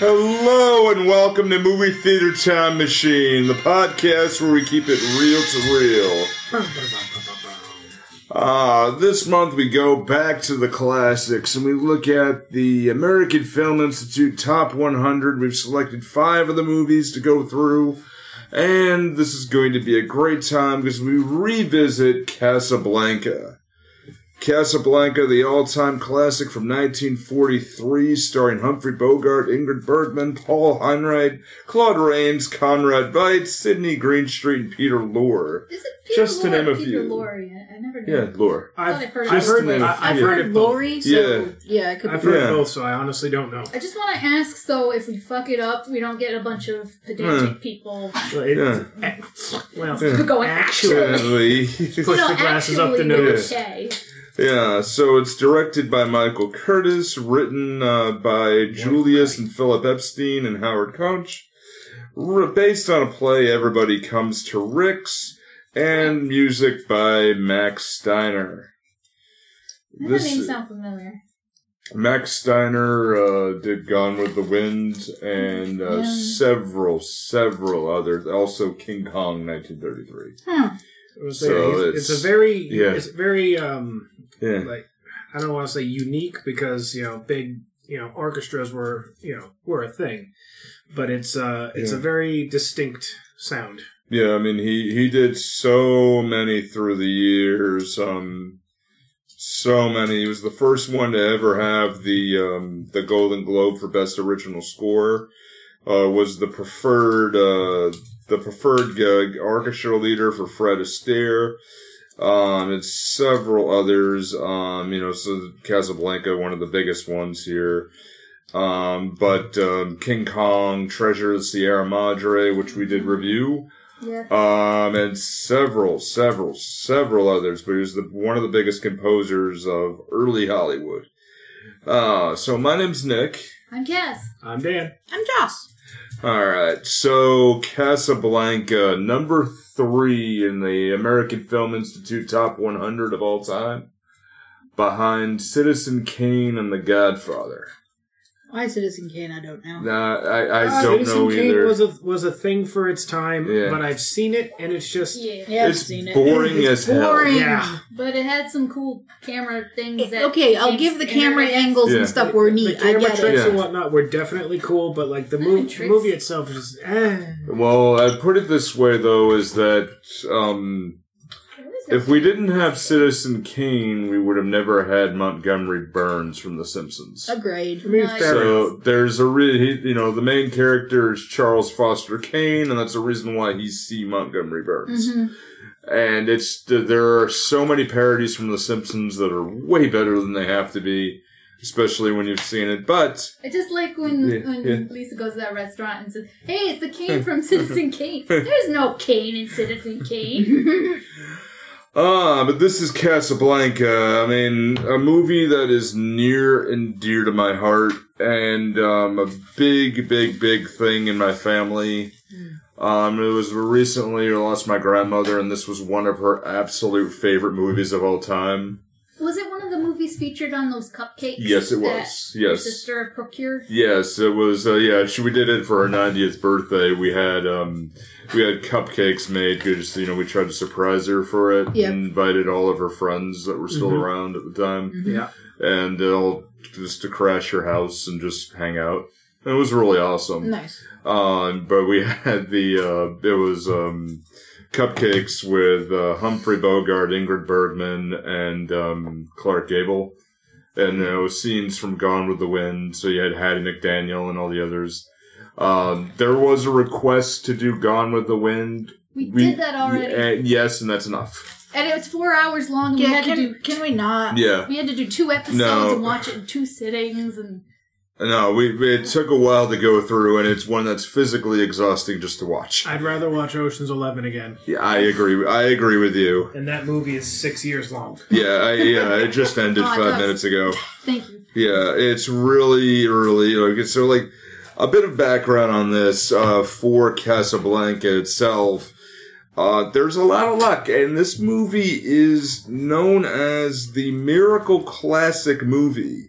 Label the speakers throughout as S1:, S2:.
S1: Hello and welcome to Movie Theater Time Machine, the podcast where we keep it real to real. Ah, this month we go back to the classics and we look at the American Film Institute Top 100. We've selected five of the movies to go through, and this is going to be a great time because we revisit Casablanca. Casablanca, the all-time classic from 1943, starring Humphrey Bogart, Ingrid Bergman, Paul Henreid, Claude Rains, Conrad Veidt, Sidney Greenstreet, and Peter Lorre.
S2: Is it Peter
S1: Just to
S2: Lorre
S1: name
S2: or
S1: a
S2: Peter
S1: few.
S2: Lorre? I I never knew.
S1: Yeah, Lorre.
S2: I've
S3: I've,
S2: heard
S3: I've
S1: Just
S3: heard,
S1: name.
S3: I,
S2: I've
S3: I've
S2: heard
S3: heard it both.
S4: Lori, so
S1: Yeah.
S4: yeah, I could
S3: I've
S4: be
S3: heard
S1: Yeah.
S3: both, so I honestly don't know.
S2: I just want to ask, so if we fuck it up, we don't get a bunch of pedantic people.
S3: Well, it-
S1: Yeah.
S3: eh, well,
S1: Yeah.
S2: Going
S3: actually,
S1: Sadly.
S3: Push
S2: no,
S3: the glasses up the nose.
S2: Okay.
S1: Yeah, so it's directed by Michael Curtiz, written uh, by Julius and Philip Epstein and Howard Koch, r- based on a play Everybody Comes to Rick's, and music by Max Steiner.
S2: That name sound familiar.
S1: Max Steiner uh, did Gone with the Wind and uh,
S2: Yeah.
S1: several, several others. Also King Kong, 1933.
S2: Hmm.
S1: So
S3: very-
S1: it's-
S3: it's, a very,
S1: yeah.
S3: it's very, um,
S1: Yeah.
S3: like I don't want to say unique because you know big, you know orchestras were you know were a thing, but it's uh it's
S1: Yeah.
S3: a very distinct sound.
S1: Yeah, I mean he he did so many through the years. Um, so many. He was the first one to ever have the um the Golden Globe for Best Original Score. Uh, was the preferred uh the preferred uh, orchestra leader for Fred Astaire. Um, and several others. Um, you know, so Casablanca, one of the biggest ones here. Um, but um, King Kong, Treasure of the Sierra Madre, which we did review.
S2: Yeah.
S1: Um, and several, several, several others, but he was the, one of the biggest composers of early Hollywood. Uh, so my name's Nick.
S2: I'm Cass.
S3: I'm Dan.
S4: I'm Joss.
S1: Alright, so Casablanca, number three in the American Film Institute top 100 of all time, behind Citizen Kane and The Godfather.
S4: Why Citizen Kane? I don't know.
S1: Nah, I, I
S3: Uh,
S1: don't know.
S3: Citizen
S1: know
S3: Kane
S1: either.
S3: was a was a thing for its time,
S1: Yeah.
S3: but I've seen it and it's just
S2: Yeah.
S4: Yeah,
S1: it's
S4: seen it.
S1: boring
S3: It's
S1: as hell.
S4: boring.
S3: Yeah.
S2: But it had some cool camera things that.
S4: Okay, I'll give the camera
S2: did.
S4: angles
S1: Yeah.
S4: and stuff were neat.
S3: The
S4: I
S3: camera
S4: get
S3: tricks
S4: it.
S3: and whatnot were definitely cool, but like the movie,
S2: tricks.
S3: movie itself is eh.
S1: Well, I'd put it this way though, is that um, if we didn't have Citizen Kane, we would have never had Montgomery Burns from The Simpsons.
S4: Agreed.
S3: I mean,
S2: Nice.
S1: So there's a re- he, you know the main character is Charles Foster Kane, and that's the reason why he's C. Montgomery Burns.
S2: Mhm.
S1: And it's there are so many parodies from The Simpsons that are way better than they have to be, especially when you've seen it. But
S2: I just like when
S1: Yeah,
S2: when
S1: yeah.
S2: Lisa goes to that restaurant and says, "Hey, it's the Kane from Citizen Kane." There's no Kane in Citizen Kane.
S1: Ah, but this is Casablanca. I mean, a movie that is near and dear to my heart, and um, a big, big, big thing in my family. Um, it was recently I lost my grandmother, and this was one of her absolute favorite movies of all time.
S2: was it one of the movies featured on those cupcakes?
S1: Yes, it
S2: that
S1: was.
S2: Your
S1: Yes.
S2: sister procured.
S1: Yes, it was. Uh, yeah, she, we did it for her 90th birthday. We had um, we had cupcakes made because you know we tried to surprise her for it.
S4: Yep.
S1: and invited all of her friends that were still
S3: Mhm.
S1: around at the time.
S3: Yeah.
S1: and all just to crash her house and just hang out. It was really awesome.
S4: Nice.
S1: Um, but we had the uh, it was um, cupcakes with uh, Humphrey Bogart, Ingrid Bergman, and um, Clark Gable, and it was scenes from Gone with the Wind. So you had Hattie McDaniel and all the others. Um, there was a request to do Gone with the Wind.
S2: We, did that already,
S1: and yes, and that's enough.
S2: and it was four hours long. And we
S4: Yeah,
S2: had to
S4: can,
S2: do
S4: can we not?
S1: Yeah.
S2: we had to do two episodes
S1: No.
S2: and watch it in two sittings. And
S1: No, we it took a while to go through, and it's one that's physically exhausting just to watch.
S3: I'd rather watch Ocean's Eleven again,
S1: Yeah, I agree. I agree with you.
S3: and that movie is six years long.
S1: Yeah, I, yeah, it just ended
S2: Oh, it
S1: five
S2: does.
S1: minutes ago.
S2: thank you.
S1: Yeah, it's really early. Like so, like a bit of background on this uh, for Casablanca itself. Uh, there's a lot of luck, and this movie is known as the miracle classic movie.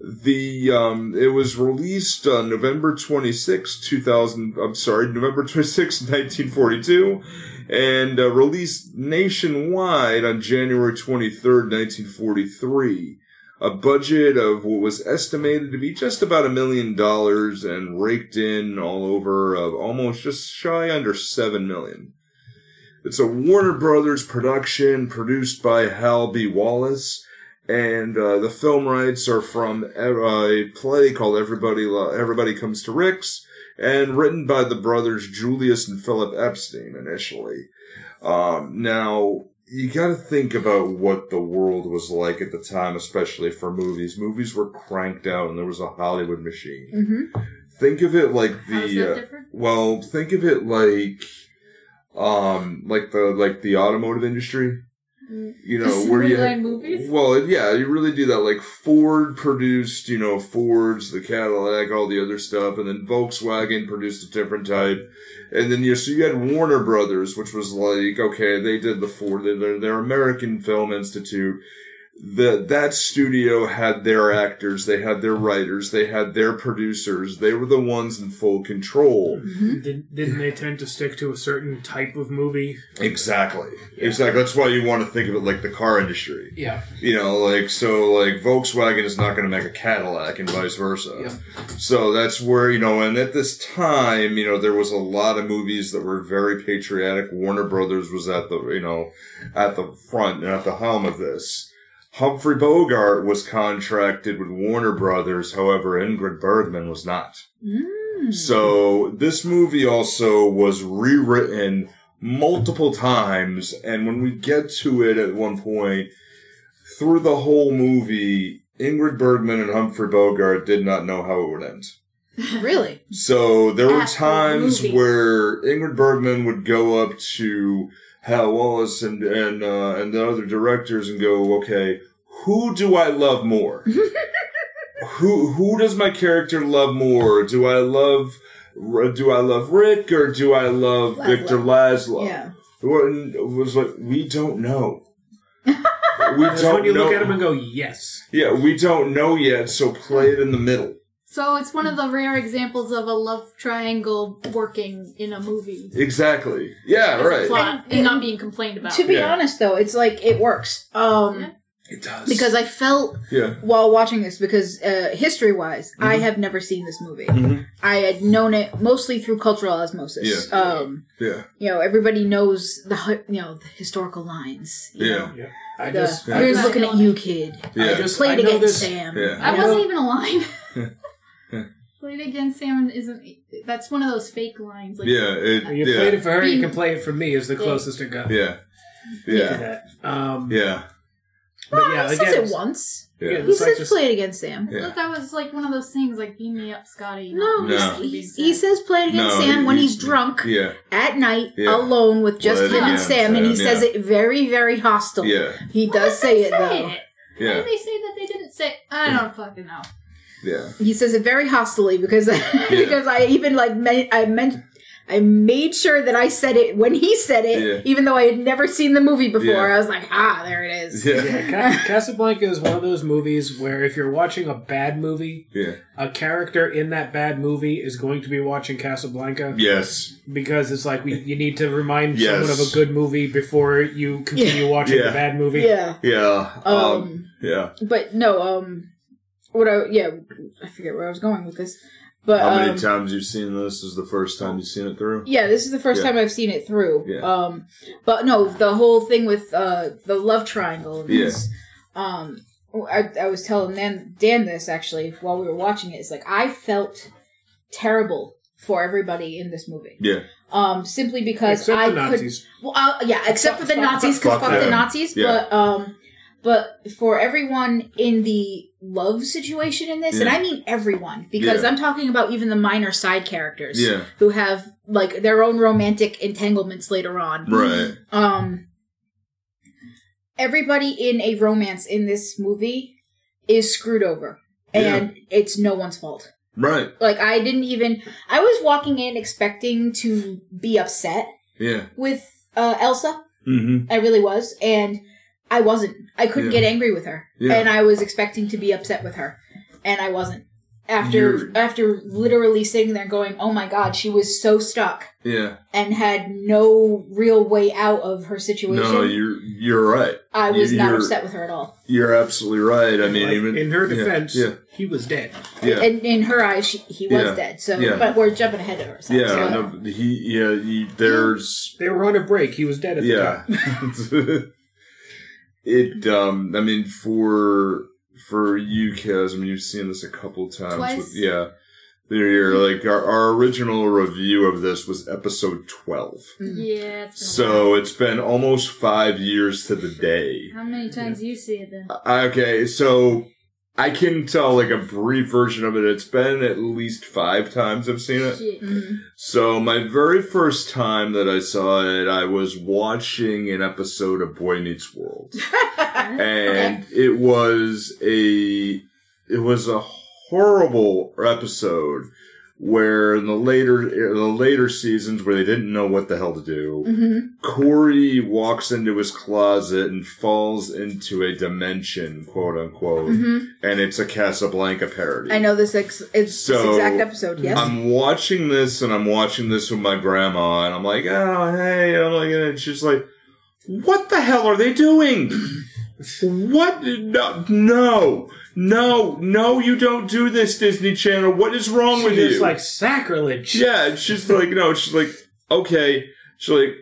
S1: The um, it was released on November 26, 2000. I'm sorry, November 26, 1942, and uh, released nationwide on January 23rd, 1943. A budget of what was estimated to be just about a million dollars and raked in all over of almost just shy under seven million. It's a Warner Brothers production produced by Hal B. Wallis, and uh, the film rights are from a, a play called Everybody Lo- Everybody Comes to Rick's, and written by the brothers Julius and Philip Epstein initially. Um, now you got to think about what the world was like at the time, especially for movies. Movies were cranked out, and there was a Hollywood machine.
S4: Mm-hmm.
S1: Think of it like
S2: How is
S1: the
S2: that
S1: uh, well, think of it like um like the like the automotive industry. You know, where you
S2: line movies?
S1: well, yeah, you really do that. Like Ford produced, you know, Fords, the Cadillac, all the other stuff, and then Volkswagen produced a different type, and then you so you had Warner Brothers, which was like okay, they did the Ford, they're, they're American Film Institute. The that studio had their actors, they had their writers, they had their producers. They were the ones in full control.
S4: Mm-hmm.
S3: Did, didn't they tend to stick to a certain type of movie?
S1: Exactly. Exactly. That's why you want to think of it like the car industry.
S3: Yeah.
S1: You know, like so like Volkswagen is not going to make a Cadillac and vice versa.
S3: Yeah.
S1: So that's where, you know, and at this time, you know, there was a lot of movies that were very patriotic. Warner Brothers was at the, you know, at the front and at the helm of this. Humphrey Bogart was contracted with Warner Brothers, however, Ingrid Bergman was not.
S4: Mm.
S1: So this movie also was rewritten multiple times, and when we get to it at one point, through the whole movie, Ingrid Bergman and Humphrey Bogart did not know how it would end.
S4: Really?
S1: So there were
S2: At
S1: times
S2: movie.
S1: where Ingrid Bergman would go up to Hal Wallis and and uh, and the other directors and go, okay, who do I love more? who who does my character love more? Do I love do I love Rick or do I love
S4: Laszlo.
S1: Victor Laszlo?
S4: Yeah.
S1: It was like we don't know. we
S3: That's
S1: don't
S3: when you
S1: know.
S3: look at him and go, yes.
S1: yeah, we don't know yet. So play it in the middle.
S2: So it's one of the rare examples of a love triangle working in a movie.
S1: Exactly. Yeah.
S2: as
S1: Right.
S2: plot
S4: And-
S2: and not being complained about.
S4: To be
S1: Yeah.
S4: honest, though, it's like it works. Um,
S2: Yeah.
S1: It does
S4: because I felt
S1: yeah.
S4: while watching this, because uh, history-wise, I
S1: Mhm.
S4: have never seen this movie.
S1: Mhm.
S4: I had known it mostly through cultural osmosis.
S1: Yeah.
S4: Um,
S1: Yeah.
S4: you know, everybody knows the you know the historical lines. you
S1: Yeah.
S4: know.
S3: Yeah. I
S4: The,
S3: just, I
S4: here's
S3: just,
S4: looking at you, kid.
S3: I
S1: Yeah.
S3: just
S4: Play
S3: I
S4: against
S3: this,
S4: Sam.
S1: Yeah.
S2: That
S3: I
S2: wasn't even a line. Played against Sam isn't. That's one of those fake lines. Like,
S1: Yeah. It,
S3: You
S1: yeah.
S3: played it for her, you can play it for me is the closest it got.
S1: Yeah.
S3: to
S1: Yeah.
S3: Um,
S1: Yeah.
S3: But
S4: Well,
S3: yeah,
S4: he
S3: again,
S4: says it once.
S1: Yeah.
S3: Yeah.
S4: He
S3: It's like
S4: says
S3: just-
S4: play it against Sam.
S2: I thought that was like one of those things, like "Beam me up, Scotty."
S4: No,
S1: No.
S2: Not
S4: he's,
S2: being
S4: he's, he says play it against
S1: No,
S4: Sam
S1: he-
S4: when
S1: he-
S4: he's drunk
S1: Yeah.
S4: at night
S1: Yeah.
S4: alone with just
S1: Play
S4: him and
S2: against
S4: Sam, and he
S1: Sam,
S4: says it very, very hostile.
S1: Yeah.
S4: He
S2: Why
S4: does
S2: did
S4: say
S2: they
S4: it though.
S2: Why
S1: Yeah.
S2: did they say that they didn't say? I don't fucking know.
S1: Yeah.
S4: He says it very hostily because because I even like me- I meant I made sure that I said it when he said it,
S1: Yeah.
S4: even though I had never seen the movie before.
S1: Yeah.
S4: I was like, ah, there it is.
S1: Yeah.
S3: Yeah, Casablanca is one of those movies where if you're watching a bad movie,
S1: Yeah.
S3: a character in that bad movie is going to be watching Casablanca
S1: Yes.
S3: because it's like we, you need to remind
S1: Yes.
S3: someone of a good movie before you continue watching
S1: Yeah.
S3: the bad movie.
S4: Yeah.
S1: Yeah.
S4: Um,
S1: Um. Yeah.
S4: but no, um, what I yeah, I forget where I was going with this, but
S1: How many
S4: um,
S1: times you've seen this? This is the first time you've seen it through.
S4: Yeah, this is the first
S1: Yeah.
S4: time I've seen it through.
S1: Yeah.
S4: Um, but no, the whole thing with uh the love triangle.
S1: Yeah.
S4: Um, I, I was telling Dan, Dan this actually while we were watching it. It's like I felt terrible for everybody in this movie.
S1: Yeah.
S4: Um, simply because
S3: Except
S4: I
S3: the
S4: could.
S3: Nazis.
S4: Well, uh, yeah, except for the
S3: Fuck-
S4: Nazis, because
S1: fuck
S4: fuck, the. Nazis.
S1: Yeah.
S4: But um, but for everyone in the love situation in this, and I mean everyone, because
S1: Yeah.
S4: I'm talking about even the minor side characters
S1: Yeah.
S4: who have like their own romantic entanglements later on.
S1: Right.
S4: Um, everybody in a romance in this movie is screwed over, and it's no one's fault.
S1: Right.
S4: Like I didn't even. I was walking in expecting to be upset
S1: Yeah.
S4: with uh, Elsa.
S1: Mm-hmm.
S4: I really was, and I wasn't. I couldn't
S1: Yeah.
S4: get angry with her,
S1: Yeah.
S4: and I was expecting to be upset with her. and I wasn't. After
S1: You're-
S4: after literally sitting there going, "Oh my god, she was so stuck
S1: Yeah.
S4: and had no real way out of her situation."
S1: No, you're you're right.
S4: I was not
S1: you're-
S4: upset with her at all.
S1: You're absolutely right. I mean,
S3: Like,
S1: even
S3: in her defense,
S1: yeah,
S3: he was dead.
S1: yeah,
S4: And in her eyes, she, he was
S1: Yeah.
S4: dead. So,
S1: Yeah.
S4: but we're jumping ahead of ourselves.
S1: yeah.
S4: so-
S1: No, he, yeah, he, there's
S3: They were on a break. He was dead at the time.
S1: it. Um. I mean, for for you, Kaz. I mean, you've seen this a couple times.
S2: Twice.
S1: With, yeah. There, like our, our original review of this was episode twelve.
S4: Mm.
S2: Yeah. It's been a
S1: So it's been almost five years to the day.
S2: how many times do you see it then?
S1: Okay, so I can tell like a brief version of it. It's been at least five times I've seen it.
S2: Shit.
S4: Mhm.
S1: So my very first time that I saw it, I was watching an episode of Boy Meets World, and it was a it was a horrible episode where in the later in the later seasons where they didn't know what the hell to do.
S4: Mhm.
S1: Cory walks into his closet and falls into a dimension, quote unquote,
S4: Mhm.
S1: and it's a Casablanca parody.
S4: I know this. Ex- it's
S1: So,
S4: this exact episode. Yes.
S1: I'm watching this and I'm watching this with my grandma, and I'm like, oh, hey. And I'm like, and just like, what the hell are they doing? what? No, no, no, no, you don't do this, Disney Channel. What is wrong with you?
S3: was like sacrilege.
S1: yeah, she's like, no, she's like, okay. She's like,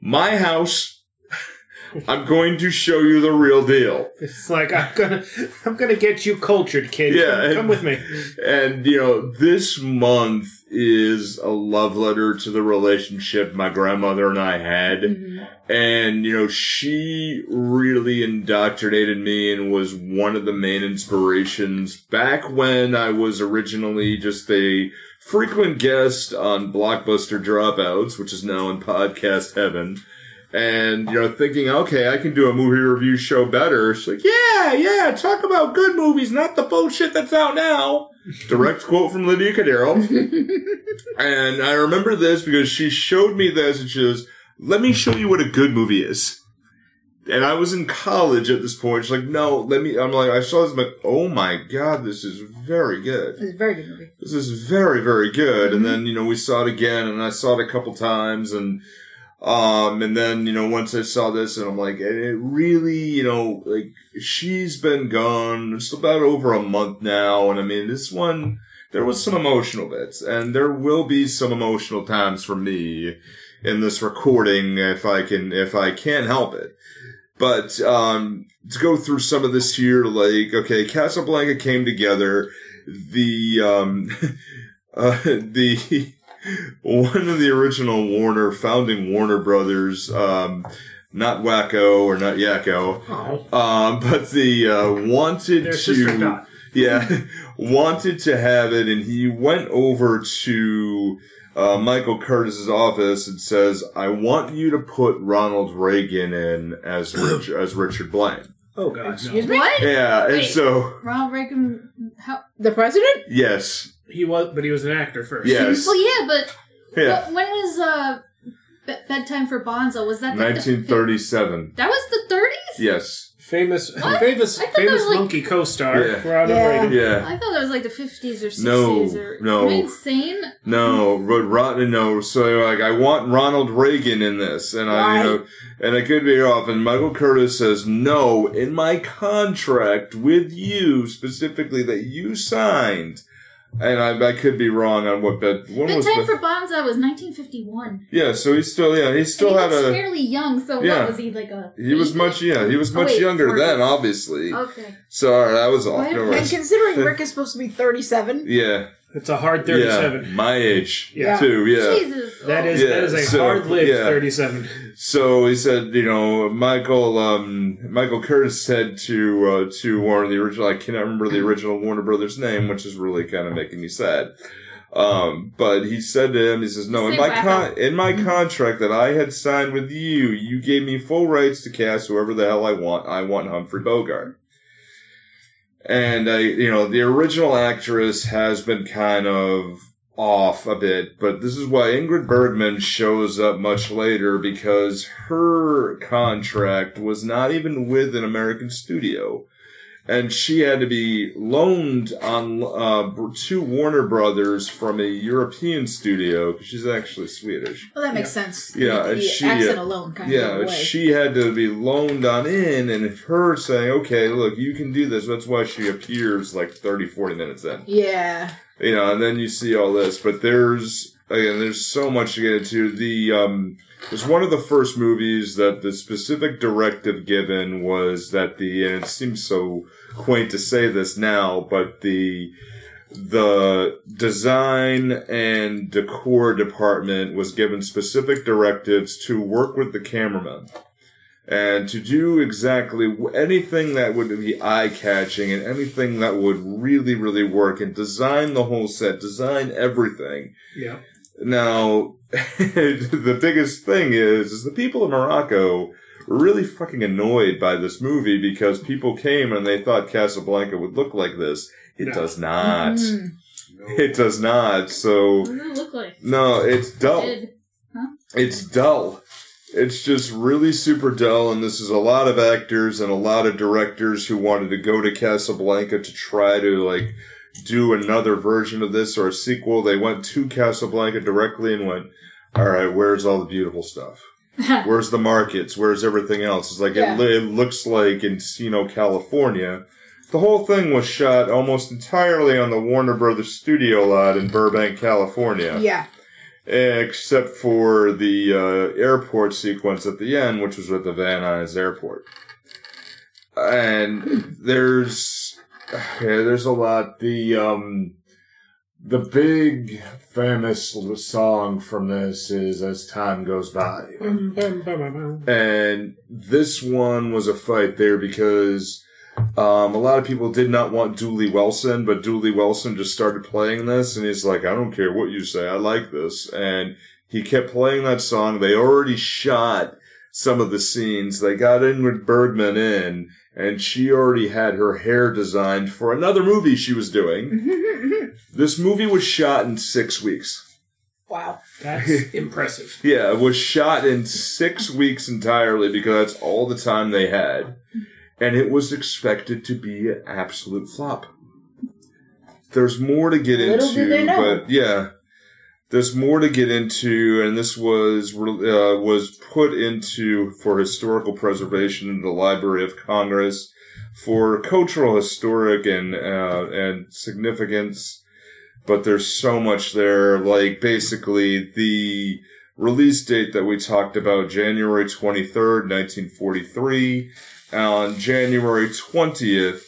S1: my house. I'm going to show you the real deal.
S3: It's like I'm gonna, I'm gonna get you cultured, kid.
S1: Yeah,
S3: come,
S1: and-
S3: come with me.
S1: And, you know, this month is a love letter to the relationship my grandmother and I had.
S4: Mhm.
S1: And, you know, she really indoctrinated me and was one of the main inspirations back when I was originally just a frequent guest on Blockbuster Dropouts, which is now in podcast heaven. And, you know, thinking, okay, I can do a movie review show better. She's like, yeah, yeah, talk about good movies, not the bullshit that's out now. Direct quote from Lydia Cadero. and I remember this because she showed me this and she goes, let me show you what a good movie is. And I was in college at this point. She's like, no, let me, I'm like, I saw this, I'm like, oh my god, this is very good.
S4: It's very good movie.
S1: This is very, very good. And mm-hmm. then, you know, we saw it again and I saw it a couple times and, um, and then, you know, once I saw this and I'm like, it really, you know, like, she's been gone. It's about over a month now. And I mean, this one, there was some emotional bits and there will be some emotional times for me in this recording if I can, if I can help it. But, um, to go through some of this here, like, okay, Casablanca came together. The, um, uh, the, one of the original Warner, founding Warner Brothers, um, not Wakko or not Yakko,
S3: Oh,
S1: um, but the, uh, wanted
S3: their
S1: to, yeah, wanted to have it, and he went over to uh, Michael Curtiz's office and says, "I want you to put Ronald Reagan in as Rich, as Richard Blaine."
S3: Oh God,
S4: Excuse
S3: no.
S4: me?
S2: What?
S1: Yeah, and so
S2: Ronald Reagan. How?
S4: The president?
S1: yes,
S3: He was, but he was an actor first.
S1: yes,
S2: Well, yeah, but
S1: yeah,
S2: wh- when was uh be- bedtime for Bonzo? Was that the-
S1: nineteen thirty-seven.
S2: That was the 30s.
S1: Yes,
S3: famous,
S2: What?
S3: famous,
S2: I thought that
S3: famous
S2: was like-
S3: monkey co-star
S1: Yeah.
S3: Ronald
S4: Yeah.
S3: Reagan.
S1: yeah.
S2: I thought that was like the 50s or 60s.
S1: No,
S2: or,
S1: no.
S2: Am I insane?
S1: No, Ro- Ron, no. So like, I want Ronald Reagan in this, and I, you know, and I could be off. And Michael Curtiz says, "No, in my contract with you specifically that you signed." And I, I could be wrong on what bed. When was
S2: Bedtime
S1: the?
S2: Time for Bonzo was 1951.
S1: yeah, so he's still yeah he still
S2: and he
S1: had
S2: looks
S1: a
S2: fairly young, so
S1: Yeah.
S2: what was he like a?
S1: he was much yeah he was
S2: Oh,
S1: much
S2: wait,
S1: younger
S2: 40s.
S1: then obviously.
S2: Okay.
S1: So all right, that was off.
S2: Why-
S1: No
S2: and
S1: worries.
S4: And considering Rick is supposed to be 37,
S1: Yeah,
S3: It's a hard
S1: yeah,
S3: thirty-seven.
S1: my age
S3: Yeah.
S1: too. Yeah.
S2: Jesus.
S3: That is
S1: Yeah,
S3: that is a
S1: so,
S3: hard-lived
S1: yeah.
S3: thirty-seven.
S1: So he said, you know, Michael, um, Michael Curtiz said to, uh, to Warner, the original, I cannot remember the original Warner Brothers name, which is really kind of making me sad. Um, but he said to him, he says, no, in my con- in my contract that I had signed with you, you gave me full rights to cast whoever the hell I want. I want Humphrey Bogart. And I, you know, the original actress has been kind of off a bit, but this is why Ingrid Bergman shows up much later because her contract was not even with an American studio. And she had to be loaned on uh, to Warner Brothers from a European studio because she's actually Swedish.
S4: Well, that makes sense.
S1: Yeah,
S4: the,
S1: and
S4: the
S1: she,
S4: accent
S1: uh,
S4: alone kind of
S1: Yeah,
S4: gave
S1: she had to be loaned on in, and her saying, "Okay, look, you can do this." That's why she appears like 30, 40 minutes in.
S4: yeah,
S1: you know, and then you see all this. But there's again, there's so much to get into. The um, it was one of the first movies that the specific directive given was that the and it seems so quaint to say this now, but the the design and decor department was given specific directives to work with the cameraman and to do exactly anything that would be eye catching and anything that would really, really work and design the whole set, design everything.
S3: Yeah.
S1: Now, the biggest thing is, is the people of Morocco were really fucking annoyed by this movie because people came and they thought Casablanca would look like this. It
S3: No.
S1: does not.
S4: Mm.
S1: It does not. So,
S2: What does it look like?
S1: no, it's dull.
S2: Did-
S1: It's dull. It's just really super dull, and this is a lot of actors and a lot of directors who wanted to go to Casablanca to try to like do another version of this or a sequel. They went to Casablanca directly and went, "All right, where's all the beautiful stuff? Where's the markets? Where's everything else?" It's like
S4: Yeah.
S1: it, it looks like Encino, California. The whole thing was shot almost entirely on the Warner Brothers studio lot in Burbank, California
S4: yeah.
S1: except for the uh, airport sequence at the end, which was at the Van Nuys Airport. And there's yeah, there's a lot. The um the big famous song from this is "As Time Goes By." And this one was a fight there because um, a lot of people did not want Dooley Wilson, but Dooley Wilson just started playing this, and he's like, I don't care what you say, I like this. And he kept playing that song. They already shot some of the scenes. They got Ingrid Bergman in, and she already had her hair designed for another movie she was doing. This movie was shot in six weeks.
S4: Wow.
S3: That's impressive.
S1: Yeah, it was shot in six weeks entirely because that's all the time they had. And it was expected to be an absolute flop. There's more to get
S4: Little
S1: into,
S4: did they know.
S1: but yeah. There's more to get into, and this was uh, was put into for historical preservation in the Library of Congress for cultural, historic, and uh, and significance. But there's so much there. Like basically the release date that we talked about, January 23rd, 1943, on January 20th,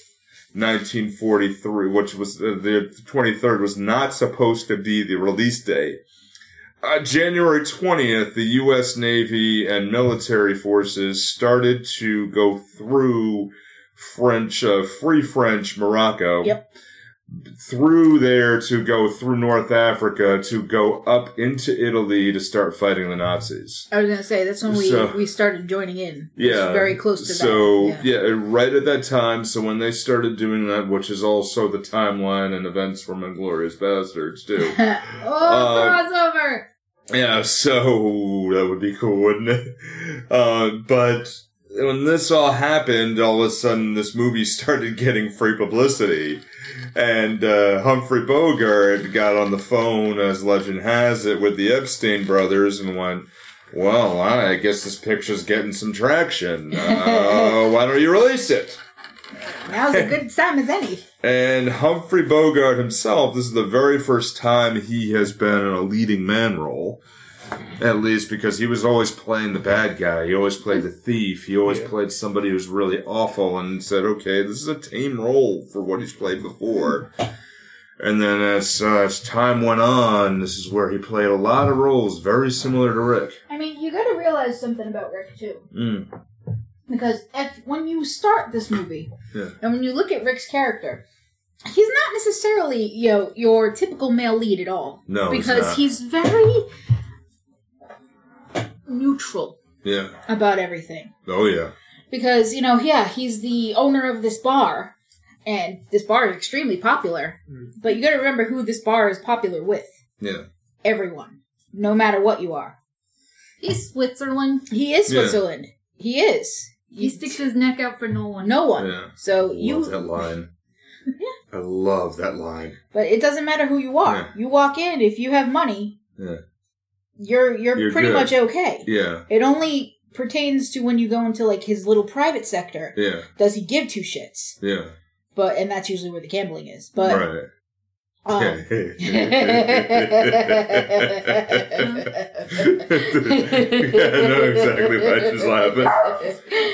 S1: 1943, which was uh, the 23rd was not supposed to be the release date. Uh, January 20th, the U.S. Navy and military forces started to go through French, uh, Free French Morocco.
S4: Yep.
S1: Through there to go through North Africa to go up into Italy to start fighting the Nazis.
S4: I was gonna say that's when we
S1: So-
S4: we started joining in.
S1: Yeah,
S4: very close to
S1: so,
S4: that.
S1: So yeah. right at that time. So when they started doing that, which is also the timeline and events from Inglourious Basterds too.
S4: Yeah.
S2: oh,
S1: Uh,
S2: crossover!
S1: yeah, so that would be cool, wouldn't it? Uh, but when this all happened, all of a sudden this movie started getting free publicity. And uh, Humphrey Bogart got on the phone, as legend has it, with the Epstein brothers and went, Well, I guess this picture's getting some traction. Uh, why don't you release it?
S4: Now's a good time as any.
S1: And Humphrey Bogart himself, this is the very first time he has been in a leading man role. At least because he was always playing the bad guy. He always played the thief. He always
S3: Yeah.
S1: played somebody who's really awful and said, okay, this is a tame role for what he's played before. And then as, uh, as time went on, this is where he played a lot of roles very similar to Rick.
S4: I mean, you got to realize something about Rick too,
S1: Mm.
S4: because if when you start this movie,
S1: Yeah.
S4: and when you look at Rick's character, he's not necessarily you know your typical male lead at all.
S1: No, he's
S4: because
S1: not.
S4: he's very neutral
S1: Yeah.
S4: about everything.
S1: Oh, yeah.
S4: Because you know, yeah, he's the owner of this bar, and this bar is extremely popular.
S3: Mm.
S4: But you got to remember who this bar is popular with.
S1: Yeah.
S4: Everyone, no matter what you are.
S2: He's Switzerland.
S4: He is
S1: Yeah.
S4: Switzerland. He is.
S2: He sticks his neck out for no one.
S4: no one.
S1: Yeah.
S4: So
S1: Love
S4: you,
S1: that line. yeah. I love that line.
S4: but it doesn't matter who you are.
S1: Yeah.
S4: You walk in if you have money.
S1: Yeah.
S4: You're you're,
S1: You're
S4: pretty
S1: good.
S4: much okay.
S1: Yeah.
S4: It only pertains to when you go into like his little private sector.
S1: Yeah.
S4: Does he give two shits?
S1: Yeah.
S4: But and that's usually where the gambling is. But
S1: right.
S4: um,
S1: yeah, I know exactly why she's laughing.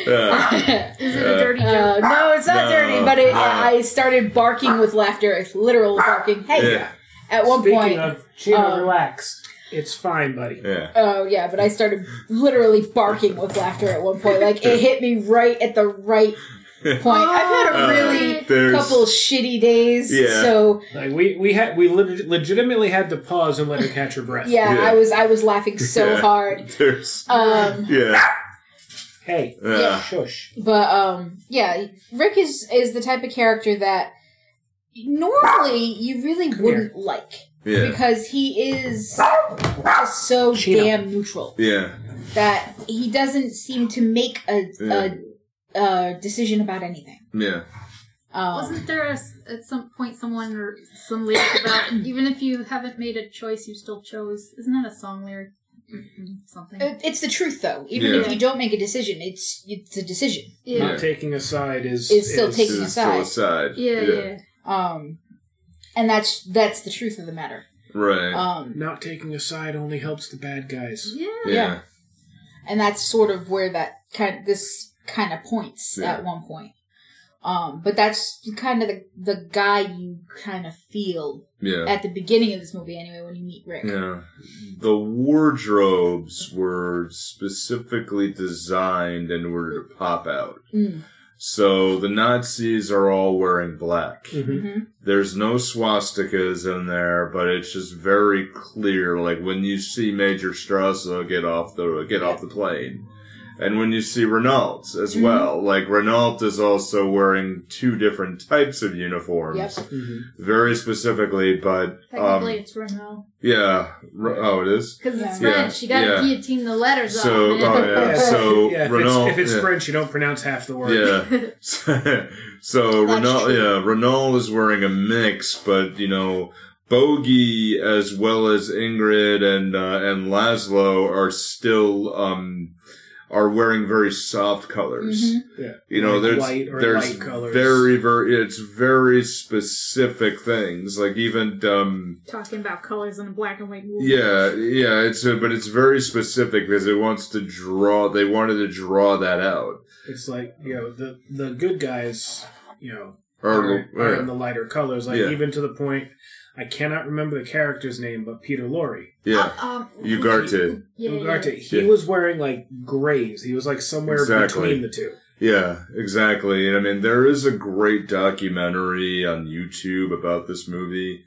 S1: Yeah.
S2: Is it a dirty joke?
S4: Uh, no, it's not
S1: No,
S4: dirty, but it,
S1: no.
S4: I started barking with laughter. It's literal barking. Hey,
S1: Yeah.
S4: at one
S3: Speaking
S4: point,
S3: of Chino,
S4: um,
S3: relax. It's fine, buddy.
S1: Yeah.
S4: Oh yeah, but I started literally barking with laughter at one point. Like it hit me right at the right point. I've had a
S1: Uh,
S4: really
S1: there's-
S4: couple shitty days,
S1: Yeah.
S4: so
S3: Like we we had we leg- legitimately had to pause and let her catch her breath.
S4: yeah,
S1: Yeah.
S4: I was I was laughing so
S1: Yeah.
S4: hard.
S1: There's.
S4: Um,
S1: Yeah.
S3: Hey,
S1: Yeah.
S3: shush.
S4: but um, yeah, Rick is is the type of character that normally you really
S3: Come
S4: wouldn't like
S1: Yeah.
S4: because he is just so
S3: Chino.
S4: damn neutral
S1: Yeah.
S4: that he doesn't seem to make a
S1: Yeah.
S4: a, a decision about anything.
S1: Yeah.
S4: Um,
S2: Wasn't there a s at some point someone or some lyric about even if you haven't made a choice, you still chose? Isn't that a song lyric? Something.
S4: It's the truth, though. Even
S1: Yeah.
S4: if you don't make a decision, it's it's a decision.
S2: yeah.
S3: Not taking a side is
S4: Is still taking-
S1: It's
S4: a side.
S1: still a side.
S2: yeah, yeah,
S4: Um, and that's that's the truth of the matter.
S1: Right.
S4: Um,
S3: Not taking a side only helps the bad guys.
S2: yeah.
S1: yeah.
S4: and that's sort of where that kind of, this kind of points
S1: Yeah.
S4: at one point. Um, but that's kind of the the guy you kind of feel
S1: Yeah.
S4: at the beginning of this movie, anyway, when you meet Rick.
S1: Yeah. The wardrobes were specifically designed in order to pop out.
S4: Mm.
S1: So the Nazis are all wearing black.
S3: Mhm.
S4: hmm
S1: There's no swastikas in there, but it's just very clear. Like when you see Major Strasser get off the get off the plane, and when you see Renault as
S4: Mhm.
S1: well. Like Renault is also wearing two different types of uniforms,
S4: Yep.
S3: Mhm.
S1: very specifically. But
S2: Technically,
S1: um,
S2: it's Renault
S1: yeah, Re- oh, it is.
S2: because it's
S4: Yeah.
S2: French. You gotta
S1: Yeah.
S2: guillotine the letters
S1: So,
S2: off.
S1: oh yeah,
S3: Yeah,
S1: so
S3: yeah, if
S1: Renault.
S3: it's, if it's
S1: yeah.
S3: French, you don't pronounce half the word.
S1: Yeah. so
S4: That's
S1: Renault,
S4: true.
S1: yeah, Renault is wearing a mix, but you know, Bogey as well as Ingrid and uh, and Laszlo are still um are wearing very soft colors.
S4: Mhm.
S3: Yeah.
S1: You know,
S3: Like
S1: there's
S3: white or
S1: there's
S3: light colors.
S1: very very it's very specific things. Like even um
S2: Talking about colors in a black and white movie.
S1: yeah yeah it's a, but it's very specific because it wants to draw. They wanted to draw that out.
S3: It's like you know the the good guys, you know,
S1: Or,
S3: are, are
S1: yeah.
S3: in the lighter colors. Like
S1: Yeah.
S3: even to the point, I cannot remember the character's name, but Peter Lorre,
S1: yeah.
S2: Uh, um,
S1: Ugarte.
S2: Yeah,
S3: Ugarte,
S2: yeah.
S3: he
S1: Yeah.
S3: was wearing like grays. He was like somewhere
S1: Exactly.
S3: between the two.
S1: Yeah, exactly. And I mean, there is a great documentary on YouTube about this movie.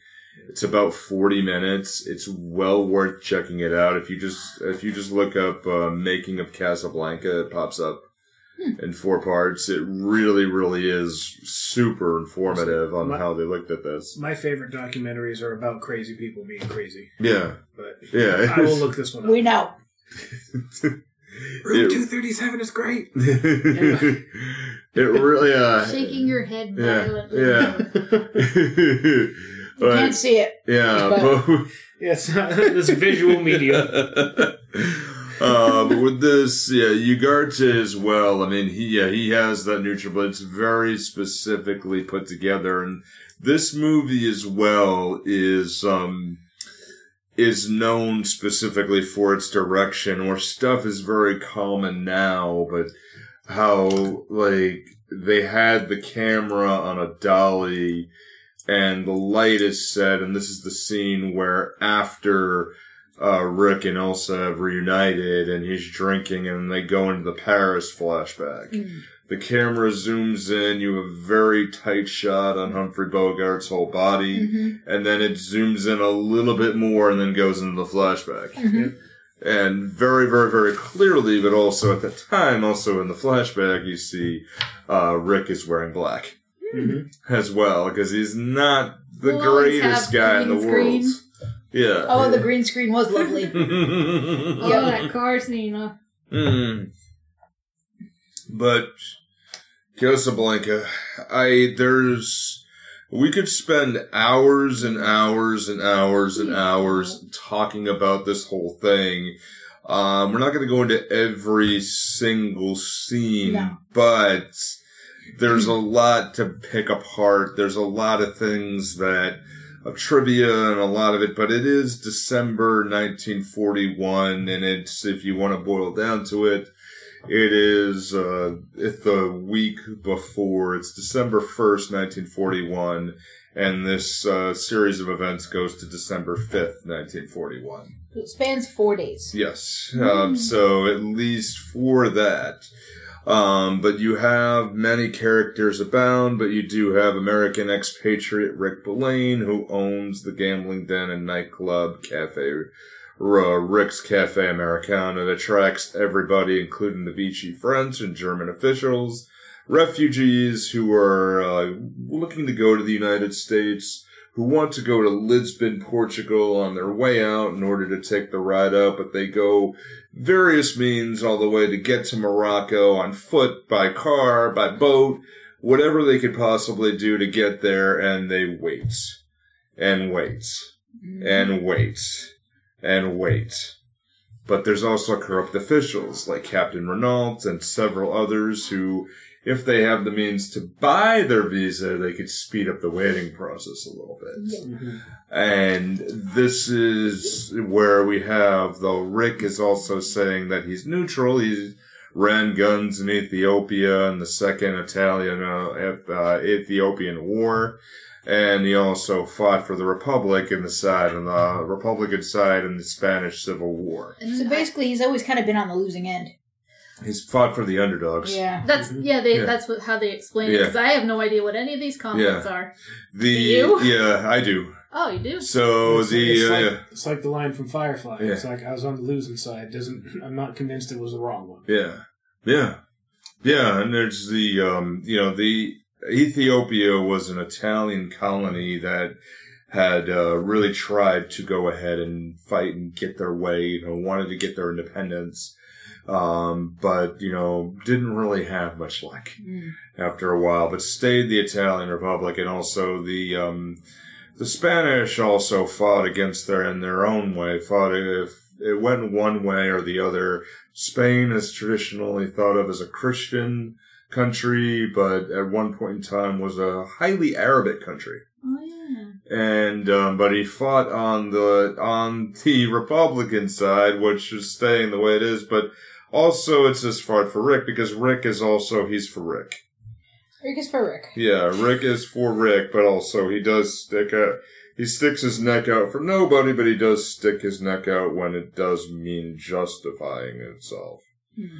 S1: It's about 40 minutes. It's well worth checking it out. If you just, if you just look up, uh, making of Casablanca, it pops up in four parts. It really, really is super informative on
S3: My-
S1: how they looked at this.
S3: My favorite documentaries are about crazy people being crazy.
S1: Yeah.
S3: But
S1: Yeah.
S3: I will look this one up.
S4: We know.
S3: Room two thirty seven is great.
S1: it really, uh,
S2: Shaking your head
S1: Yeah,
S2: violently.
S1: yeah.
S4: You
S1: But-
S4: can't see it.
S1: Yeah,
S4: But-
S1: but
S3: Yes, this visual media.
S1: Uh, but with this, yeah, Ugarte as well. I mean, he yeah he has that neutral, but it's very specifically put together. And this movie as well is um is known specifically for its direction, where stuff is very common now, but how like they had the camera on a dolly and the light is set, and this is the scene where after uh, Rick and Elsa have reunited and he's drinking and they go into the Paris flashback.
S4: Mm.
S1: The camera zooms in, you have a very tight shot on Humphrey Bogart's whole body,
S4: hmm
S1: and then it zooms in a little bit more and then goes into the flashback.
S4: hmm
S1: And very, very, very clearly, but also at the time, also in the flashback, you see uh, Rick is wearing black
S3: Mhm.
S1: as well, because he's not the
S2: We'll
S1: greatest guy in the
S2: green
S1: world.
S2: screen.
S1: Yeah.
S4: Oh, the green screen was lovely.
S1: Yeah.
S2: that car scene. uh,
S1: Mm. But Casablanca, I there's we could spend hours and hours and hours and hours talking about this whole thing. Um, we're not going to go into every single scene,
S4: No.
S1: but there's a lot to pick apart. There's a lot of things that of trivia and a lot of it, but it is December 1941, and it's if you want to boil down to it, it is uh, it's the week before. It's December 1st, 1941, and this uh, series of events goes to December 5th, 1941.
S4: It spans four days.
S1: Yes. Um, so at least for that. Um, but you have many characters abound, but you do have American expatriate Rick Belaine, who owns the gambling den and nightclub Cafe, uh, Rick's Cafe Americana, that attracts everybody, including the Vichy French and German officials, refugees who are uh, looking to go to the United States, who want to go to Lisbon, Portugal on their way out in order to take the ride up, but they go various means all the way to get to Morocco on foot, by car, by boat, whatever they could possibly do to get there, and they wait. And wait. Mm-hmm. And wait. And wait. But there's also corrupt officials like Captain Renault and several others who, if they have the means to buy their visa, they could speed up the waiting process a little bit. And this is where we have, though Rick is also saying that he's neutral. He ran guns in Ethiopia in the second Italian, uh, uh, Ethiopian war. And he also fought for the Republic in the side, on the Republican side in the Spanish Civil War.
S2: And
S4: So basically, he's always kind of been on the losing end.
S1: He's fought for the underdogs.
S4: Yeah.
S2: That's yeah. They
S1: Yeah.
S2: that's what how they explain it
S1: Yeah.
S2: because I have no idea what any of these comments are.
S1: The
S2: Do you?
S1: yeah, I do.
S2: Oh, you do.
S1: So
S3: it's,
S1: the
S3: it's
S1: uh,
S3: like, it's like the line from Firefly.
S1: Yeah.
S3: It's like I was on the losing side. Doesn't I'm not convinced it was the wrong one.
S1: Yeah. Yeah. Yeah, and there's the um you know, the Ethiopia was an Italian colony that had uh, really tried to go ahead and fight and get their way, you know, wanted to get their independence. Um, but, you know, didn't really have much luck
S4: Mm.
S1: after a while, but stayed the Italian Republic and also the um, the Spanish also fought against their in their own way. Fought if it went one way or the other. Spain is traditionally thought of as a Christian country, but at one point in time was a highly Arabic country.
S2: Oh yeah.
S1: And um, but he fought on the on the Republican side, which is staying the way it is. But also, it's just fought for Rick because Rick is also he's for Rick.
S4: Rick is for Rick.
S1: Yeah, Rick is for Rick, but also he does stick out. He sticks his neck out for nobody, but he does stick his neck out when it does mean justifying itself.
S4: Hmm.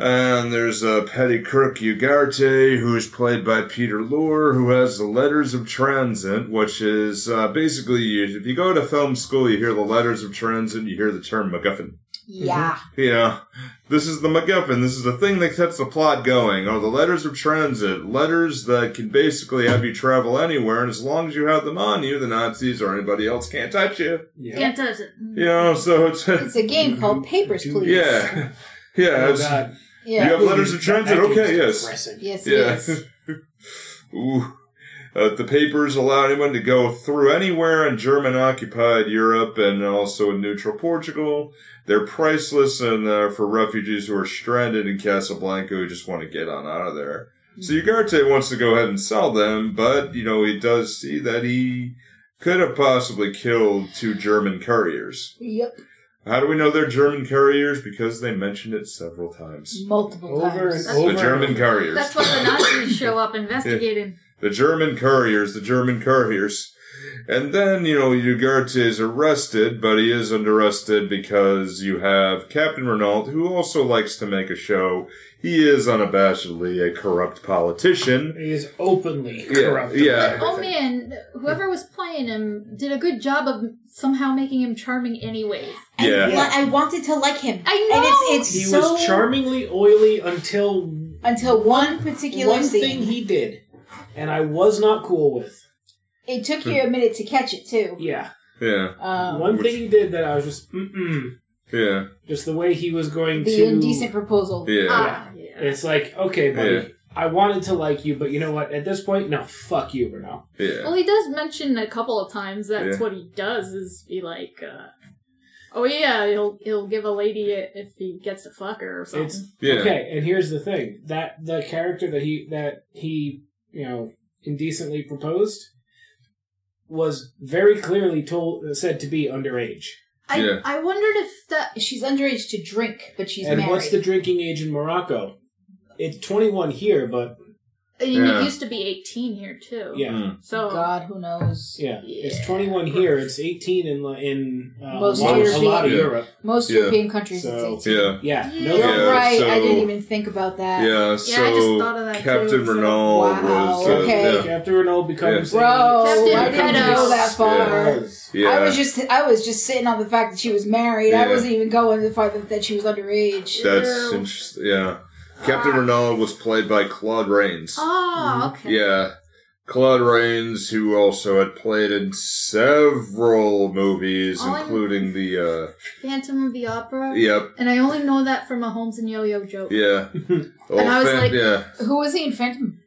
S1: And there's a petty crook Ugarte, who is played by Peter Lorre, who has the Letters of Transit, which is uh, basically if you go to film school, you hear the Letters of Transit, you hear the term MacGuffin. Mm-hmm.
S4: Yeah.
S1: You know, this is the MacGuffin. This is the thing that sets the plot going. Or the letters of transit. Letters that can basically have you travel anywhere, and as long as you have them on you, the Nazis or anybody else can't touch you.
S3: Yeah.
S2: Can't touch it.
S1: You know, so it's.
S4: It's a game called mm-hmm. Papers, mm-hmm. Please.
S1: yeah. Yeah.
S3: Oh, God.
S4: Yeah.
S1: You have letters of transit? Okay, yes.
S3: depressing.
S4: Yes,
S1: Yeah.
S4: yes.
S1: Ooh. Uh, the papers allow anyone to go through anywhere in German occupied Europe and also in neutral Portugal. They're priceless and uh, for refugees who are stranded in Casablanca who just want to get on out of there. So Ugarte wants to go ahead and sell them, but you know he does see that he could have possibly killed two German couriers.
S4: Yep.
S1: How do we know they're German couriers? Because they mentioned it several times.
S4: Multiple
S3: Over
S4: times.
S3: and
S1: The. German couriers.
S2: That's why the Nazis show up investigating.
S1: The German couriers, the German couriers. And then, you know, Ugarte is arrested, but he is arrested because you have Captain Renault, who also likes to make a show. He is unabashedly a corrupt politician.
S3: He is openly
S1: Yeah,
S3: corrupt.
S1: yeah.
S3: about
S2: Oh man, whoever was playing him did a good job of somehow making him charming anyways.
S4: And
S1: Yeah.
S4: li- I wanted to like him.
S2: I know!
S4: And it's,
S3: He
S4: so.
S3: was charmingly oily until
S4: Until one particular
S3: one
S4: scene.
S3: thing he did, and I was not cool with.
S4: it took you a minute to catch it, too.
S3: Yeah,
S1: Yeah,
S4: Um,
S3: one thing he did that I was just mm mm.
S1: yeah,
S3: Just the way he was going to
S4: the
S3: to
S4: indecent proposal.
S1: yeah.
S2: Ah, yeah.
S3: It's like, okay, buddy,
S1: Yeah.
S3: I wanted to like you, but you know what? At this point, no, fuck you, Renault.
S1: Yeah.
S2: Well, he does mention a couple of times that's
S1: Yeah.
S2: what he does is be like, uh, "Oh yeah, he'll he'll give a lady it if he gets to fuck her or something."
S3: It's
S1: Yeah.
S3: okay. And here's the thing: that the character that he that he you know indecently proposed was very clearly told said to be underage.
S2: I
S1: Yeah.
S2: I wondered if that
S4: She's underage to drink, but she's
S3: and
S4: married.
S3: what's the drinking age in Morocco? It's 21 here, but
S2: I mean,
S1: Yeah.
S2: it used to be eighteen here too.
S3: yeah,
S1: Mm.
S2: So
S4: God, who knows?
S3: yeah, it's 21 here. It's 18 in in uh,
S4: Most
S3: a, lot, a
S4: European-
S3: lot of
S1: Yeah.
S3: Europe.
S4: Most
S1: Yeah.
S4: European countries,
S3: So-
S4: it's 18.
S1: Yeah.
S3: Yeah,
S2: Yeah.
S3: no,
S4: You're
S1: Yeah,
S4: right. I didn't even think about that.
S1: Yeah,
S2: Yeah, I
S1: so
S2: just thought of that
S1: Captain
S2: too,
S1: Renault
S4: Wow,
S1: was uh,
S4: okay.
S3: Captain Renault becomes
S4: Bro,
S2: Captain
S4: I didn't go that far.
S3: Yes.
S1: yeah.
S4: I was just I was just sitting on the fact that she was married. I wasn't even going to the fact that, that she was underage.
S1: That's interesting. Yeah. Captain Renault was played by Claude Rains.
S2: Oh, okay.
S1: Yeah. Claude Rains, who also had played in several movies,
S2: I-
S1: including the, uh,
S2: Phantom of the Opera.
S1: yep,
S2: And I only know that from a Holmes and Yo-Yo joke.
S1: yeah. Oh,
S2: I was
S1: Phan-
S2: like-
S1: yeah.
S4: Who was he in Phantom?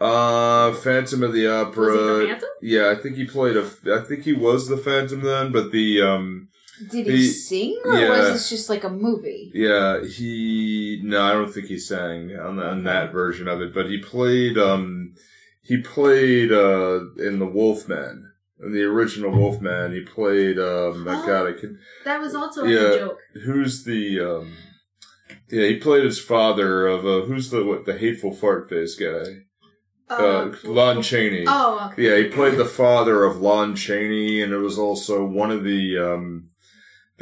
S1: Uh, Phantom of the Opera.
S2: Was it the Phantom?
S1: Yeah, I think he played a, I think he was the Phantom then, but the, um,
S4: Did he,
S1: He-
S4: sing or
S1: yeah.
S4: was this just like a movie?
S1: Yeah, he. No, I don't think he sang on, on that version of it, but he played. Um, he played uh in the Wolfman, in the original Wolfman. He played. Um,
S2: Oh.
S1: God, I can.
S2: That was also
S1: Yeah.
S2: a joke.
S1: Who's the? Um, yeah, he played his father of. Uh, who's the what? The hateful fart face guy. Uh, Lon Chaney.
S2: Oh, okay.
S1: Yeah, he played the father of Lon Chaney, and it was also one of the, um,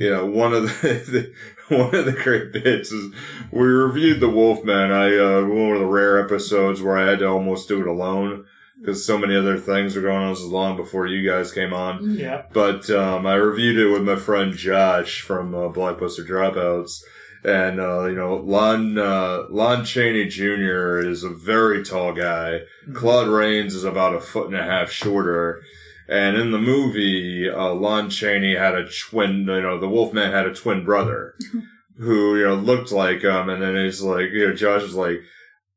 S1: you know, one of the, the one of the great bits is we reviewed the Wolfman. I uh, one of the rare episodes where I had to almost do it alone because so many other things were going on. This was long before you guys came on,
S3: Yeah.
S1: but um, I reviewed it with my friend Josh from uh, Blockbuster Dropouts. And uh, you know, Lon uh, Lon Chaney Jr. is a very tall guy. Claude Rains is about a foot and a half shorter. And in the movie, uh, Lon Chaney had a twin, you know, the Wolfman had a twin brother who, you know, looked like him. And then he's like, you know, Josh is like,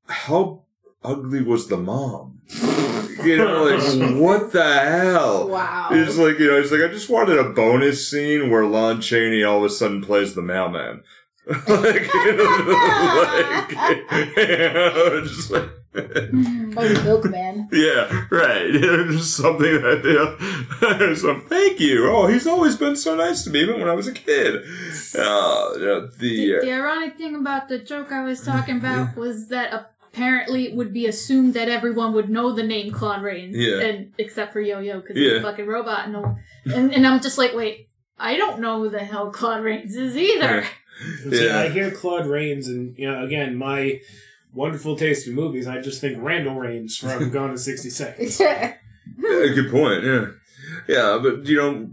S1: how ugly was the mom? You know, like, what the hell?
S4: Wow.
S1: He's like, you know, he's like, I just wanted a bonus scene where Lon Chaney all of a sudden plays the mailman. like, you know, like, you know, just like, Mm-hmm.
S4: Oh, the milkman.
S1: yeah, right. You know, just something that, you know, so, thank you. Oh, he's always been so nice to me, even when I was a kid. Uh, you know,
S2: The,
S1: the, uh,
S2: the ironic thing about the joke I was talking mm-hmm. about was that apparently it would be assumed that everyone would know the name Claude Rains,
S1: Yeah.
S2: and except for Yo-Yo because he's
S1: Yeah.
S2: a fucking robot. And, no- and and I'm just like, wait, I don't know who the hell Claude Rains is either.
S3: See,
S1: Yeah.
S3: I hear Claude Rains, and you know, again, my wonderful taste in movies. I just think Randall Raines from Gone in sixty seconds.
S1: Yeah, good point. Yeah, yeah, but you know,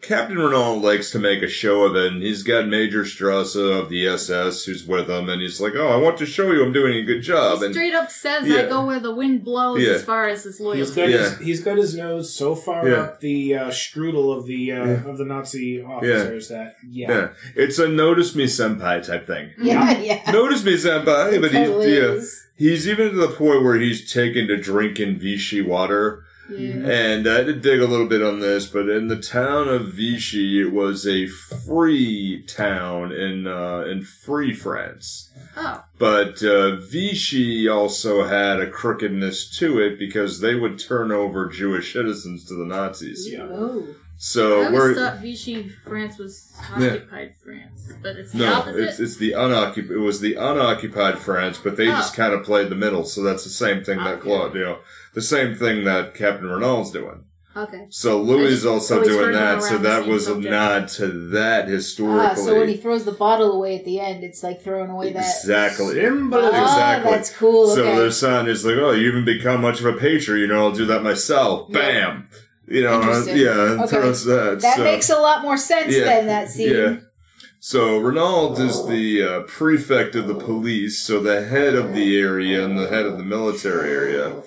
S1: Captain Renault likes to make a show of it, and he's got Major Strasser of the SS who's with him, and he's like, "Oh, I want to show you I'm doing a good job."
S2: He
S1: And
S2: straight up says,
S1: Yeah.
S2: "I go where the wind blows."
S1: Yeah.
S2: As far as his
S3: He's
S2: loyalty,
S3: got
S1: Yeah.
S3: his he's got his nose so far
S1: Yeah.
S3: up the uh, strudel of the uh,
S1: Yeah.
S3: of the Nazi officers that yeah.
S1: yeah, it's a notice me senpai type thing.
S4: yeah, yeah.
S1: Notice me senpai, but he's yeah, he's even to the point where he's taken to drinking Vichy water.
S2: Yeah.
S1: And I did dig a little bit on this, but in the town of Vichy, it was a free town in uh, in free France.
S2: Oh,
S1: But uh, Vichy also had a crookedness to it because they would turn over Jewish citizens to the Nazis.
S3: Yeah.
S4: Oh.
S1: So
S2: I always
S1: we're
S2: thought Vichy France was
S1: Yeah.
S2: occupied France, but it's the
S1: no,
S2: opposite.
S1: it's it's the unoccupied. It was the unoccupied France, but they just
S2: Oh.
S1: kind of played the middle. So that's the same thing that
S2: Okay.
S1: Claude, you know, the same thing that Captain Renault's doing.
S2: okay.
S1: So Louis is also
S2: always
S1: doing that. So that
S2: same
S1: was a nod to that historically.
S4: Ah, so when he throws the bottle away at the end, it's like throwing away that.
S1: exactly.
S3: Symbolism.
S4: Ah,
S1: Exactly.
S4: that's cool.
S1: So
S4: okay.
S1: their son is like, "Oh, you even become much of a patriot. You know, I'll do that myself."
S4: Yeah.
S1: Bam. You know, uh, yeah,
S4: Okay.
S1: throws that.
S4: that
S1: so,
S4: makes a lot more sense
S1: Yeah.
S4: than that scene.
S1: Yeah. So Renault is the uh, prefect of the police, so the head of the area and the head of the military area.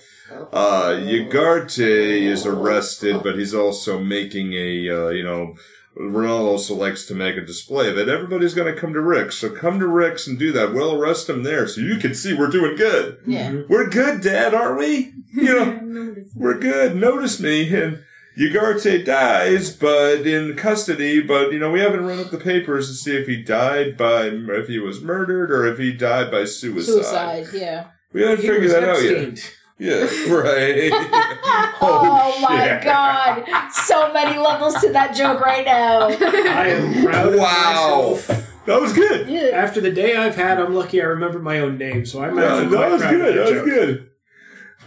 S1: Uh, Ugarte is arrested, but he's also making a, uh, you know, Ronaldo also likes to make a display that everybody's going to come to Rick's. So come to Rick's and do that. We'll arrest him there so you can see we're doing good.
S4: Yeah.
S1: We're good, Dad, aren't we? You know, we're good. Notice me. And Ugarte dies, but in custody. But you know, we haven't run up the papers to see if he died by if he was murdered or if he died by suicide.
S4: Suicide, yeah.
S1: We haven't
S3: He
S1: figured that out yet.
S3: Epsteined.
S1: Yeah, right.
S4: oh, my god. So many levels to that joke right now.
S3: I am proud of
S1: Wow.
S3: myself.
S1: That was good.
S4: Yeah.
S3: After the day I've had, I'm lucky I remember my own name, so I'm
S1: Yeah, that was good.
S3: that
S1: That was good.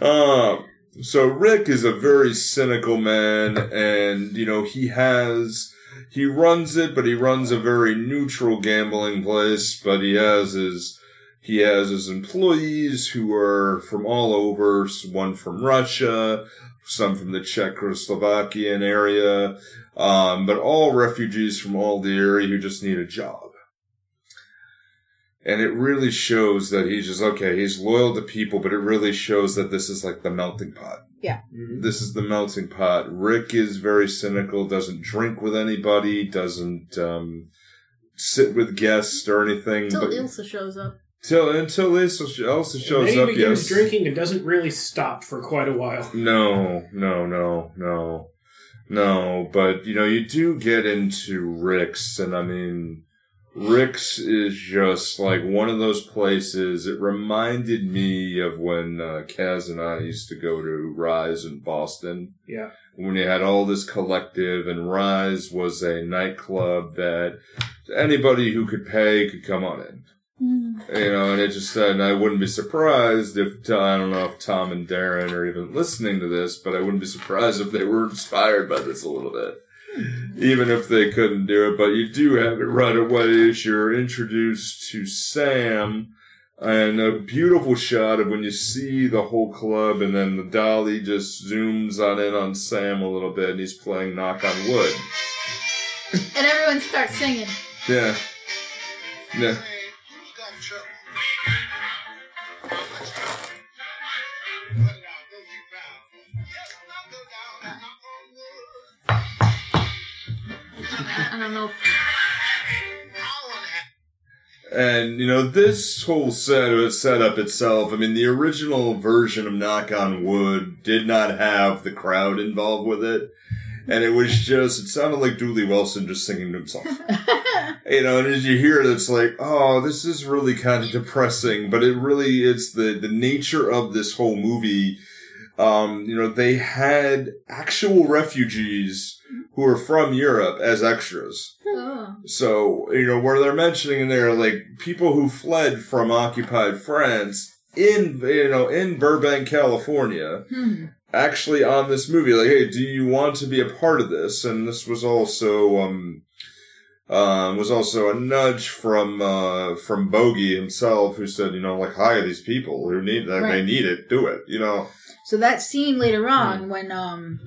S1: Um, so Rick is a very cynical man, and you know he has he runs it, but he runs a very neutral gambling place. But he has his he has his employees who are from all over. One from Russia, some from the Czechoslovakian area, um, but all refugees from all the area who just need a job. And it really shows that he's just okay. He's loyal to people, but it really shows that this is like the melting pot.
S3: Mhm.
S1: This is the melting pot. Rick is very cynical. Doesn't drink with anybody. Doesn't um, sit with guests or anything.
S2: Until
S1: but
S2: Ilsa shows up.
S1: Till until Elsa
S3: And
S1: shows up.
S3: begins
S1: Yes.
S3: drinking and doesn't really stop for quite a while.
S1: No, no, no, no, no. But you know, you do get into Rick's, and I mean, Rick's is just like one of those places. It reminded me of when uh, Kaz and I used to go to Rise in Boston.
S3: Yeah.
S1: When you had all this collective, and Rise was a nightclub that anybody who could pay could come on in. Mm. You know, and it just said, and I wouldn't be surprised if, uh, I don't know if Tom and Darren are even listening to this, but I wouldn't be surprised if they were inspired by this a little bit. Hmm. Even if they couldn't do it, but you do have it right away as you're introduced to Sam, and a beautiful shot of when you see the whole club, and then the dolly just zooms on in on Sam a little bit, and he's playing Knock on Wood.
S2: And everyone starts singing.
S1: Yeah. Yeah.
S2: I don't know if
S1: And you know this whole set setup itself. I mean, the original version of Knock on Wood did not have the crowd involved with it, and it was just it sounded like Dooley Wilson just singing to himself. you know, and as you hear it, it's like, oh, this is really kind of depressing. But it really it's the the nature of this whole movie. Um, you know, they had actual refugees who are from Europe as extras.
S2: oh.
S1: So, you know, where they're mentioning in there, like, people who fled from occupied France in, you know, in Burbank, California,
S4: Hmm.
S1: actually on this movie, like, hey, do you want to be a part of this? And this was also, um, um, was also a nudge from, uh, from Bogey himself, who said, you know, like, hire these people who need that. They need it. Do it, you know?
S4: So that scene later on when um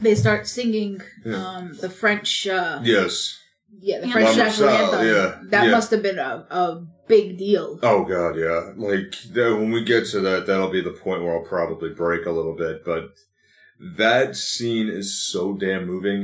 S4: they start singing
S1: Yeah.
S4: um the French uh
S1: Yes.
S4: yeah the
S2: Yeah.
S4: French national anthem.
S1: yeah,
S4: That
S1: yeah.
S4: must have been a, a big deal.
S1: Oh god, yeah. Like that, when we get to that, that'll be the point where I'll probably break a little bit. But that scene is so damn moving.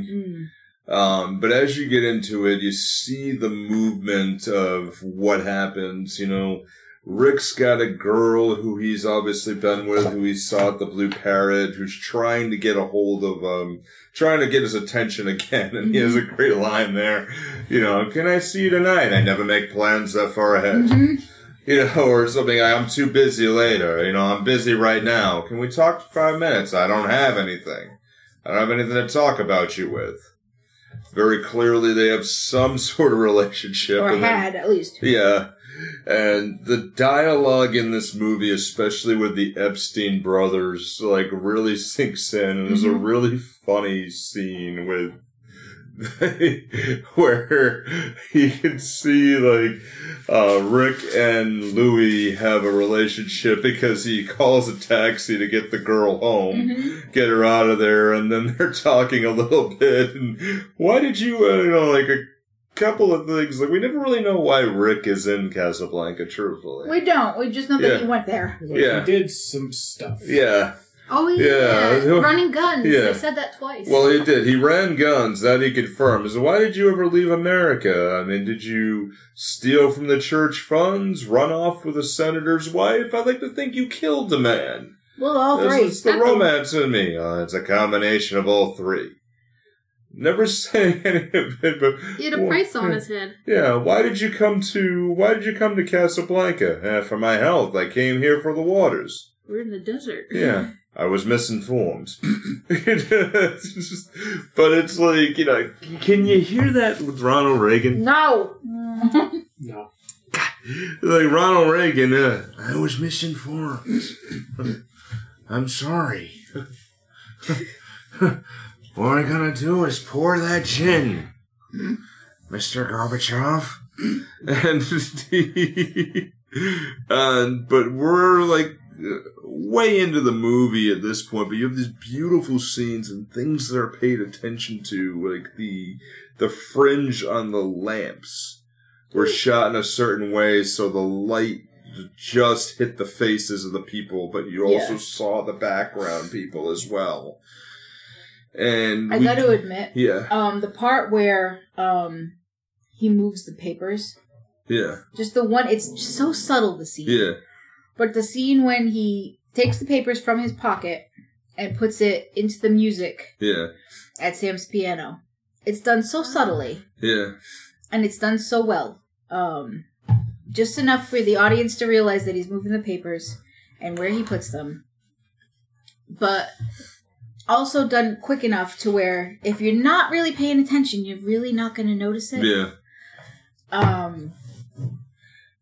S4: Mm.
S1: Um, but as you get into it, you see the movement of what happens. You know, Rick's got a girl who he's obviously been with, who he saw at the Blue Parrot, who's trying to get a hold of, um, trying to get his attention again. And he has a great line there. You know, can I see you tonight? I never make plans that far ahead
S4: Mhm.
S1: you know, or something. I'm too busy later. You know, I'm busy right now. Can we talk for five minutes? I don't have anything. I don't have anything to talk about you with. Very clearly, they have some sort of relationship.
S4: Or
S1: and then-
S4: had at least.
S1: yeah. And the dialogue in this movie, especially with the Epstein brothers, like really sinks in. And there's a
S4: Mhm.
S1: really funny scene with where you can see like uh, Rick and Louie have a relationship because he calls a taxi to get the girl home
S4: Mhm.
S1: get her out of there, and then they're talking a little bit. And why did you, uh, you know, like a couple of things. Like we never really know why Rick is in Casablanca. Truthfully,
S4: We don't. We just know that
S1: Yeah.
S4: he went there.
S3: Like,
S1: Yeah.
S3: He did some stuff.
S1: yeah.
S2: Oh yeah,
S1: Yeah.
S2: running guns.
S1: Yeah.
S2: They said that twice.
S1: Well, he did. He ran guns. That he confirmed. So why did you ever leave America? I mean, did you steal from the church funds? Run off with a senator's wife? I'd like to think you killed the man.
S4: well, all
S1: It's-
S4: three.
S1: It's the
S2: Not the-
S1: romance in me. Uh, it's a combination of all three. Never saying any of it, but
S2: he had a
S1: well,
S2: price on his head.
S1: yeah. Why did you come to? Why did you come to Casablanca? Eh, for my health. I came here for the waters.
S2: We're in the desert.
S1: Yeah, I was misinformed. It's just- but it's like you know, can you hear that with Ronald Reagan?
S4: no.
S3: No.
S1: Like Ronald Reagan, uh, I was misinformed. I'm sorry. what I'm gonna do is pour that gin, hmm? Mr. Gorbachev. and but we're like way into the movie at this point. But you have these beautiful scenes and things that are paid attention to, like the the fringe on the lamps were shot in a certain way so the light just hit the faces of the people, but you also
S4: Yeah.
S1: saw the background people as well. And
S4: I
S1: we-
S4: got to admit,
S1: yeah,
S4: um, the part where um he moves the papers,
S1: yeah,
S4: just the one. It's just so subtle. The scene.
S1: yeah,
S4: But the scene when he takes the papers from his pocket and puts it into the music
S1: yeah,
S4: at Sam's piano, it's done so subtly
S1: yeah,
S4: and it's done so well. Um, just enough for the audience to realize that he's moving the papers and where he puts them. But also done quick enough to where if you're not really paying attention, you're really not going to notice it.
S1: yeah.
S4: Um,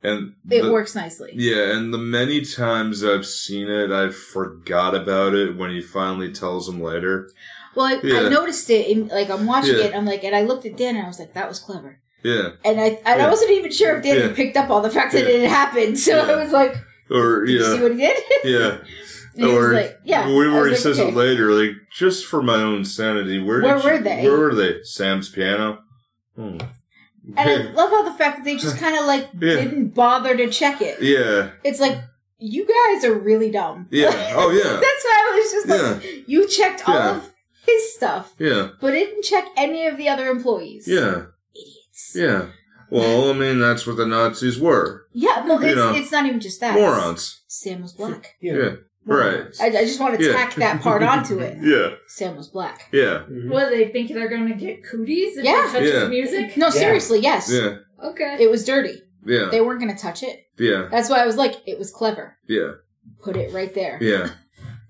S1: And
S4: it
S1: the-
S4: works nicely.
S1: Yeah, and the many times I've seen it, I forgot about it when he finally tells him later.
S4: Well, I,
S1: Yeah.
S4: I noticed it. In, like I'm watching
S1: Yeah.
S4: it, I'm like, and I looked at Dan, and I was like, that was clever.
S1: Yeah,
S4: And I, and
S1: Yeah.
S4: I wasn't even sure if Dan
S1: Yeah.
S4: picked up on the fact that it had happened. So
S1: Yeah.
S4: I was like,
S1: or
S4: did you see what he did?
S1: yeah.
S4: and he
S1: or
S4: was like, yeah.
S1: where
S4: I
S1: where he
S4: like,
S1: says
S4: okay.
S1: it later, like just for my own sanity. Where,
S4: Where
S1: did
S4: were
S1: you-
S4: they?
S1: Where were they? Sam's piano. Hmm.
S4: And I love how the fact that they just kind of like
S1: Yeah.
S4: didn't bother to check it.
S1: yeah,
S4: It's like you guys are really dumb.
S1: Yeah. Oh, yeah.
S4: That's why I was just like, you checked all
S1: Yeah.
S4: of his stuff,
S1: yeah,
S4: but didn't check any of the other employees.
S1: yeah,
S4: idiots.
S1: yeah. Well, I mean, that's what the Nazis were.
S4: Yeah, well, it's, it's not even just that.
S1: Morons.
S4: Sam was black.
S3: Yeah.
S1: Yeah. Right.
S4: I, I just want to
S1: Yeah.
S4: tack that part onto it.
S1: Yeah.
S4: Sam was black.
S1: Yeah.
S3: Mhm.
S5: What they think they're gonna get cooties if
S4: Yeah.
S5: they touch
S1: Yeah.
S5: his music?
S4: No,
S3: Yeah.
S4: seriously, yes.
S1: Yeah.
S5: Okay.
S4: It was dirty.
S1: Yeah.
S4: They weren't going to touch it.
S1: Yeah.
S4: That's why I was like, it was clever.
S1: Yeah.
S4: Put it right there.
S1: Yeah.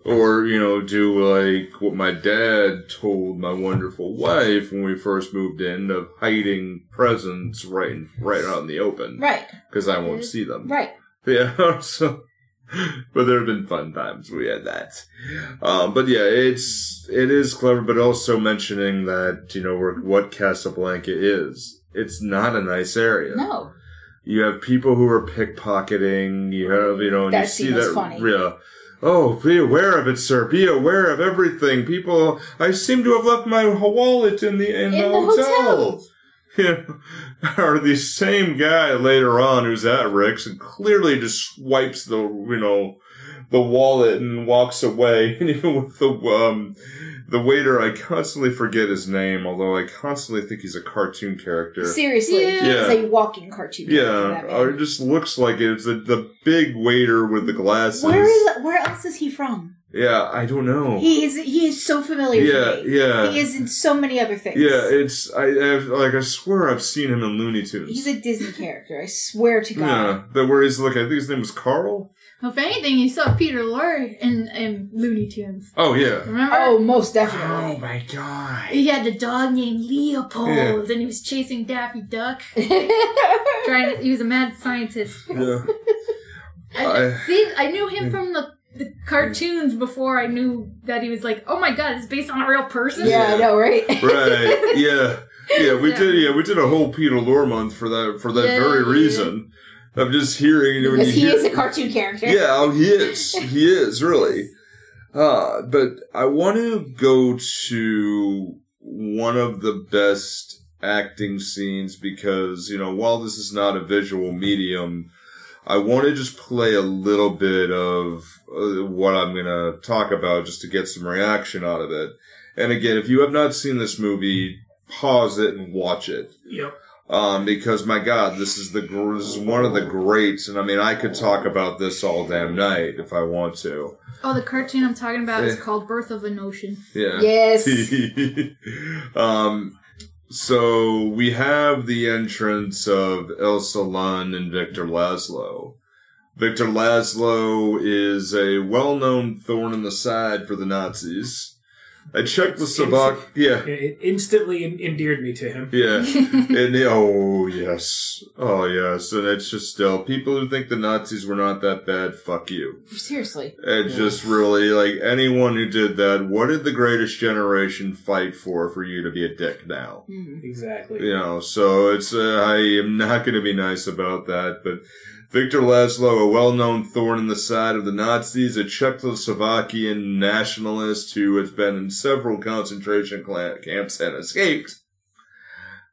S1: Or, you know, do like what my dad told my wonderful wife when we first moved in of hiding presents right in, right out in the open.
S4: Right,
S1: Because I won't see them.
S4: right.
S1: Yeah, so, but there have been fun times we had that. Um, but yeah, it's, it is clever, but also mentioning that, you know, what Casablanca is. It's not a nice area.
S4: No.
S1: You have people who are pickpocketing. You have, you know, and
S4: That
S1: you see that.
S4: funny.
S1: Yeah. Oh, be aware of it, sir. Be aware of everything. People, I seem to have left my wallet in the in,
S4: In
S1: the,
S4: the
S1: hotel.
S4: hotel.
S1: Yeah. or the same guy later on who's at Rick's and clearly just swipes the you know the wallet and walks away. And even with the um the waiter, I constantly forget his name, although I constantly think he's a cartoon character.
S4: Seriously.
S2: Yeah.
S4: He's a walking cartoon.
S1: Yeah,
S4: that
S1: or it just looks like it. it's the the big waiter with the glasses.
S4: Where is where else is he from?
S1: Yeah, I don't know.
S4: He is he is so familiar
S1: yeah,
S4: to me.
S1: yeah,
S4: He is in so many other things.
S1: yeah. It's I, I like I swear I've seen him in Looney Tunes.
S4: He's a Disney character. I swear to God.
S1: yeah, that where he's like I think his name was Carl.
S2: Well, if anything, you saw Peter Lorre in, in Looney Tunes.
S1: Oh yeah.
S2: Remember?
S4: Oh, most definitely.
S1: Oh my god.
S2: He had a dog named Leopold,
S1: Yeah.
S2: and he was chasing Daffy Duck. Trying to, he was a mad scientist.
S1: Yeah.
S2: I,
S1: I-
S2: see, I knew him from the, the cartoons before I knew that he was like, oh my god, it's based on a real person.
S4: yeah, I know, right?
S1: right. Yeah. Yeah, we
S2: Yeah.
S1: did. Yeah, we did a whole Peter Lorre month for that for that
S2: Yeah,
S1: very
S2: yeah.
S1: reason. I'm just hearing. You know, when
S4: Because
S1: you
S4: he
S1: hear-
S4: is a cartoon character.
S1: Yeah, oh, he is. He is really. Uh, but I want to go to one of the best acting scenes because you know while this is not a visual medium, I want to just play a little bit of uh, what I'm going to talk about just to get some reaction out of it. And again, if you have not seen this movie, pause it and watch it.
S3: Yep.
S1: Um, because my God, this is the gr- this is one of the greats, and I mean, I could talk about this all damn night if I want to.
S2: Oh, the cartoon I'm talking about is
S1: Eh.
S2: called Birth of a Notion.
S1: Yeah.
S4: Yes.
S1: um, so we have the entrance of Elsa Lund and Victor Laszlo. Victor Laszlo is a well-known thorn in the side for the Nazis. I checked the Savak. Yeah,
S3: It, it instantly en- endeared me to him.
S1: yeah. and the, oh yes, oh yes, and it's just still people who think the Nazis were not that bad. Fuck you.
S4: Seriously.
S1: And just really like anyone who did that. What did the greatest generation fight for for you to be a dick now?
S4: Mm.
S3: Exactly.
S1: You know, so it's uh, I am not going to be nice about that, but. Victor Laszlo, a well-known thorn in the side of the Nazis, a Czechoslovakian nationalist who has been in several concentration camps and escaped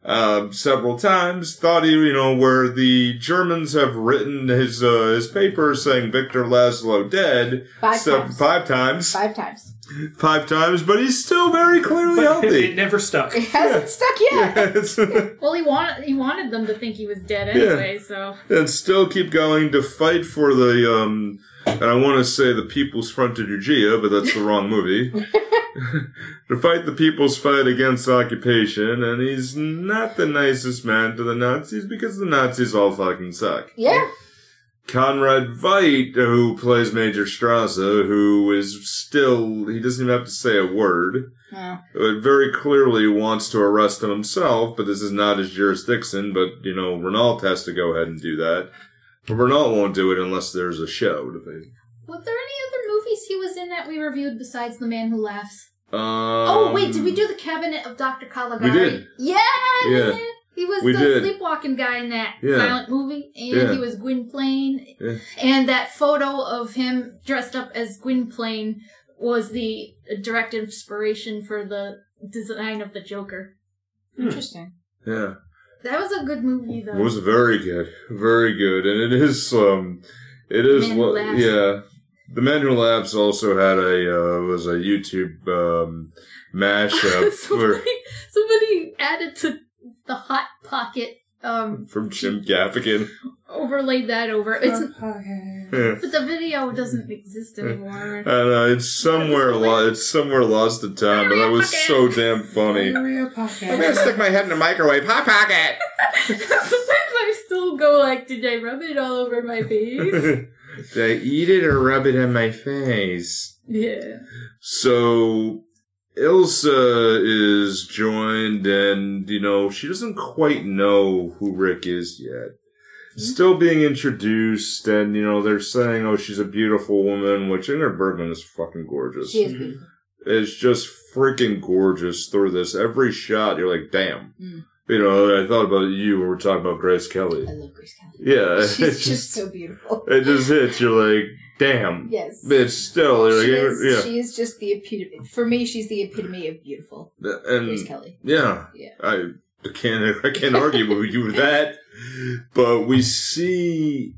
S1: um, several times, thought he, you know, where the Germans have written his uh, his paper saying Victor Laszlo dead
S4: Five
S1: so-
S4: times.
S1: five times,
S4: Five times.
S1: Five times, but he's still very clearly
S3: But it
S1: healthy.
S3: never stuck.
S4: It hasn't stuck yet.
S1: Yeah,
S2: Well, he wanted he wanted them to think he was dead anyway, so
S1: and still keep going to fight for the um and I want to say the People's Front of Judea, but that's the wrong movie. to fight the people's fight against occupation, and he's not the nicest man to the Nazis because the Nazis all fucking suck.
S4: Yeah.
S1: Conrad Veidt, who plays Major Strasser, who is still, he doesn't even have to say a word, but very clearly wants to arrest him himself, but this is not his jurisdiction, but, you know, Renault has to go ahead and do that. But Renault won't do it unless there's a show to be.
S2: Was there any other movies he was in that we reviewed besides The Man Who Laughs?
S1: Um,
S2: oh wait, did we do the Cabinet of Dr. Caligari?
S1: We did.
S2: Yeah,
S1: Yeah.
S2: man. He was
S1: We
S2: the
S1: did.
S2: sleepwalking guy in that
S1: Yeah.
S2: silent movie, and
S1: Yeah.
S2: he was Gwynplaine.
S1: Yeah.
S2: And that photo of him dressed up as Gwynplaine was the direct inspiration for the design of the Joker.
S4: Interesting.
S1: Yeah.
S2: That was a good movie, though.
S1: It was very good, very good, and it is um, it is
S2: Man Who
S1: yeah. The Man Who Laughs also had a uh, was a YouTube um mashup for
S2: somebody, somebody added to the hot pocket, um,
S1: from Jim Gaffigan.
S2: overlaid that over. It's
S1: Yeah.
S2: but the video doesn't exist anymore.
S1: And uh, it's somewhere lo- it's somewhere lost in time, but that was so damn funny. I'm gonna stick my head in the microwave. Hot pocket.
S2: Sometimes I still go like, did I rub it all over my face?
S1: Did I eat it or rub it in my face?
S2: yeah.
S1: So Ilsa is joined, and you know she doesn't quite know who Rick is yet. Still being introduced, and you know they're saying, "Oh, she's a beautiful woman," which Ingrid Bergman is fucking gorgeous.
S4: She is beautiful.
S1: It's just freaking gorgeous through this. Every shot, you're like, "Damn."
S4: Mm.
S1: You know, I thought about you when we were talking about Grace Kelly.
S4: I love Grace Kelly.
S1: Yeah,
S4: She's just so beautiful.
S1: it just hits. You're like, "Damn."
S4: Yes.
S1: But it's still, you're
S4: She
S1: like,
S4: is,
S1: yeah.
S4: she is just the epitome. For me, she's the epitome of beautiful.
S1: and
S4: Grace Kelly.
S1: Yeah.
S4: Yeah.
S1: I can't I can't argue with you with that. But we see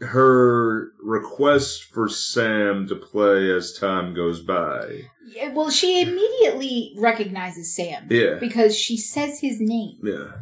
S1: her request for Sam to play as time goes by.
S4: Yeah, well, she immediately recognizes Sam
S1: Yeah.
S4: because she says his name.
S1: Yeah.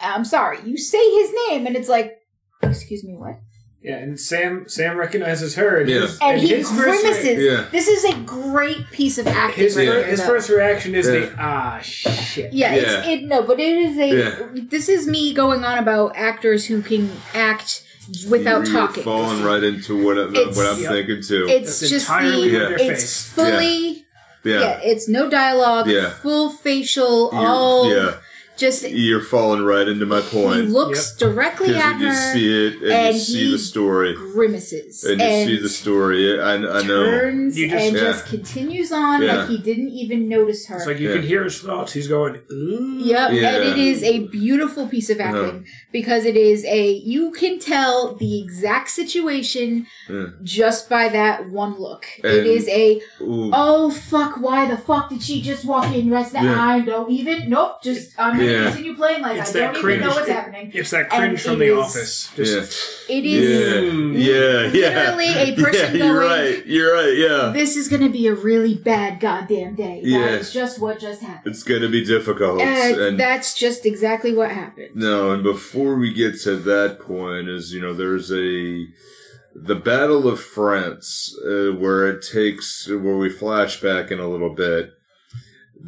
S4: I'm sorry, you say his name, and it's like, excuse me, what?
S3: Yeah, and Sam Sam recognizes her, and,
S1: Yeah.
S3: his,
S4: And he
S3: his first re-
S1: Yeah.
S4: This is a great piece of acting.
S3: his,
S4: right
S3: fir- his first reaction is
S1: Yeah.
S3: the ah shit.
S4: Yeah,
S1: Yeah.
S4: it's it no, but it is a.
S1: Yeah.
S4: This is me going on about actors who can act without
S1: You're
S4: talking.
S1: falling right into what, I, what I'm
S3: Yep.
S1: thinking too.
S4: It's
S3: That's
S4: just
S3: entirely
S4: the.
S1: with
S4: It's
S3: face.
S4: fully. Yeah.
S1: yeah.
S4: it's no dialogue.
S1: Yeah.
S4: Full facial.
S1: You're-
S4: all
S1: yeah.
S4: Just.
S1: You're falling right into my point.
S4: He
S1: point.
S4: looks directly at
S1: you
S4: her, You
S1: see it and,
S4: and
S1: you see
S4: he
S1: the story.
S4: grimaces,
S1: And you see the story. I, I know.
S4: turns
S3: You just-
S4: and
S1: Yeah.
S4: just continues on
S1: Yeah.
S4: like he didn't even notice her.
S3: It's like you
S1: Yeah.
S3: can hear his thoughts. He's going, ooh.
S4: Yep,
S1: Yeah.
S4: and it is a beautiful piece of acting
S1: Uh-huh.
S4: because it is a you can tell the exact situation
S1: Yeah.
S4: just by that one look. it
S1: And-
S4: is a
S1: Ooh.
S4: oh fuck, why the fuck did she just walk in right now?
S1: Yeah.
S4: I don't even nope, just I'm
S1: Yeah.
S4: going to
S1: Yeah.
S4: continue playing like
S3: It's
S4: I
S3: that
S4: don't even
S3: cringe.
S4: know what's happening.
S3: It's that
S4: And
S3: cringe from
S4: it
S3: The
S4: is-
S3: Office. Just,
S1: yeah.
S4: It is
S3: Mm.
S1: Yeah, yeah.
S4: literally a person
S1: yeah, you're
S4: going,
S1: right. You're right. Yeah,
S4: this is going to be a really bad goddamn day.
S1: Yeah.
S4: That's just what just happened.
S1: it's gonna be difficult.
S4: Uh,
S1: and
S4: that's just exactly what happened.
S1: no, and before we get to that point, is you know, there's a the Battle of France uh, where it takes where we flash back in a little bit.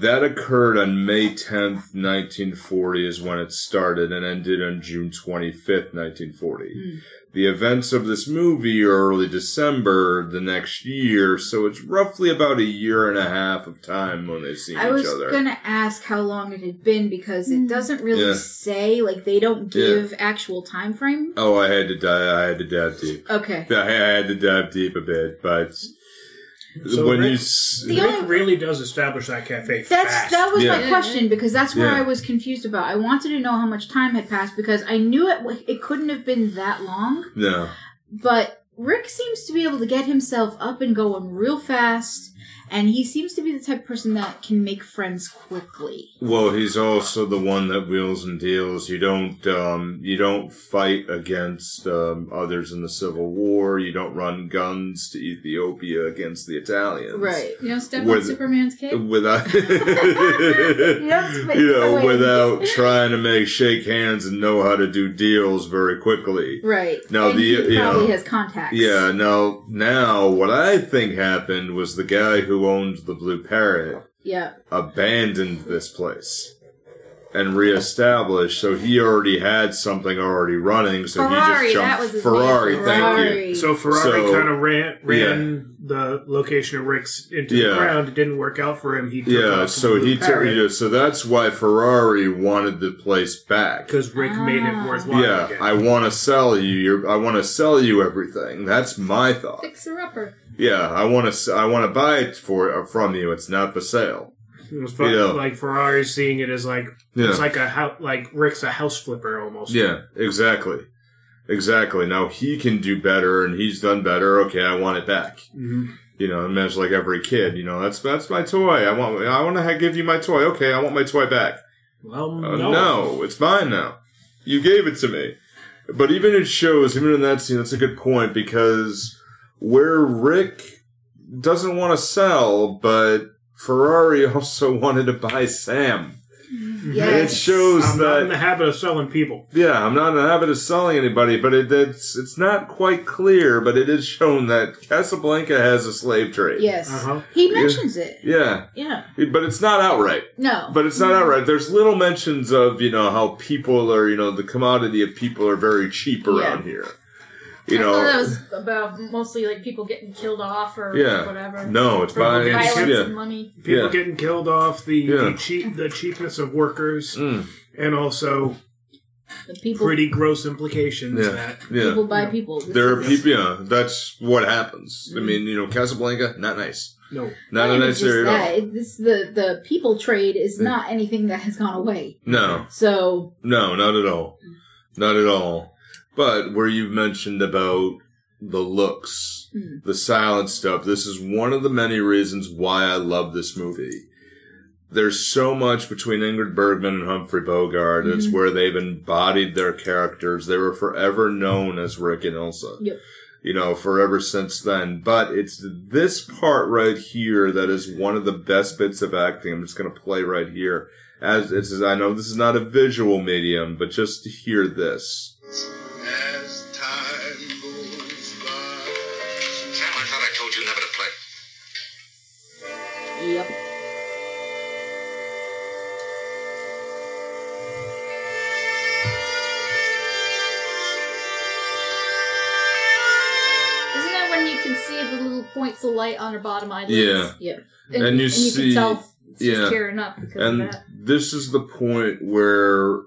S1: That occurred on May 10th, 1940 is when it started and ended on June 25th, 1940.
S4: Hmm.
S1: The events of this movie are early December the next year, so it's roughly about a year and a half of time when they've seen
S4: I
S1: each other.
S4: I was going to ask how long it had been because it
S2: Mm.
S4: doesn't really
S1: Yeah.
S4: say, like, they don't give actual time frame.
S1: Oh, I had to dive. I had to dive deep.
S4: Okay.
S1: I I had to dive deep a bit, but
S3: So
S1: when
S3: Rick-
S1: you s-
S4: The
S3: Rick
S4: only-
S3: really does establish that cafe
S4: That's
S3: fast.
S4: that was my question because that's where
S1: Yeah.
S4: I was confused about. I wanted to know how much time had passed because I knew it it couldn't have been that long,
S1: no,
S4: but Rick seems to be able to get himself up and going real fast and he seems to be the type of person that can make friends quickly.
S1: well, he's also the one that wheels and deals. You don't, um, you don't fight against um, others in the Civil War. You don't run guns to Ethiopia against the Italians, Right.
S2: You don't step
S1: With-
S2: on Superman's cape.
S1: Without, you know, without trying to make shake hands and know how to do deals very quickly.
S4: Right.
S1: No,
S4: and
S1: the-
S4: he
S1: you know,
S4: has contacts.
S1: Yeah, now, now, what I think happened was the guy who owned the Blue Parrot
S4: Yeah.
S1: abandoned this place and reestablished. So he already had something already running. So
S2: Ferrari,
S1: he just
S2: that
S1: jumped
S2: was his
S1: Ferrari.
S2: name.
S1: Thank you.
S3: So Ferrari
S1: So-
S3: kind of ran ran the location of Rick's into
S1: Yeah.
S3: the ground. It didn't work out for him. He took
S1: Yeah, so he took. Yeah, so that's why Ferrari wanted the place back.
S3: because Rick made it
S4: Ah.
S3: worthwhile.
S1: Yeah,
S3: again.
S1: I want to sell you. Your, I want to sell you everything. That's my thought.
S2: Fixer upper.
S1: Yeah, I want to. I want to buy it for uh, from you. It's not for sale.
S3: It was fun.
S1: Yeah.
S3: Like Ferrari's seeing it as like
S1: Yeah.
S3: it's like a. Like Rick's a house flipper almost.
S1: Yeah, exactly. Exactly. Now he can do better and he's done better. Okay, I want it back.
S3: Mhm.
S1: You know, and that's like every kid, you know, that's that's my toy. I want I want to give you my toy. Okay, I want my toy back.
S3: Well,
S1: Uh,
S3: no.
S1: no. it's mine now. You gave it to me. But even it shows, even in that scene, that's a good point because where Rick doesn't want to sell, but Ferrari also wanted to buy Sam.
S4: Yes.
S1: It shows
S3: I'm not in the habit of selling people.
S1: yeah, I'm not in the habit of selling anybody, but it, it's it's not quite clear, but it is shown that Casablanca has a slave trade.
S4: Yes.
S3: Uh-huh.
S4: He mentions it.
S1: Yeah,
S4: Yeah.
S1: but it's not outright.
S4: No.
S1: But it's not outright. There's little mentions of you know how people are, you know, the commodity of people are very cheap around here. You
S2: I thought that
S1: know,
S2: was about mostly like people getting killed off or
S1: Yeah.
S2: whatever.
S1: no, it's
S3: People
S1: buying.
S3: getting
S2: Violence
S1: yeah,
S2: and money.
S3: People
S1: Yeah.
S3: getting killed off, the,
S1: Yeah.
S3: the cheap the cheapness of workers,
S1: Mm,
S3: and also
S4: the people
S3: pretty gross implications
S1: Yeah.
S3: that
S1: yeah.
S4: people buy people. This
S1: There are people. Yeah, that's what happens. I mean, you know, Casablanca, not nice.
S3: no.
S1: Not a nice area at
S4: that.
S1: all.
S4: It- This the the people trade is not anything that has gone away.
S1: No,
S4: So
S1: no, not at all. Not at all. But where you've mentioned about the looks,
S4: Hmm.
S1: the silent stuff, this is one of the many reasons why I love this movie. There's so much between Ingrid Bergman and Humphrey Bogart. It's
S4: Mhm.
S1: where they've embodied their characters. They were forever known as Rick and Elsa.
S4: Yep.
S1: You know, forever since then. But it's this part right here that is one of the best bits of acting. I'm just going to play right here. As it's, I know this is not a visual medium, but just to hear this.
S6: As time goes by.
S7: Sam, I thought I told you never to play.
S4: yep.
S2: Isn't that when you can see the little points of light on her bottom eyelids?
S1: Yeah.
S4: Yep.
S2: And,
S1: And you
S2: and
S1: see-
S2: can tell it's
S1: yeah.
S2: just tearing up because
S1: And
S2: of that.
S1: this is the point where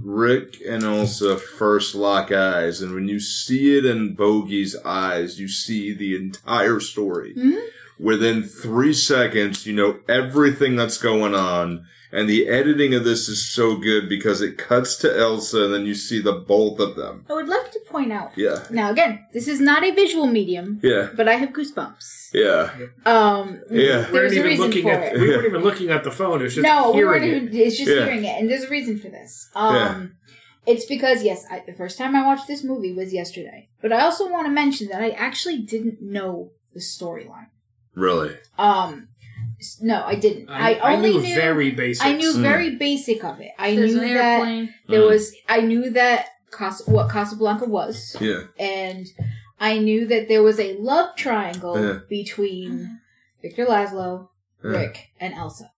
S1: Rick and Elsa first lock eyes, and when you see it in Bogey's eyes, you see the entire story.
S4: Mhm.
S1: Within three seconds, you know everything that's going on, And the editing of this is so good because it cuts to Elsa and then you see the both of them.
S4: I would love to point out.
S1: Yeah.
S4: Now, again, this is not a visual medium,
S1: Yeah.
S4: but I have goosebumps.
S1: Yeah.
S4: Um,
S1: Yeah.
S3: We weren't
S4: a
S3: even
S4: reason
S3: looking
S4: for
S3: at
S4: it.
S3: we weren't even looking at the phone. It was just
S4: no, we
S3: hearing
S4: weren't
S3: it.
S4: It's just
S1: Yeah.
S4: hearing it, and there's a reason for this. Um,
S1: Yeah.
S4: it's because yes, I, the first time I watched this movie was yesterday, but I also want to mention that I actually didn't know the storyline.
S1: Really.
S4: Um, s- no, I didn't. I,
S3: I, I
S4: only
S3: knew,
S4: knew
S3: very basic.
S4: I knew
S1: Mm.
S4: very basic of it. I
S2: There's
S4: knew
S2: an
S4: that
S2: airplane.
S4: there
S1: Mm.
S4: was. I knew that Cas- what Casablanca was,
S1: Yeah.
S4: and I knew that there was a love triangle
S1: Yeah.
S4: between Victor Laszlo,
S1: Yeah.
S4: Rick, and Elsa.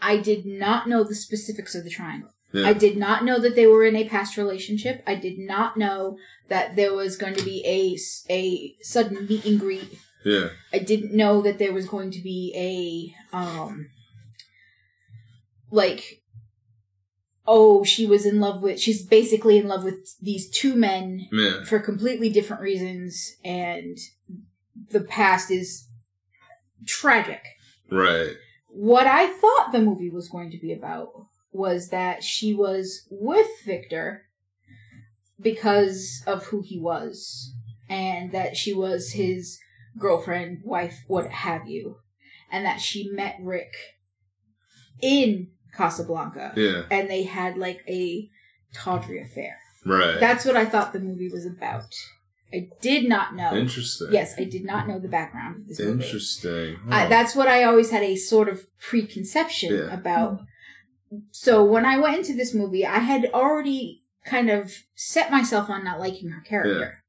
S4: I did not know the specifics of the triangle.
S1: Yeah.
S4: I did not know that they were in a past relationship. I did not know that there was going to be a, a sudden meet and greet.
S1: Yeah.
S4: I didn't know that there was going to be a, um, like, oh, she was in love with, she's basically in love with these two men
S1: Yeah.
S4: for completely different reasons, and the past is tragic.
S1: Right.
S4: What I thought the movie was going to be about was that she was with Victor because of who he was, and that she was his girlfriend, wife, what have you, and that she met Rick in Casablanca,
S1: Yeah.
S4: and they had like a tawdry affair.
S1: Right.
S4: That's what I thought the movie was about. I did not know.
S1: Interesting.
S4: Yes, I did not know the background of this movie.
S1: Interesting.
S4: I, that's what I always had a sort of preconception
S1: Yeah.
S4: about. So when I went into this movie, I had already kind of set myself on not liking her character.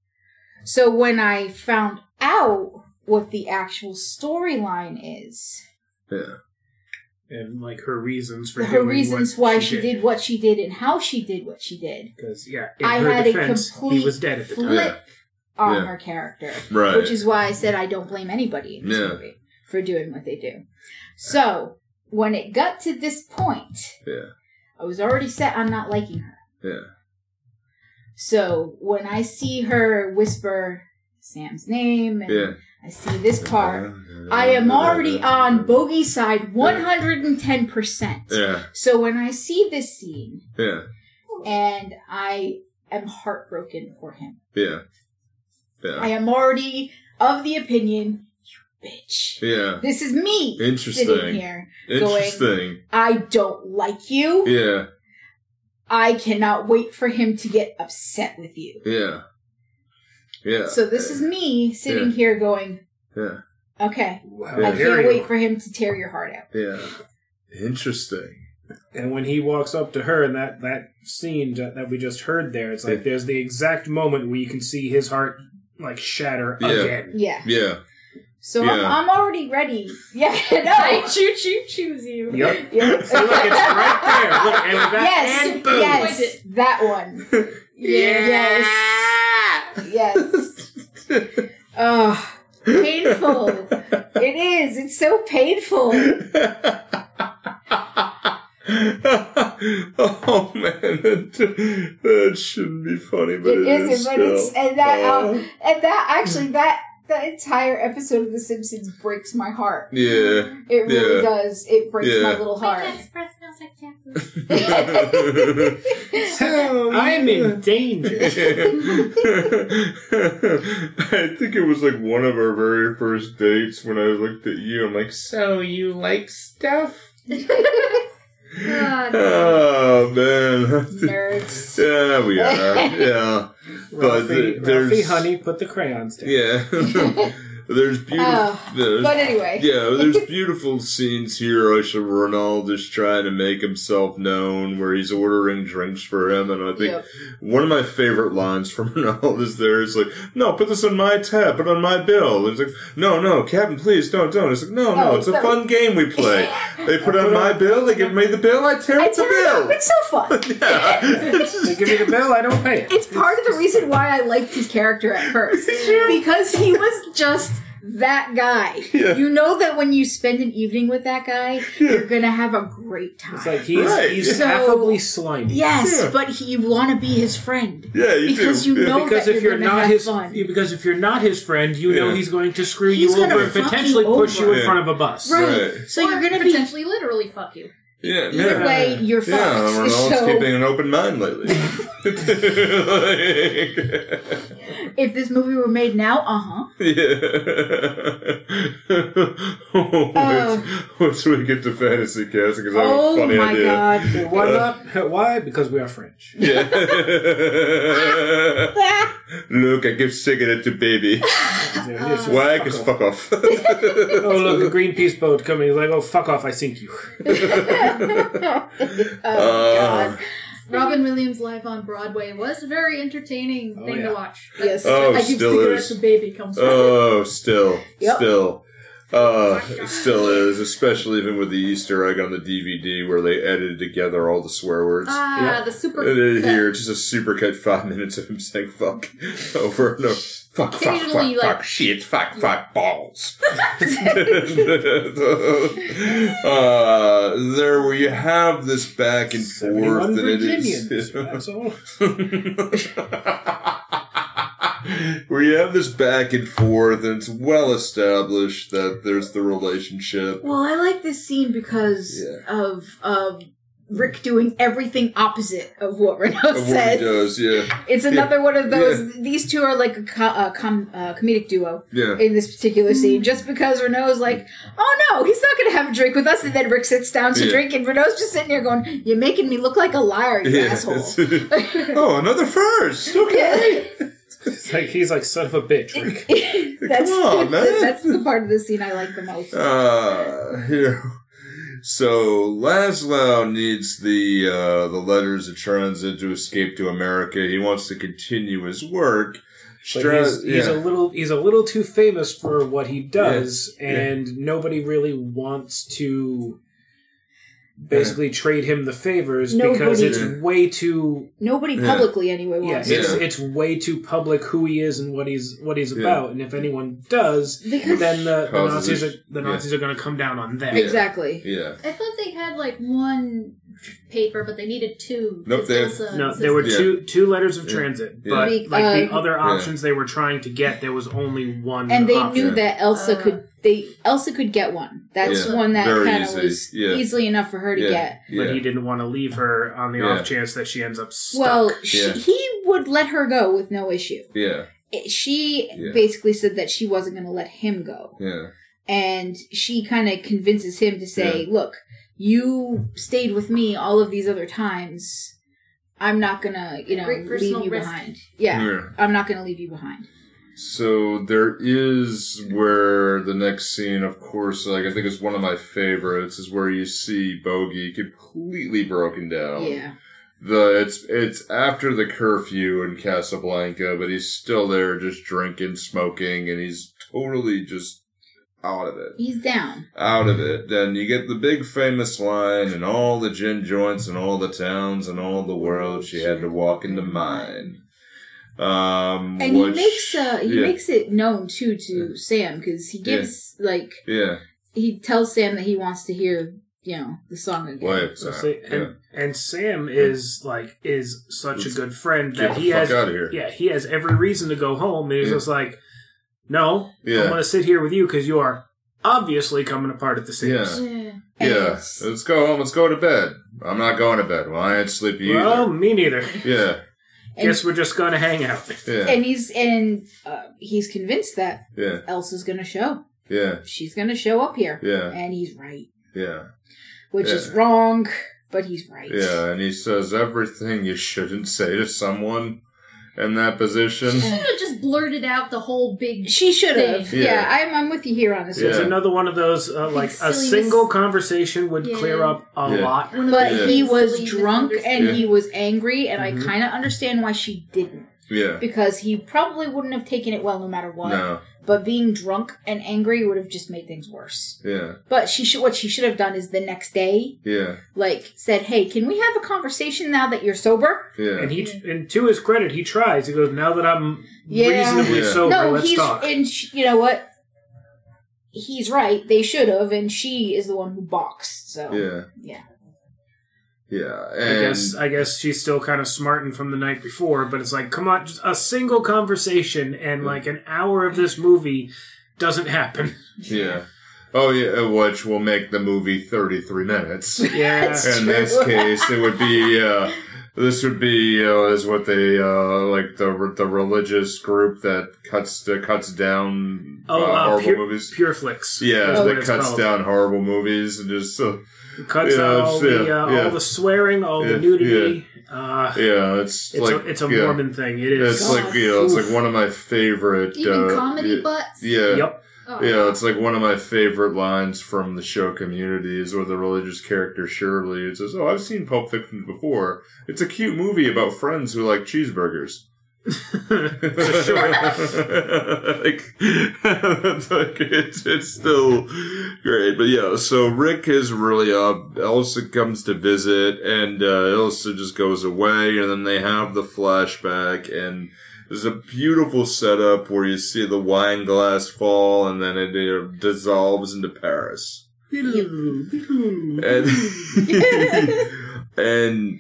S4: So when I found out what the actual storyline is,
S1: yeah.
S3: and like her reasons for
S4: her
S3: doing
S4: reasons
S3: what
S4: why she did. what she did and how she did what she did,
S3: Because yeah, in
S4: I
S3: her
S4: had a complete
S3: he was dead at the time.
S4: flip on
S1: Yeah.
S4: her character.
S1: Right.
S4: which is why I said I don't blame anybody in this
S1: Yeah.
S4: movie for doing what they do. So when it got to this point,
S1: Yeah.
S4: I was already set on not liking her.
S1: Yeah.
S4: So when I see her whisper Sam's name and
S1: Yeah.
S4: I see this part, I am already on bogey side 110%.
S1: Yeah.
S4: So when I see this scene
S1: Yeah.
S4: and I am heartbroken for him,
S1: Yeah. Yeah.
S4: I am already of the opinion, you bitch.
S1: Yeah.
S4: This is me sitting
S1: Interesting.
S4: here.
S1: Interesting.
S4: I don't like you.
S1: Yeah.
S4: I cannot wait for him to get upset with you.
S1: Yeah. Yeah.
S4: So this is me sitting
S1: Yeah.
S4: here going,
S1: Yeah.
S4: okay,
S3: Wow,
S1: Yeah.
S4: I can't wait for him to tear your heart out.
S1: Yeah. Interesting.
S3: And when he walks up to her in that that scene that, that we just heard there, it's like
S1: Yeah.
S3: there's the exact moment where you can see his heart like shatter
S1: Yeah.
S3: again.
S4: Yeah.
S1: Yeah.
S4: So I'm, I'm already ready. Yeah,
S5: I choo choo choose you.
S3: Yep.
S4: Yeah.
S3: See, look, it's right there. Look, and with that,
S4: Yes,
S3: and boom.
S4: yes, that one. Yes, yes. Oh, painful. It is. It's so painful.
S1: oh man, that, that shouldn't be funny, but
S4: It
S1: it is.
S4: isn't, but it's and that
S1: Oh.
S4: um, and that actually that that entire episode of The Simpsons breaks my heart.
S1: yeah.
S4: It really
S1: Yeah.
S4: does. It breaks my little heart.
S2: express smells like Jackson.
S3: I'm in danger.
S1: I think it was like one of our very first dates when I looked at you. I'm like, so you like stuff?
S2: Ah, God.
S1: Oh man,
S4: Nerds.
S1: yeah, we are. Yeah, but
S3: Ralphie,
S1: there's
S3: Ralphie, honey, put the crayons down.
S1: yeah. there's beautiful.
S4: Oh,
S1: there's,
S4: But anyway.
S1: yeah, there's beautiful scenes here. Usher Ronald is trying to make himself known, where he's ordering drinks for him, and I think
S4: Yep.
S1: one of my favorite lines from Ronald is there. It's like, "No, put this on my tab, put it on my bill." It's like, "No, no, Captain, please don't, don't." It's like, "No, no,
S4: No,
S1: it's a
S4: no.
S1: fun game we play. They put it on my bill, they give me the bill, I tear
S4: I
S1: up the
S4: tear it up.
S1: bill."
S4: It's so fun.
S1: yeah.
S3: They give me the bill, I don't pay it.
S4: It's part of the reason why I liked his character at first. Because he was just that guy.
S1: Yeah.
S4: You know that when you spend an evening with that guy, you're gonna have a great time.
S3: It's like he's
S1: Right.
S3: he's
S4: So-
S3: affably slimy.
S4: yes,
S1: Yeah.
S4: but he, you want to be his friend.
S1: Yeah, you
S4: Because
S1: do.
S4: you
S1: Yeah.
S4: know
S3: Because
S4: that
S3: if
S4: you're,
S3: you're not his
S4: fun.
S3: because if you're not his friend, you know he's going to screw
S4: He's
S3: you over and
S4: fuck you
S3: potentially push you in front of a bus.
S4: Right.
S1: Right.
S4: So
S2: Or
S4: you're gonna be
S2: potentially literally fuck you.
S1: Yeah,
S4: Either
S1: yeah.
S4: way, you're
S1: Yeah,
S4: fucked.
S1: Ronald's
S4: So-
S1: keeping an open mind lately. Like-
S4: If this movie were made now, uh huh.
S1: yeah.
S4: Uh.
S1: Once we get to fantasy casting, because I have
S4: Oh
S1: a funny
S4: my
S1: idea.
S4: god.
S3: Why not? Why? Because we are French.
S1: Yeah. Look, I give cigarette to baby. Why? Because fuck off.
S3: Oh, look, a Greenpeace boat coming. He's like, oh, fuck off, I sink you.
S4: oh my
S1: god.
S2: Robin Williams live on Broadway was a very entertaining
S3: Oh,
S2: thing
S3: yeah.
S2: to watch.
S4: Yes.
S1: Oh,
S2: I give
S1: still
S2: cigarettes
S1: is.
S2: a baby comes from.
S1: Oh, still,
S4: Yep.
S1: still, uh, still is. Especially even with the Easter egg on the DVD where they edited together all the swear words.
S2: ah,
S3: Yeah.
S2: the super.
S1: And then here, just a supercut five minutes of him saying "fuck" over and over. Fuck, fuck, fuck,
S2: Occasionally,
S1: fuck, shit, fuck, fuck, balls. uh, there, where you have this back and forth,
S3: 71
S1: and it
S3: Virginians. That's all.
S1: Where you have this back and forth, and it's well established that there's the relationship.
S4: Well, I like this scene because
S1: Yeah.
S4: of of Rick doing everything opposite of what Renault
S1: Of what he
S4: said.
S1: does, yeah,
S4: It's another one of those.
S1: Yeah.
S4: These two are like a, co- a com- uh, comedic duo
S1: yeah.
S4: in this particular scene. Just because Renault's like, "Oh no, he's not going to have a drink with us," and then Rick sits down to
S1: Yeah.
S4: drink, and Renault's just sitting there going, "You're making me look like a liar, you
S1: Yeah.
S4: asshole."
S1: oh, another first. Okay.
S3: It's like, he's like, son of a bitch, Rick.
S4: that's
S1: on, man.
S4: that's the part of the scene I like the most.
S1: Uh, here. So Laszlo needs the uh, the letters of transit to escape to America. He wants to continue his work.
S3: But
S1: Stra-
S3: he's, he's
S1: yeah.
S3: a little he's a little too famous for what he does,
S1: Yeah.
S3: and nobody really wants to basically trade him the favors because it's
S1: Yeah.
S3: way too
S4: Nobody
S1: Yeah.
S4: publicly anyway
S3: yeah,
S4: wants
S3: it's
S1: Yeah.
S3: it's way too public who he is and what he's what he's
S1: Yeah.
S3: about. And if anyone does,
S4: because
S3: then the, the
S1: Causes
S3: Nazis are
S1: it-
S3: the
S1: yeah.
S3: Nazis are going to come down on them.
S1: Yeah.
S4: exactly.
S1: yeah.
S2: I thought they had like one paper, but they needed two.
S1: Nope,
S2: It's
S1: they-
S2: Elsa
S3: No,
S2: and
S3: there were
S1: Yeah.
S3: two two letters of
S1: Yeah.
S3: transit,
S1: Yeah.
S3: but
S4: Be-
S3: like the
S4: uh,
S3: other
S1: Yeah.
S3: options they were trying to get, there was only one.
S4: and they
S3: option.
S4: knew that Elsa
S2: Uh.
S4: could they Elsa could get one. That's
S1: Yeah.
S4: one that kind of
S1: easy.
S4: was
S1: Yeah.
S4: easily enough for her to
S1: yeah.
S4: get.
S1: Yeah.
S3: but he didn't want to leave her on the
S1: Yeah.
S3: off chance that she ends up stuck.
S4: Well, she, he would let her go with no issue.
S1: yeah.
S4: It- she
S1: Yeah.
S4: basically said that she wasn't going to let him go,
S1: Yeah.
S4: and she kind of convinces him to say, "Look, you stayed with me all of these other times. I'm not gonna, you know, leave you
S2: risk.
S4: behind. Yeah,
S1: Yeah.
S4: I'm not gonna leave you behind."
S1: So there is where the next scene, of course, like I think is one of my favorites, is where you see Bogey completely broken down.
S4: Yeah,
S1: The it's it's after the curfew in Casablanca, but he's still there, just drinking, smoking, and he's totally just out of it.
S4: he's down.
S1: Out of it. Then you get the big famous line, and all the gin joints and all the towns and all the world, she had to walk into mine. Um,
S4: And
S1: which-
S4: he makes uh, he
S1: yeah,
S4: makes it known too to Sam because he gives like
S1: yeah.
S4: he tells Sam that he wants to hear you know the song again.
S1: Wait,
S3: So
S1: sorry.
S3: say- and, and Sam is like is such a good friend that he has
S1: out of here.
S3: yeah he has every reason to go home and he's
S1: Yeah.
S3: just like no
S1: Yeah.
S3: I'm gonna sit here with you because you are obviously coming apart at the seams.
S1: Yeah.
S2: Yeah.
S1: Yeah, let's go home. Let's go to bed. I'm not going to bed. Well, I ain't sleepy either.
S3: Well, me neither.
S1: yeah,
S4: and,
S3: Guess we're just gonna hang out.
S1: yeah,
S4: and he's and uh, he's convinced that
S1: yeah,
S4: Elsa's gonna show.
S1: yeah,
S4: She's gonna show up here,
S1: yeah,
S4: and he's right,
S1: yeah,
S4: which is
S1: Yeah.
S4: wrong, but he's right.
S1: yeah. And he says everything you shouldn't say to someone in that position.
S2: She should have just blurted out the whole big.
S4: She should have. Yeah.
S1: Yeah.
S4: I'm, I'm with you here on this
S1: Yeah.
S3: It's another one of those uh, like a
S2: silliness.
S3: single conversation would
S2: Yeah.
S3: clear up a
S1: Yeah.
S3: lot.
S4: But
S1: Yeah.
S4: he was
S2: silly
S4: drunk and
S2: misunderstandings.
S4: he was angry, and
S3: Mhm.
S4: I kind of understand why she didn't.
S1: Yeah,
S4: Because he probably wouldn't have taken it well no matter what.
S1: no,
S4: But being drunk and angry would have just made things worse.
S1: yeah,
S4: But she should what she should have done is the next day,
S1: yeah,
S4: like said, "Hey, can we have a conversation now that you're sober?"
S1: yeah,
S3: And he, and to his credit, he tries. He goes, "Now that I'm
S4: Yeah.
S3: reasonably
S1: Yeah.
S3: sober,
S4: no,
S3: let's
S4: he's
S3: talk."
S4: and sh- you know what? He's right. They should have, and she is the one who balks. So
S1: yeah,
S4: yeah.
S1: Yeah.
S3: I guess I guess she's still kind of smarting from the night before, but it's like, come on, just a single conversation and like an hour of this movie doesn't happen.
S1: yeah. Oh yeah, which will make the movie thirty-three minutes.
S3: Yeah.
S4: That's
S1: In this case, it would be. Uh, this would be uh, is what they uh, like the the religious group that cuts that cuts down
S3: Oh,
S1: uh,
S3: uh,
S1: horrible
S3: pure,
S1: movies.
S3: pure flicks.
S1: yeah, that cuts
S3: called.
S1: down horrible movies and just uh,
S3: Cuts
S1: Yeah,
S3: out all
S1: it's-
S3: the uh,
S1: yeah.
S3: all the swearing, all
S1: Yeah,
S3: the nudity. Uh,
S1: yeah, it's,
S3: it's
S1: like
S3: a it's a
S1: yeah,
S3: Mormon thing. It is.
S1: It's like you know, it's like one of my favorite
S2: Even
S1: uh,
S2: comedy
S1: yeah,
S2: butts.
S1: Yeah,
S3: Yep.
S2: Oh,
S1: Yeah, it's like one of my favorite lines from the show Communities, where the religious character Shirley it says, "Oh, I've seen Pulp Fiction before. It's a cute movie about friends who like cheeseburgers." Like, it's like it's it's still great, but yeah. So Rick is really up. Elsa comes to visit, and uh, Elsa just goes away, and then they have the flashback, and there's a beautiful setup where you see the wine glass fall, and then it, uh, dissolves into Paris, and and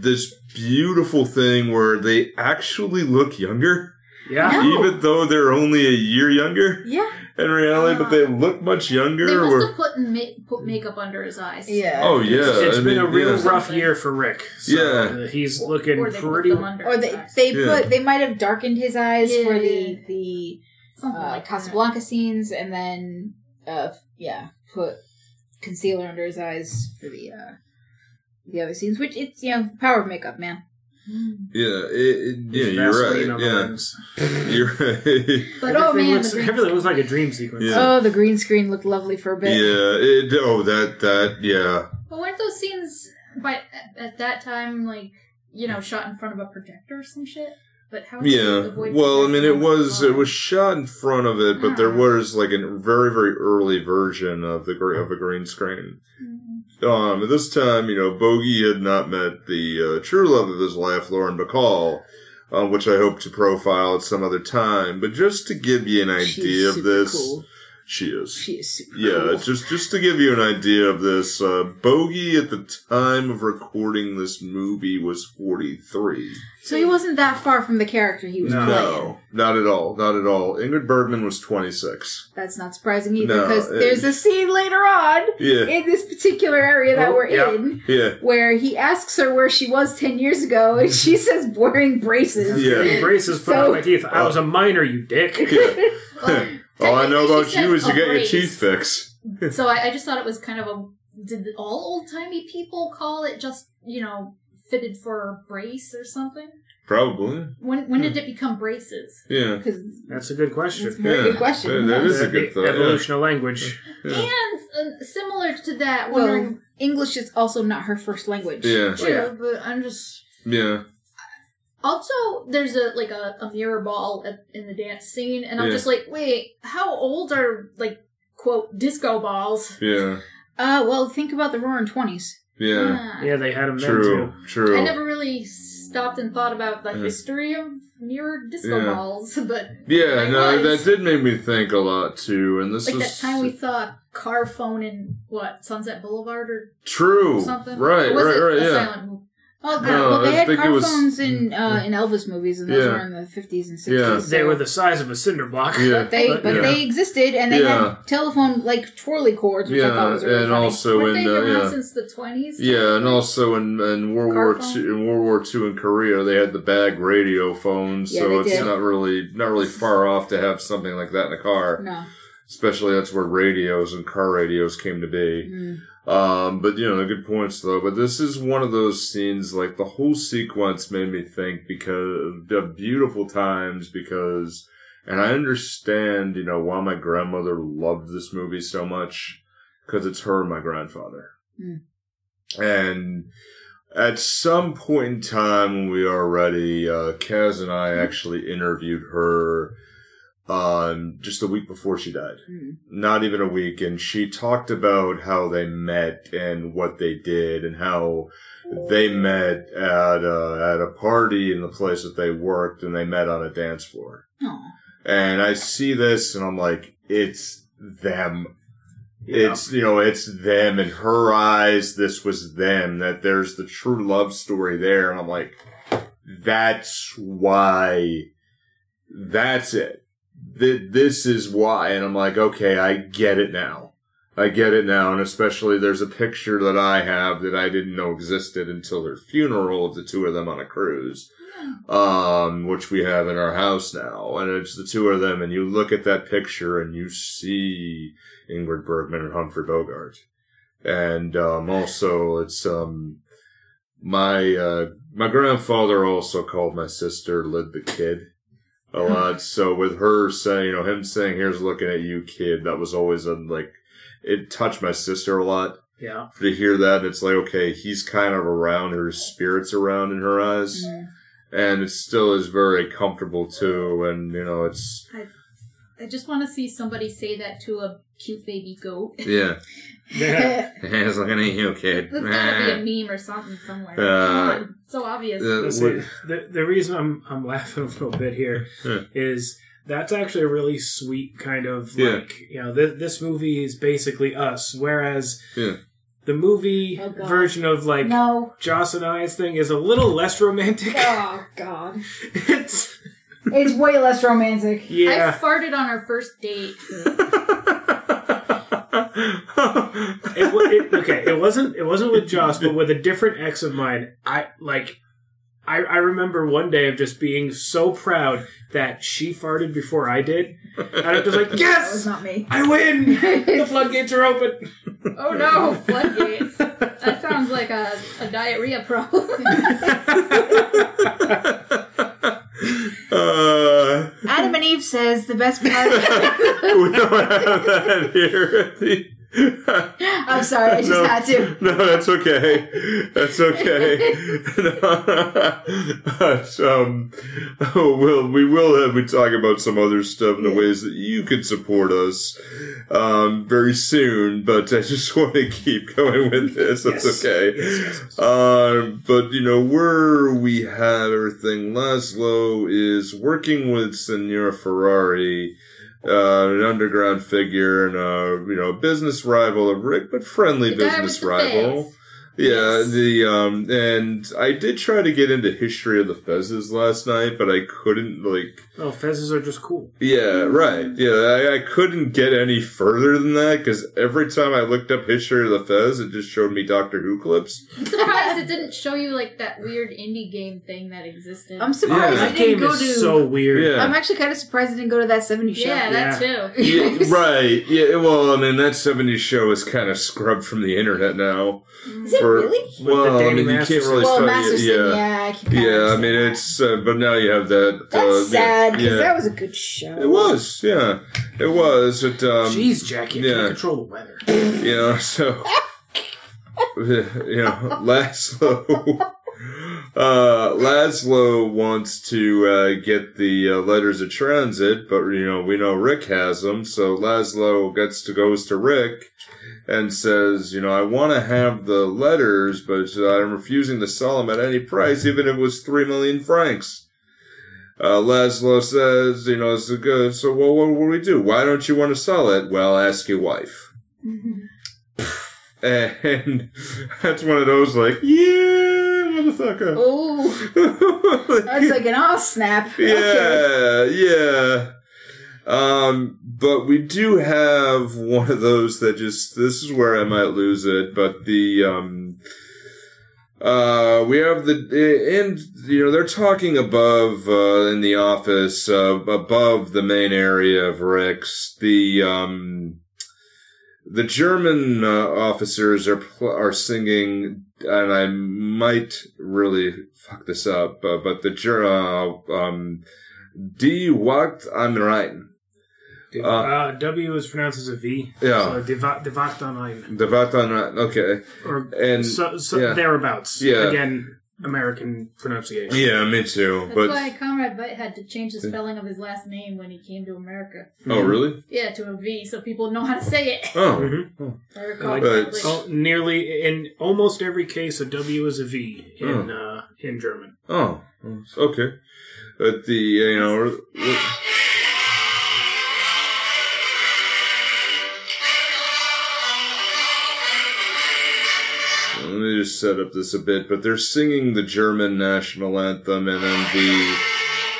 S1: this beautiful thing where they actually look younger
S3: yeah.
S4: No.
S1: even though they're only a year younger
S4: Yeah.
S1: in reality, but they look much younger.
S2: They must
S1: where-
S2: have put, ma- put makeup under his eyes.
S4: Yeah.
S1: oh yeah,
S3: It's
S1: I
S3: been
S1: mean,
S3: a real
S1: yeah.
S3: rough year for Rick. So
S1: Yeah.
S3: uh, he's looking
S2: Or they put
S3: pretty.
S2: them under
S4: Or they they
S1: Yeah.
S4: put they might have darkened his eyes for the the uh,
S2: like
S4: Casablanca scenes, and then uh yeah put concealer under his eyes for the uh the other scenes. Which it's you know the power of makeup, man.
S2: Mm.
S1: Yeah, it, it, yeah,
S3: Vaseline
S1: you're right. Yeah, you're right.
S2: But oh man,
S3: looks,
S2: the green
S3: everything looks like a dream sequence.
S1: Yeah.
S4: Oh, the green screen looked lovely for a bit.
S1: yeah, it, oh that that yeah.
S2: But weren't those scenes by at, at that time like you know shot in front of a projector or some shit? But how? did
S1: Yeah, well, I mean, it was it was shot in front of it, but there
S2: Ah.
S1: was like a very very early version of the of a green screen. Um, at this time, you know, Bogey had not met the uh, true love of his life, Lauren Bacall, uh, which I hope to profile at some other time. But just to give you an
S4: She's
S1: idea of this,
S4: cool.
S1: She is.
S4: She is super
S1: yeah,
S4: cool.
S1: just just to give you an idea of this, uh, Bogey at the time of recording this movie was forty three.
S4: So he wasn't that far from the character he was
S3: No.
S4: playing.
S1: No, not at all, not at all. Ingrid Bergman was twenty six.
S4: That's not surprising either,
S1: No,
S4: because
S1: it-
S4: there's a scene later on
S1: Yeah,
S4: in this particular area that
S3: Oh,
S4: we're
S3: yeah.
S4: in
S1: yeah,
S4: where he asks her where she was 10 years ago and she says wearing braces.
S1: Yeah.
S3: Braces put
S4: So-
S3: on my teeth. I was a minor, you dick.
S1: yeah.
S2: Well,
S1: all I know about you is you
S2: a
S1: get your teeth fixed.
S2: So I, I just thought it was kind of a. Did all old timey people call it just you know fitted for a brace or something?
S1: Probably.
S2: When when did it become braces?
S1: Yeah.
S4: Because
S3: That's a good
S4: it's a
S3: question.
S4: very
S1: Yeah.
S4: good question.
S1: Yeah, that is a good thought. Yeah.
S3: Evolution of language.
S1: Yeah.
S2: And uh, similar to that,
S4: Well,
S2: wondering.
S4: English is also not her first language.
S1: Yeah.
S2: True,
S3: yeah.
S2: but I'm just.
S1: Yeah.
S2: Also, there's a like a, a mirror ball at, in the dance scene, and I'm
S1: Yeah.
S2: just like, wait, how old are like quote disco balls?
S1: Yeah.
S4: Uh, well, think about the Roaring Twenties.
S1: Yeah.
S2: Ah.
S3: Yeah, they had them then
S1: True.
S3: too.
S1: True.
S2: I never really stopped and thought about the
S1: Yeah.
S2: history of mirror disco
S1: Yeah.
S2: balls, but
S1: Yeah,
S2: I
S1: no,
S2: was.
S1: that did make me think a lot too. And this
S2: like
S1: was
S2: that time we saw a car phone in what Sunset Boulevard or
S1: true.
S2: something.
S1: Right,
S2: Or was
S1: right,
S2: it
S1: right.
S2: a
S1: Yeah.
S2: Silent movie?
S4: Oh, God.
S1: No,
S4: well, they
S1: I
S4: had
S1: think it
S4: car
S1: was-
S4: phones in uh, in Elvis movies, and those
S1: Yeah.
S4: were in the fifties and sixties.
S1: Yeah.
S3: They were the size of a cinder block.
S1: Yeah.
S4: But they,
S3: But,
S4: but
S3: yeah.
S4: they existed, and they
S1: Yeah.
S4: had telephone like twirly cords, which I thought
S1: Yeah,
S4: was really
S1: and
S4: funny.
S1: also
S2: Weren't
S1: in
S2: they
S1: uh, yeah,
S2: since the twenties?
S1: yeah, and also in, in World
S2: Car
S1: War
S2: phone?
S1: Two, in World War Two in Korea, they had the bag radio phones,
S4: Yeah,
S1: so
S4: they
S1: it's
S4: did.
S1: not really not really far off to have something like that in a car.
S4: no,
S1: Especially that's where radios and car radios came to be.
S4: Mm.
S1: Um, but you know, good points though. But this is one of those scenes, like the whole sequence made me think because of beautiful times because, and I understand, you know, why my grandmother loved this movie so much because it's her and my grandfather.
S4: Mm.
S1: And at some point in time when we are ready, uh, Kaz and I actually interviewed her, um, just a week before she died
S4: Mm.
S1: not even a week, and she talked about how they met and what they did, and how they met at a, at a party in the place that they worked, and they met on a dance floor.
S4: Aw.
S1: And I see this, and I'm like, it's them. It's you know, it's them in her eyes. This was them. That there's the true love story there, and I'm like, that's why. That's it. Th- this is why. And I'm like, okay, I get it now. I get it now. And especially there's a picture that I have that I didn't know existed until their funeral of the two of them on a cruise. Um, which we have in our house now. And it's the two of them and you look at that picture and you see Ingrid Bergman and Humphrey Bogart. And, um, also it's, um, my, uh, my grandfather also called my sister Lid the Kid a lot. So with her saying, you know, him saying, here's looking at you, kid, that was always a, like, it touched my sister a lot
S3: Yeah.
S1: to hear that. It's like, okay, he's kind of around her, spirit's around in her eyes.
S4: Mm.
S1: And it still is very comfortable too. And, you know, it's,
S2: I just want to see somebody say that to a cute baby goat.
S1: yeah.
S3: Yeah.
S1: he's looking at you, kid.
S2: There's gotta be a meme or something somewhere.
S1: Uh,
S2: Come on, so obvious.
S1: Uh,
S3: Let's see, the the reason I'm I'm laughing a little bit here is
S1: Yeah.
S3: that's actually a really sweet kind of
S1: Yeah.
S3: like you know th- this movie is basically us, whereas
S1: Yeah.
S3: the movie
S4: Oh,
S3: version of like
S4: no,
S3: Joss and I's thing is a little less romantic.
S5: Oh God.
S3: it's
S4: it's way less romantic.
S3: Yeah.
S2: I farted on our first date.
S3: it, wa- it, okay, it wasn't it wasn't with Joss, but with a different ex of mine. I like. I, I remember one day of just being so proud that she farted before I did, and I'm just like,
S4: That was
S3: yes,
S4: not me.
S3: I win. the floodgates are open.
S2: Oh no, floodgates. That sounds like a, a diarrhea problem.
S1: uh,
S4: Adam and Eve says the best part.
S1: we don't have that here.
S4: I'm sorry, I just
S1: No.
S4: had to.
S1: No, that's okay. That's okay. But, um, oh, well, we will have, we talk about some other stuff and the ways that you can support us, um, very soon, but I just want to keep going with this. That's
S3: Yes.
S1: okay.
S3: Yes, yes, yes.
S1: Um, but you know where we have everything. Laszlo is working with Senor Ferrari, uh, an underground figure and a you know business rival of Rick, but friendly
S2: The
S1: business rival.
S2: Fez.
S1: Yeah,
S2: Yes.
S1: the um, and I did try to get into history of the fezzes last night, but I couldn't like.
S3: Oh, fezzes are just cool.
S1: Yeah, right. Yeah, I, I couldn't get any further than that because every time I looked up history of the Fez, it just showed me Doctor Who clips.
S2: I'm surprised it didn't show you like that weird indie game thing that existed.
S4: I'm surprised
S1: Yeah.
S4: it
S3: That
S4: didn't
S3: game
S4: go
S3: is
S4: to.
S3: so weird.
S1: Yeah.
S4: I'm actually kind of surprised it didn't go to that 70s show.
S2: yeah, that too.
S1: Yeah, right. Yeah. Well, I mean, that '70s show is kind of scrubbed from the internet now.
S4: Is it
S1: For-
S4: really?
S1: Well, I
S3: Danny
S1: mean, you can't really
S4: Well,
S1: study
S4: Masterson,
S1: it.
S4: yeah.
S1: Yeah.
S4: I can kinda
S1: Yeah. I mean,
S4: that.
S1: it's. Uh, but now you have that.
S4: That's
S1: uh,
S4: sad because
S1: yeah.
S4: that was a good show.
S1: It was. Yeah. It was. It. Um,
S3: Jeez, Jackie, I
S1: yeah.
S3: can't control the weather.
S1: You know. So. you know, Laszlo. Uh, Laszlo wants to uh, get the uh, letters of transit, but you know we know Rick has them, so Laszlo gets to goes to Rick and says, you know, I want to have the letters, but I'm refusing to sell them at any price, even if it was three million francs. Uh, Laszlo says, you know, so, good, so well, what will we do? Why don't you want to sell it? Well, ask your wife. And that's one of those like, yeah, motherfucker.
S4: Oh, that's like an all snap. Okay.
S1: Yeah, yeah. Um, but we do have one of those that just this is where I might lose it, but the um uh we have the and you know they're talking above uh in the office uh above the main area of Rick's the um the German uh, officers are are singing, and I might really fuck this up, uh, but the Ger- uh, um, Die Wacht am Rhein.
S3: Uh,
S1: Uh,
S3: w is pronounced as a V.
S1: Yeah.
S3: So die Wa- die Wacht am
S1: The Wacht am Rhein. Okay,
S3: Or
S1: and
S3: so, so
S1: yeah.
S3: thereabouts.
S1: Yeah.
S3: Again, American pronunciation.
S1: yeah, me too.
S2: That's
S1: But
S2: why Conrad Veidt had to change the spelling of his last name when he came to America.
S1: oh, really?
S2: Yeah, to a V, so people know how to say it.
S1: Oh,
S3: Mhm.
S2: If I recall
S3: Like- Oh, nearly in almost every case, a W is a V in uh, in German.
S1: oh, okay. But the you know. Just set up this a bit, but they're singing the German national anthem, and then the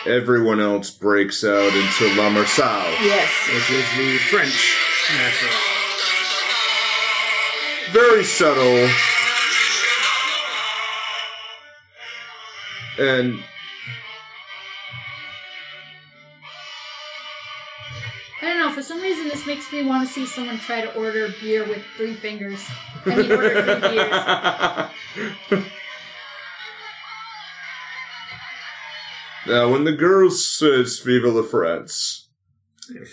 S1: everyone else breaks out into La Marseillaise.
S4: Yes.
S3: Which is the French national.
S1: Very subtle. And
S2: I don't know. For some reason, this makes me want to see someone try to order beer with three fingers. I mean, order three beers.
S1: now, when the girl says "Viva la France,"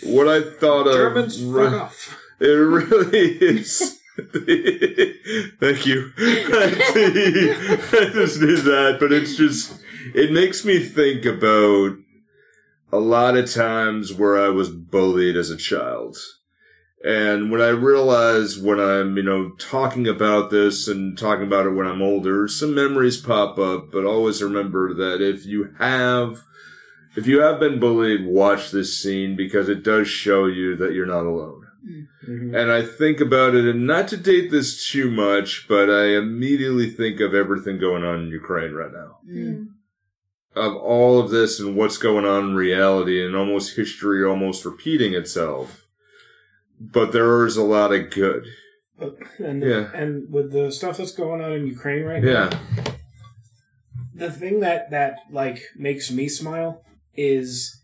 S1: what I thought of
S3: Germans,
S1: ri-
S3: fuck off.
S1: It really is. Thank you. I just did that, but it's just it makes me think about a lot of times where I was bullied as a child. And when I realize when I'm, you know, talking about this and talking about it when I'm older, some memories pop up, but always remember that if you have if you have been bullied, watch this scene because it does show you that you're not alone.
S3: Mhm.
S1: And I think about it, and not to date this too much, but I immediately think of everything going on in Ukraine right now.
S4: Mm.
S1: Of all of this and what's going on in reality, and almost history almost repeating itself. But there is a lot of good.
S3: And,
S1: Yeah.
S3: and with the stuff that's going on in Ukraine right now,
S1: Yeah.
S3: the thing that that like makes me smile is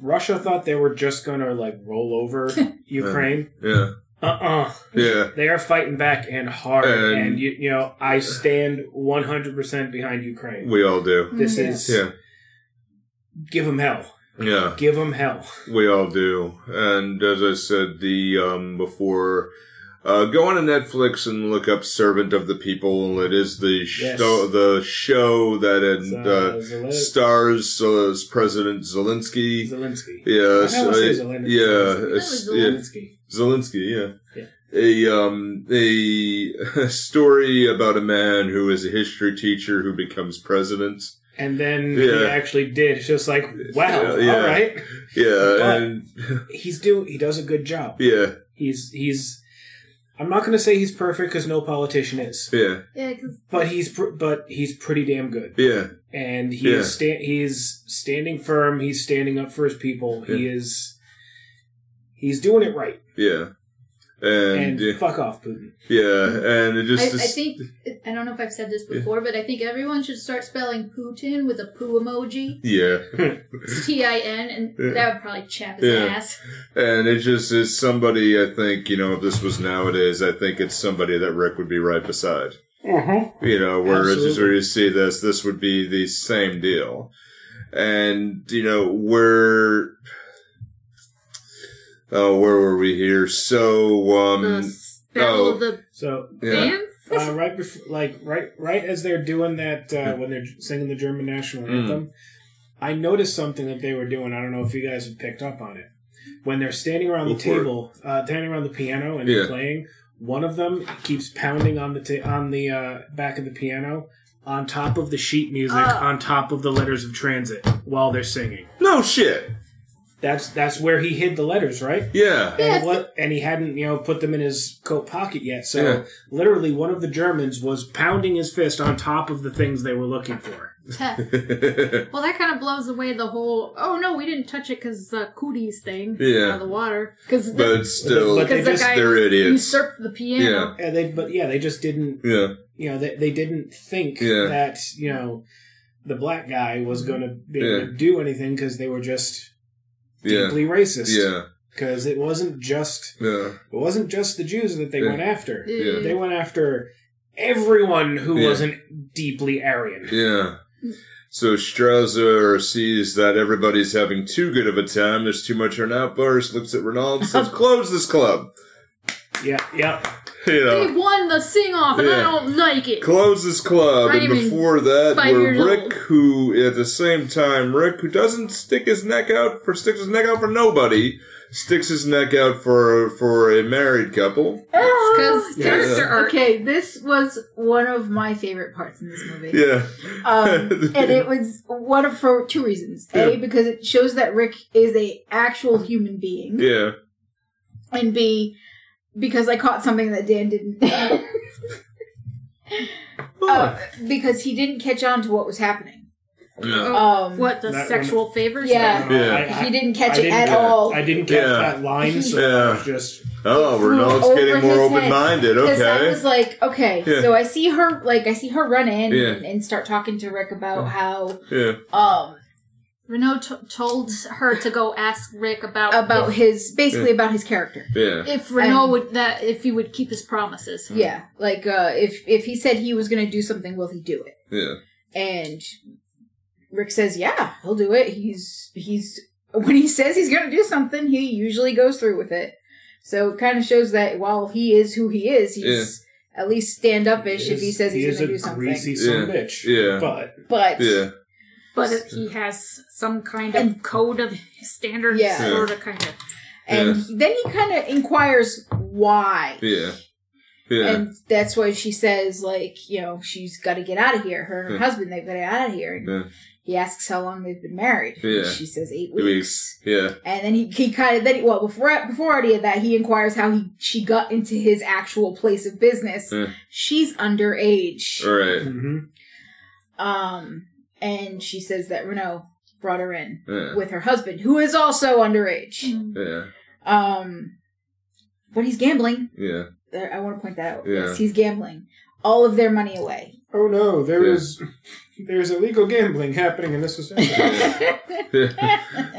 S3: Russia thought they were just gonna like roll over Ukraine.
S1: Yeah.
S3: Uh uh uh.
S1: Yeah.
S3: They are fighting back and hard,
S1: And-
S3: and, you, you know I stand one hundred percent behind Ukraine.
S1: We all do.
S3: This
S2: Yeah.
S3: is
S1: Yeah.
S3: give them hell,
S1: Yeah.
S3: give them hell.
S1: We all do. And as I said the um before uh, go on to Netflix and look up "Servant of the People." It is the
S3: Yes.
S1: show, the show that
S3: It's,
S1: uh,
S3: uh,
S1: stars uh, President Zelensky.
S3: Zelensky.
S1: Yes,
S3: I always
S1: uh,
S3: Zelensky.
S1: yeah,
S2: That
S1: it's-
S2: was
S1: yeah,
S3: Zelensky.
S1: Zelensky, yeah.
S3: Yeah.
S1: A um a story about a man who is a history teacher who becomes president.
S3: And then
S1: Yeah.
S3: he actually did. It's just like, wow,
S1: Yeah, yeah.
S3: all right.
S1: Yeah,
S3: But-
S1: and
S3: He's do he does a good job.
S1: yeah,
S3: He's he's. I'm not going to say he's perfect because no politician is,
S1: yeah,
S2: Yeah, because
S3: but he's pr- but he's pretty damn good,
S1: yeah,
S3: and he
S1: Yeah.
S3: is sta- he's standing firm. He's standing up for his people. He is he's doing it right.
S1: yeah. And,
S3: And
S1: yeah,
S3: fuck off, Putin.
S1: yeah, and it
S2: I,
S1: just
S2: I think I don't know if I've said this before, but I think everyone should start spelling Putin with a poo emoji.
S1: yeah,
S2: T I N, and
S1: Yeah.
S2: that would probably chap his
S1: Yeah.
S2: ass.
S1: and it just is somebody. I think you know if this was nowadays, I think it's somebody that Rick would be right beside. Uh huh. You know, where it's just where you see this, this would be the same deal. And, you know, we're, oh, where were we here? So,
S2: The
S1: um,
S2: spell
S1: oh.
S2: of the
S3: So
S1: yeah,
S2: band.
S3: uh, right before, like right right as they're doing that uh, when they're singing the German national
S1: Mm.
S3: anthem, I noticed something that they were doing. I don't know if you guys have picked up on it. When they're standing around
S1: Go
S3: the
S1: for it.
S3: table, uh, standing around the piano and
S1: Yeah.
S3: playing, one of them keeps pounding on the ta- on the uh, back of the piano on top of the sheet music,
S2: Ah.
S3: on top of the letters of transit while they're singing.
S1: no shit.
S3: That's that's where he hid the letters, right?
S1: Yeah.
S3: And what? And he hadn't, you know, put them in his coat pocket yet. So
S1: Yeah.
S3: literally, one of the Germans was pounding his fist on top of the things they were looking for.
S2: Well, that kind of blows away the whole. Oh no, we didn't touch it because uh, cooties thing.
S1: Yeah.
S2: out of the water because
S1: but still,
S3: But they
S2: because the
S3: just-
S2: guy
S1: they're idiots.
S2: usurped the piano.
S3: And they, but yeah, they just didn't.
S1: yeah,
S3: You know, they, they didn't think
S1: Yeah.
S3: that you know the black guy was going to be able
S1: Yeah.
S3: to do anything because they were just
S1: yeah,
S3: deeply racist.
S1: yeah,
S3: Because it wasn't just
S1: yeah,
S3: it wasn't just the Jews that they
S1: Yeah.
S3: went after.
S1: Yeah.
S3: They went after everyone who wasn't deeply Aryan.
S1: yeah. So Strasser sees that everybody's having too good of a time. There's too much of an outburst. Looks at Ronaldo. Says, "Close this club."
S3: Yeah, yeah.
S1: You know.
S2: They won the sing off, and I don't like it.
S1: close this club,
S2: Not
S1: and before that,
S2: five
S1: were Rick,
S2: old.
S1: who at the same time, Rick, who doesn't stick his neck out for sticks his neck out for nobody, sticks his neck out for for a married couple.
S2: Because
S3: Yeah.
S2: arc.
S4: Okay, this was one of my favorite parts in this movie.
S1: Yeah,
S4: Um, and it was one of for two reasons. A,
S1: Yeah.
S4: because it shows that Rick is a actual human being,
S1: yeah,
S4: and B, because I caught something that Dan didn't. uh, because he didn't catch on to what was happening.
S1: Yeah.
S4: Um,
S2: What the
S3: That
S2: sexual favors?
S4: Yeah.
S1: Yeah.
S3: I, I,
S4: he didn't catch
S3: I
S4: it
S3: didn't
S4: at
S3: get-
S4: all.
S3: I didn't catch
S1: Yeah.
S3: that line, so
S1: Yeah.
S3: I was just
S1: Oh,
S4: flew
S1: Renault's
S4: over
S1: getting more open minded.
S4: Okay, because I was like, okay,
S1: Yeah.
S4: so I see her, like, I see her run in
S1: Yeah.
S4: and, and start talking to Rick about how,
S1: Yeah.
S4: um,
S2: Renault t- told her to go ask Rick about
S4: about
S2: if,
S4: his, basically about his character.
S1: Yeah.
S2: if Renault
S4: and-
S2: would that if he would keep his promises.
S4: Yeah, like, uh, if, if he said he was gonna do something, will he do it?
S1: Yeah.
S4: And Rick says, yeah, he'll do it. He's, he's, when he says he's gonna do something, he usually goes through with it. So it kind of shows that while he is who he is, he's at least stand up-ish if he says he's
S3: is
S4: gonna do something.
S3: greasy son of a
S1: Yeah.
S3: bitch.
S1: Yeah.
S3: But
S4: But,
S1: Yeah.
S2: But if he has some kind of
S4: And-
S2: code of standards,
S4: Yeah.
S2: sort of kind of.
S4: and then he kind of inquires why.
S1: Yeah. Yeah.
S4: And that's why she says, like, you know, she's got to get out of here. Her and her
S1: Yeah.
S4: husband, they've got to get out of here. And
S1: Yeah.
S4: he asks how long they've been married.
S1: Yeah.
S4: She says eight weeks.
S1: weeks. Yeah.
S4: And then he, he kind of then he, well before before any of that he inquires how he she got into his actual place of business.
S1: Yeah.
S4: She's underage.
S1: All right.
S3: mhm.
S4: Um, and she says that Renault brought her in
S1: Yeah.
S4: with her husband, who is also underage.
S1: Yeah.
S4: Um, but he's gambling.
S1: Yeah.
S4: I want to point that out.
S1: Yeah.
S4: Yes, he's gambling all of their money away.
S3: oh no, there
S1: Yeah.
S3: is there's illegal gambling happening in this society.
S1: Yeah.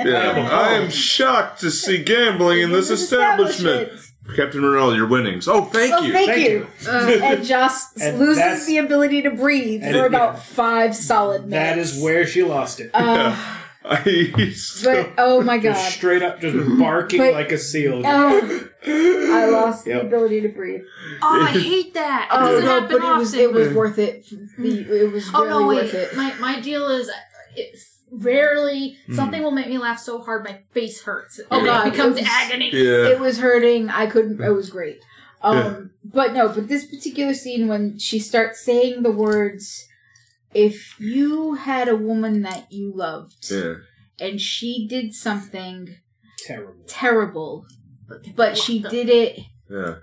S1: yeah. I am shocked to see gambling in this establishment. Captain Renault, your winnings. Oh, thank
S4: Oh,
S1: you.
S4: thank,
S3: Thank
S4: you.
S3: you.
S4: Uh, and Joss
S3: And
S4: loses the ability to breathe for
S3: it-
S4: about
S3: yeah.
S4: five solid minutes.
S3: that is where she lost it.
S4: Uh,
S1: I still,
S4: but oh my god.
S3: straight up, just barking
S4: But-
S3: like a seal.
S4: Oh, I lost
S3: Yep.
S4: the ability to breathe.
S2: Oh, I hate that. It
S4: Oh
S2: doesn't
S4: no,
S2: happen
S4: but it was
S2: often.
S4: it was worth it. It was
S2: Oh
S4: really
S2: no, wait.
S4: worth it.
S2: My my deal is it's rarely
S1: Hmm.
S2: something will make me laugh so hard my face hurts.
S4: Oh,
S2: And
S4: God,
S2: it becomes
S4: it was-
S2: agony.
S1: yeah.
S4: It was hurting. I couldn't. It was great. Um, but no, but this particular scene when she starts saying the words, "If you had a woman that you loved
S1: Yeah.
S4: and she did something
S3: Terrible.
S4: terrible, but she
S2: What
S4: did it
S1: Yeah.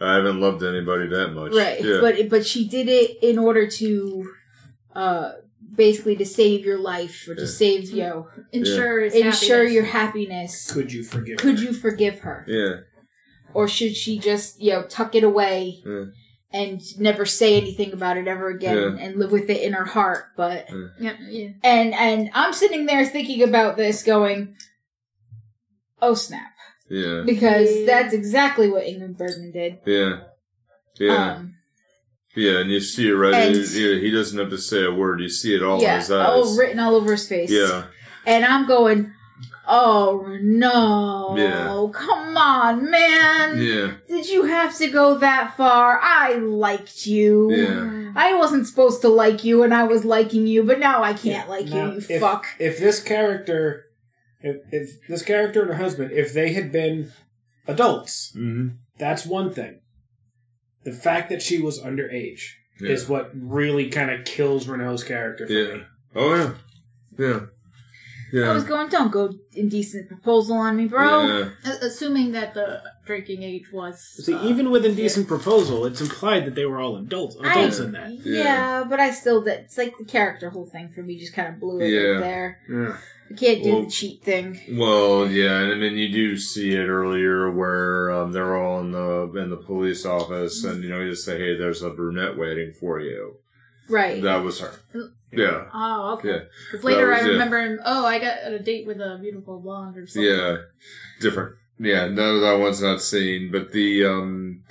S1: I haven't loved anybody that much.
S4: right,
S1: Yeah.
S4: but but she did it in order to, uh, basically to save your life or to
S1: Yeah.
S4: save you know
S2: ensure his
S4: ensure
S2: happiness.
S4: your happiness.
S3: Could you forgive?
S4: Could
S3: her?
S4: you forgive her?
S1: yeah.
S4: or should she just you know tuck it away
S1: Yeah.
S4: and never say anything about it ever again and live with it in her heart but
S2: Yeah, yeah.
S4: and and i'm sitting there thinking about this going oh snap
S1: Yeah.
S4: because
S2: Yeah.
S4: that's exactly what ingrid bergman did
S1: Yeah. Yeah.
S4: um
S1: yeah. And you see it right.
S4: and-
S1: yeah, he doesn't have to say a word. You see it all in his eyes.
S4: all written all over his face
S1: yeah.
S4: and i'm going oh no
S1: Yeah.
S4: come on man
S1: Yeah.
S4: did you have to go that far i liked you
S1: Yeah.
S4: I wasn't supposed to like you, and I was liking you, but now I can't like
S3: Now,
S4: you, you
S3: if,
S4: fuck.
S3: If this character, if, if this character and her husband, if they had been adults,
S1: Mm-hmm.
S3: that's one thing. The fact that she was underage
S1: Yeah.
S3: is what really kind of kills Renault's character for
S1: Yeah.
S3: me.
S1: Oh yeah. Yeah. Yeah.
S4: I was going, don't go indecent proposal on me, bro.
S1: Yeah.
S2: A- Assuming that the drinking age was.
S3: See,
S2: uh,
S3: even with indecent proposal, it's implied that they were all adults. Adults
S4: I-
S3: in that.
S4: Yeah.
S1: Yeah.
S4: but I still, that it's like the character whole thing for me just kind of blew it
S1: Yeah.
S4: there.
S3: Yeah.
S4: I can't do
S1: Well-
S4: the cheat thing.
S1: Well, yeah, and I mean you do see it earlier where um, they're all in the in the police office, and you know you just say, "Hey, there's a brunette waiting for you."
S4: Right.
S1: That was her. Yeah,
S2: Oh, okay.
S1: yeah,
S2: Because later
S1: was
S2: I remember, him, oh, I got a date with a beautiful blonde or something.
S1: yeah. Different. Yeah, no, that one's not seen, but the um,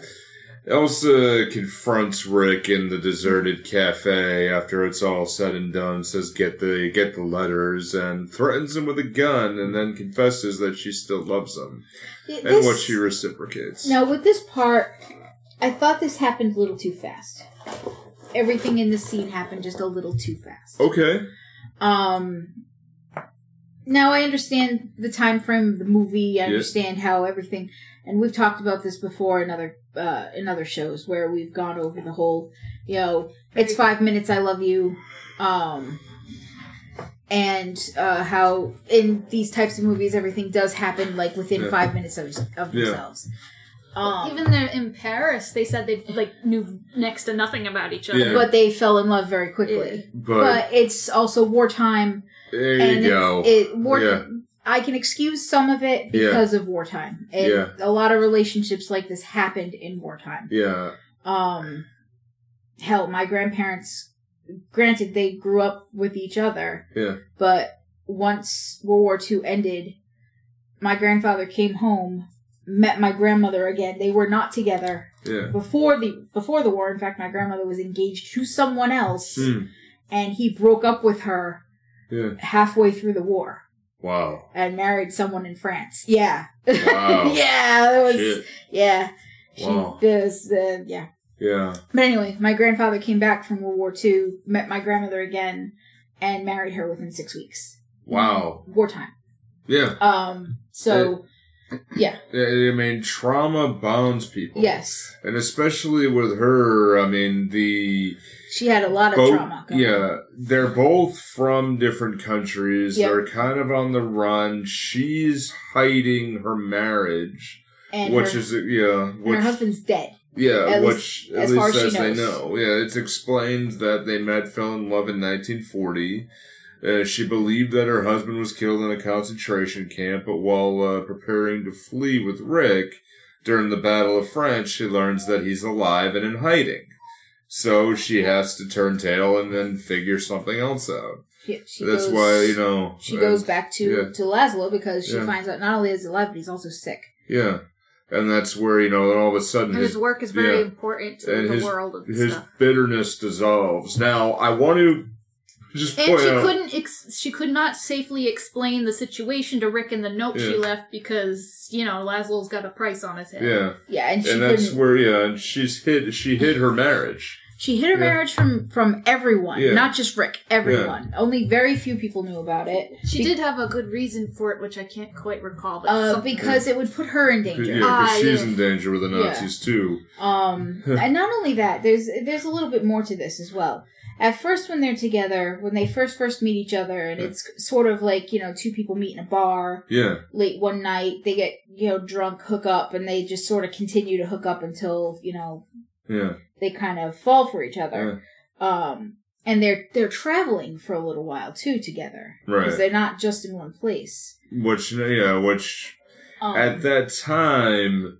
S1: Elsa confronts Rick in the deserted cafe after it's all said and done. Says, "Get the get the letters," and threatens him with a gun, and then confesses that she still loves him, and what she reciprocates.
S4: Now, with this part, I thought this happened a little too fast. Everything in this scene happened just a little too fast.
S1: Okay.
S4: Um. Now I understand the time frame of the movie. I understand how everything, and we've talked about this before in other uh, in other shows where we've gone over the whole, you know, it's five minutes. I love you, um, and uh, how in these types of movies everything does happen like within
S1: Yeah.
S4: five minutes of of
S1: Yeah.
S4: themselves. Um,
S2: Even there in Paris, they said they like knew next to nothing about each other.
S1: Yeah.
S4: but they fell in love very quickly.
S1: But,
S4: But it's also wartime,
S1: there you
S4: and
S1: go.
S4: it war.
S1: Yeah.
S4: I can excuse some of it
S1: Yeah.
S4: because of wartime. And
S1: Yeah.
S4: a lot of relationships like this happened in wartime.
S1: yeah.
S4: Um, hell, my grandparents, granted, they grew up with each other,
S1: Yeah.
S4: but once World War II ended, my grandfather came home, met my grandmother again. They were not together
S1: Yeah.
S4: before the before the war. In fact, my grandmother was engaged to someone else,
S1: Hmm.
S4: and he broke up with her
S1: Yeah.
S4: halfway through the war
S1: Wow.
S4: and married someone in France. Yeah,
S1: Wow.
S4: yeah, that was
S1: Shit.
S4: yeah. She
S1: Wow.
S4: was uh, yeah.
S1: Yeah.
S4: But anyway, my grandfather came back from World War II, met my grandmother again, and married her within six weeks.
S1: Wow.
S4: Wartime.
S1: Yeah.
S4: Um. So, yeah.
S1: I mean, trauma bounds people.
S4: Yes,
S1: And especially with her, I mean, the
S4: she had a lot of
S1: both,
S4: trauma. going
S1: yeah, they're both from different countries.
S4: Yep.
S1: They're kind of on the run. She's hiding her marriage,
S4: and
S1: which
S4: her,
S1: is uh,
S4: yeah,
S1: which
S4: her husband's dead.
S1: yeah,
S4: at
S1: which
S4: least-
S1: at
S4: as
S1: least
S4: as
S1: as they know, yeah, it's explained that they met, fell in love in 1940. Uh, she believed that her husband was killed in a concentration camp, but while uh, preparing to flee with Rick during the Battle of France, she learns that he's alive and in hiding. So she has to turn tail and then figure something else out.
S4: She
S1: That's
S4: goes,
S1: why you know
S4: she
S1: uh,
S4: goes back to
S1: yeah.
S4: to Laszlo because she
S1: Yeah.
S4: finds out not only is he alive, but he's also sick.
S1: Yeah, and that's where you know. Then all of a sudden,
S2: And his
S1: his
S2: work is very
S1: yeah.
S2: important to
S1: And
S2: the
S1: his-
S2: world and
S1: his
S2: stuff.
S1: bitterness dissolves. Now, I want to just
S2: And she
S1: out.
S2: couldn't. Ex- she could not safely explain the situation to Rick in the note she left because you know Laszlo's got a price on his head.
S1: Yeah,
S4: Yeah, and she
S1: and that's where yeah, and she's hid. She hid her marriage.
S4: She hid her
S1: Yeah.
S4: marriage from from everyone,
S1: Yeah.
S4: not just Rick. Everyone. Only very few people knew about it.
S2: She
S4: Be-
S2: did have a good reason for it, which I can't quite recall. But
S4: Uh,
S2: something-
S4: because it would put her in danger.
S1: Yeah,
S4: danger.
S1: because
S2: Ah,
S1: she's
S2: yeah.
S1: in danger with the
S4: Yeah.
S1: Nazis too.
S4: Um, and not only that, there's there's a little bit more to this as well. At first, when they're together, when they first first meet each other, and
S1: Yeah.
S4: it's sort of like you know two people meet in a bar
S1: Yeah,
S4: late one night, they get you know drunk, hook up, and they just sort of continue to hook up until you know
S1: yeah,
S4: they kind of fall for each other. Um, and they're they're traveling for a little while too together
S1: Right.
S4: because they're not just in one place.
S1: Which yeah, which
S4: Um,
S1: at that time,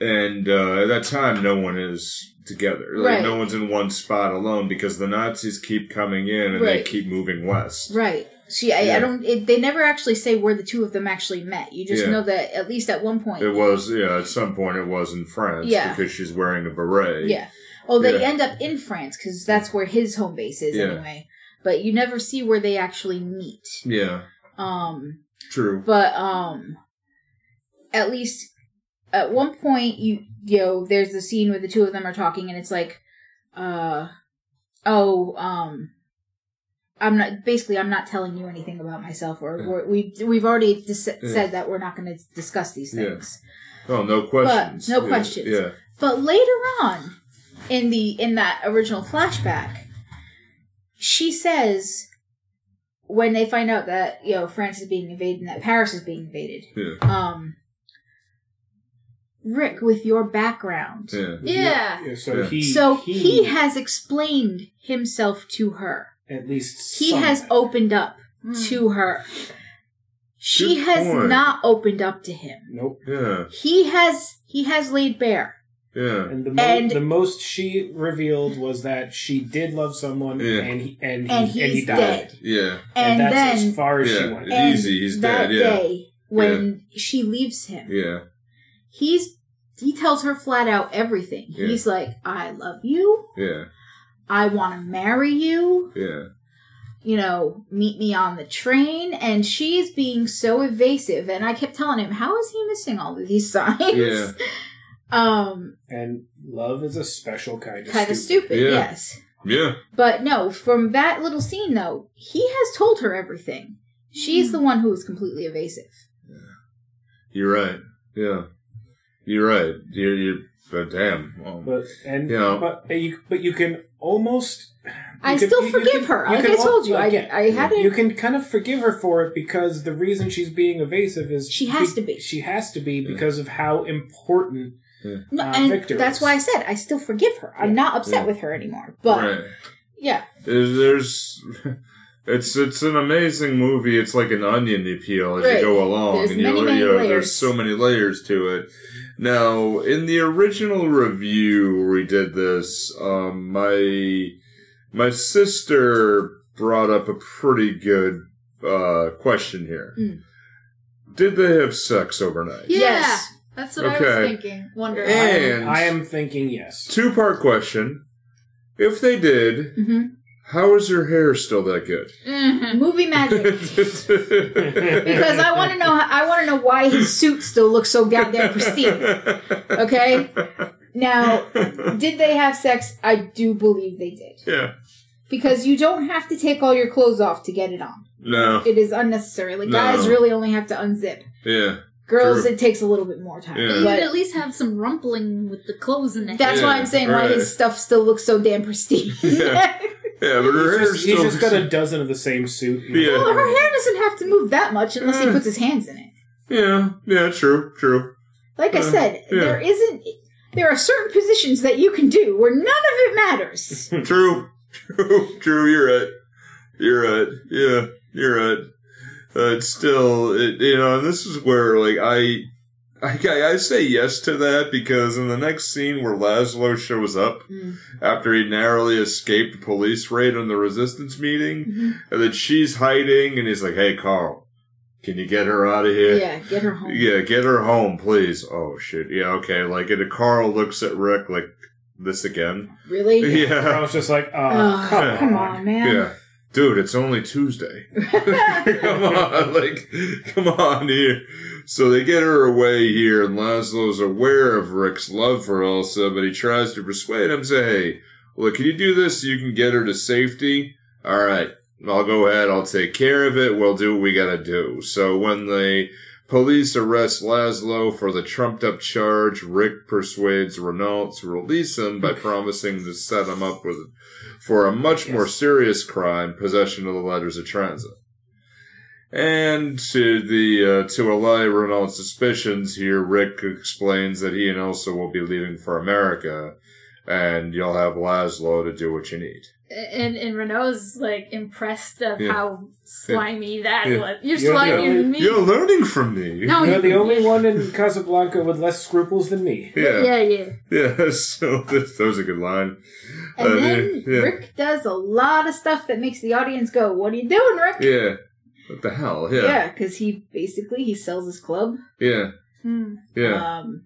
S1: and uh, at that time, no one is together. Like
S4: Right.
S1: no one's in one spot alone because the Nazis keep coming in and they keep moving west.
S4: Right. See, I,
S1: Yeah.
S4: I don't. It, they never actually say where the two of them actually met. You just
S1: Yeah.
S4: know that at least at one point
S1: It was yeah. At some point, it was in France
S4: Yeah.
S1: because she's wearing a beret.
S4: Yeah. Oh, they
S1: Yeah.
S4: end up in France because that's where his home base is anyway. But you never see where they actually meet.
S1: Yeah.
S4: Um,
S1: True.
S4: but um, at least at one point you you know there's the scene where the two of them are talking and it's like, uh, oh um. I'm not basically. I'm not telling you anything about myself, or
S1: Yeah.
S4: we we've already dis-
S1: Yeah.
S4: said that we're not going to discuss these
S1: Yeah.
S4: things.
S1: Oh, no questions.
S4: no
S1: Yeah,
S4: questions.
S1: Yeah.
S4: But later on, in the in that original flashback, she says when they find out that you know France is being invaded and that Paris is being invaded,
S1: Yeah.
S4: um, Rick, with your background,
S1: Yeah.
S2: yeah.
S3: Yeah, so
S1: Yeah.
S3: he
S4: so he, has explained himself to her.
S3: at least
S4: He
S3: some-
S4: has opened up
S2: Hmm.
S4: to her. She
S1: Good
S4: has
S1: point.
S4: not opened up to him.
S3: nope.
S1: Yeah.
S4: He has he has laid bare.
S1: Yeah.
S3: And the, mo-
S4: And-
S3: the most she revealed was that she did love someone,
S1: Yeah.
S3: and he and he,
S4: And
S3: and, he died.
S4: dead.
S1: Yeah.
S3: And,
S4: And,
S3: that's
S4: then
S3: as far as she
S1: Yeah.
S3: went.
S1: Easy, he's
S4: that
S1: dead, yeah.
S4: day when she leaves him,
S1: Yeah.
S4: he's he tells her flat out everything.
S1: Yeah.
S4: He's like, "I love you.
S1: Yeah.
S4: I want to marry you.
S1: Yeah.
S4: You know, meet me on the train." And she's being so evasive, and I kept telling him, "How is he missing all of these signs?"
S1: Yeah.
S4: um,
S3: And love is a special kind of
S4: kind of
S3: stupid.
S4: stupid,
S1: Yeah.
S4: yes.
S1: Yeah.
S4: But no, from that little scene though, he has told her everything. She's the one who is completely evasive.
S1: You're right. Yeah. You're right. You're, you're, but damn. Um,
S3: But and
S1: Yeah.
S3: but you but you can almost. you
S4: I
S3: can-
S4: still
S3: you- you
S4: forgive
S3: can-
S4: her. Like I told you, I,
S3: again,
S4: I had it.
S3: You can kind of forgive her for it because the reason she's being evasive is
S4: She has to be.
S3: She has to be because of how important
S4: No,
S3: Uh,
S4: and
S3: Victor
S4: that's
S3: is.
S4: why I said I still forgive her. I'm not upset
S1: Yeah.
S4: with her anymore. But
S1: right.
S4: yeah,
S1: There's, there's it's it's an amazing movie. It's like an onion you peel as
S4: Right.
S1: you go along,
S4: There's
S1: and
S4: many,
S1: you,
S4: many
S1: you know, there's so many layers to it. Now, in the original review we did this, um, my my sister brought up a pretty good uh, question here.
S4: Mm.
S1: Did they have sex overnight?
S2: Yeah,
S4: Yes.
S2: that's what I was thinking. Wondering.
S1: And
S3: I am thinking yes.
S1: two part question. If they did,
S4: hmm
S1: how is her hair still that good?
S2: Mhm.
S4: movie magic. because I want to know. I want to know why his suit still looks so goddamn pristine. Okay. Now, did they have sex? I do believe they did.
S1: Yeah.
S4: Because you don't have to take all your clothes off to get it on.
S1: No.
S4: It is unnecessary. Like
S1: No.
S4: guys really only have to unzip.
S1: Yeah.
S4: Girls,
S1: True.
S4: it takes a little bit more time.
S1: Yeah.
S4: But
S2: could at least have some rumpling with the clothes in the
S4: that's
S2: hair.
S4: why I'm saying why his stuff still looks so damn pristine.
S1: Yeah. Yeah, but her
S3: He's
S1: hair's
S3: just, he's
S1: still.
S3: just got a dozen of the same suit.
S1: Yeah.
S4: well, her hair doesn't have to move that much unless he puts his hands in it.
S1: Yeah. Yeah. True. True.
S4: Like I
S1: Uh,
S4: said,
S1: yeah.
S4: there isn't. There are certain positions that you can do where none of it matters.
S1: True. True. True. You're right. You're right. Yeah. You're right. Uh, it's still, it, you know, and this is where like I, I, I say yes to that because in the next scene where Laszlo shows up
S4: Mm.
S1: after he narrowly escaped a police raid on the resistance meeting,
S4: Mhm.
S1: and then she's hiding, and he's like, "Hey, Carl, can you get her out of here?"
S4: Yeah, get her home.
S1: Yeah, get her home, please. Oh shit. Yeah, okay. Like, and Carl looks at Rick like this again.
S4: Really?
S3: I
S1: Yeah,
S3: was just like, oh,
S4: Oh,
S3: come,
S4: come
S3: on.
S4: on, man.
S1: yeah. Dude, it's only Tuesday. come on, like, come on here. So they get her away here, and Laszlo's aware of Rick's love for Elsa, but he tries to persuade him. Say, hey, look, can you do this so you can get her to safety? All right, I'll go ahead. I'll take care of it. We'll do what we gotta do. So when the police arrest Laszlo for the trumped up charge, Rick persuades Renault to release him by promising to set him up with for a much more serious crime, possession of the letters of transit. And to the uh, to allay Renault's suspicions here, Rick explains that he and Elsa will be leaving for America, and you'll have Laszlo to do what you need.
S2: And and Renault's like impressed of
S1: Yeah.
S2: how slimy that
S1: Yeah.
S2: was. You're
S3: You're
S2: slimy than me.
S1: You're learning from me.
S2: No,
S3: You're
S2: you-
S3: the only one in Casablanca with less scruples than me.
S1: Yeah,
S2: yeah, yeah.
S1: yeah. So this, that was a good line.
S4: And
S1: Uh,
S4: then
S1: yeah.
S4: Rick does a lot of stuff that makes the audience go, "What are you doing, Rick?"
S1: Yeah. What the hell? Yeah.
S4: Yeah, because he basically he sells his club.
S1: Yeah.
S2: Hmm.
S1: Yeah.
S4: Um,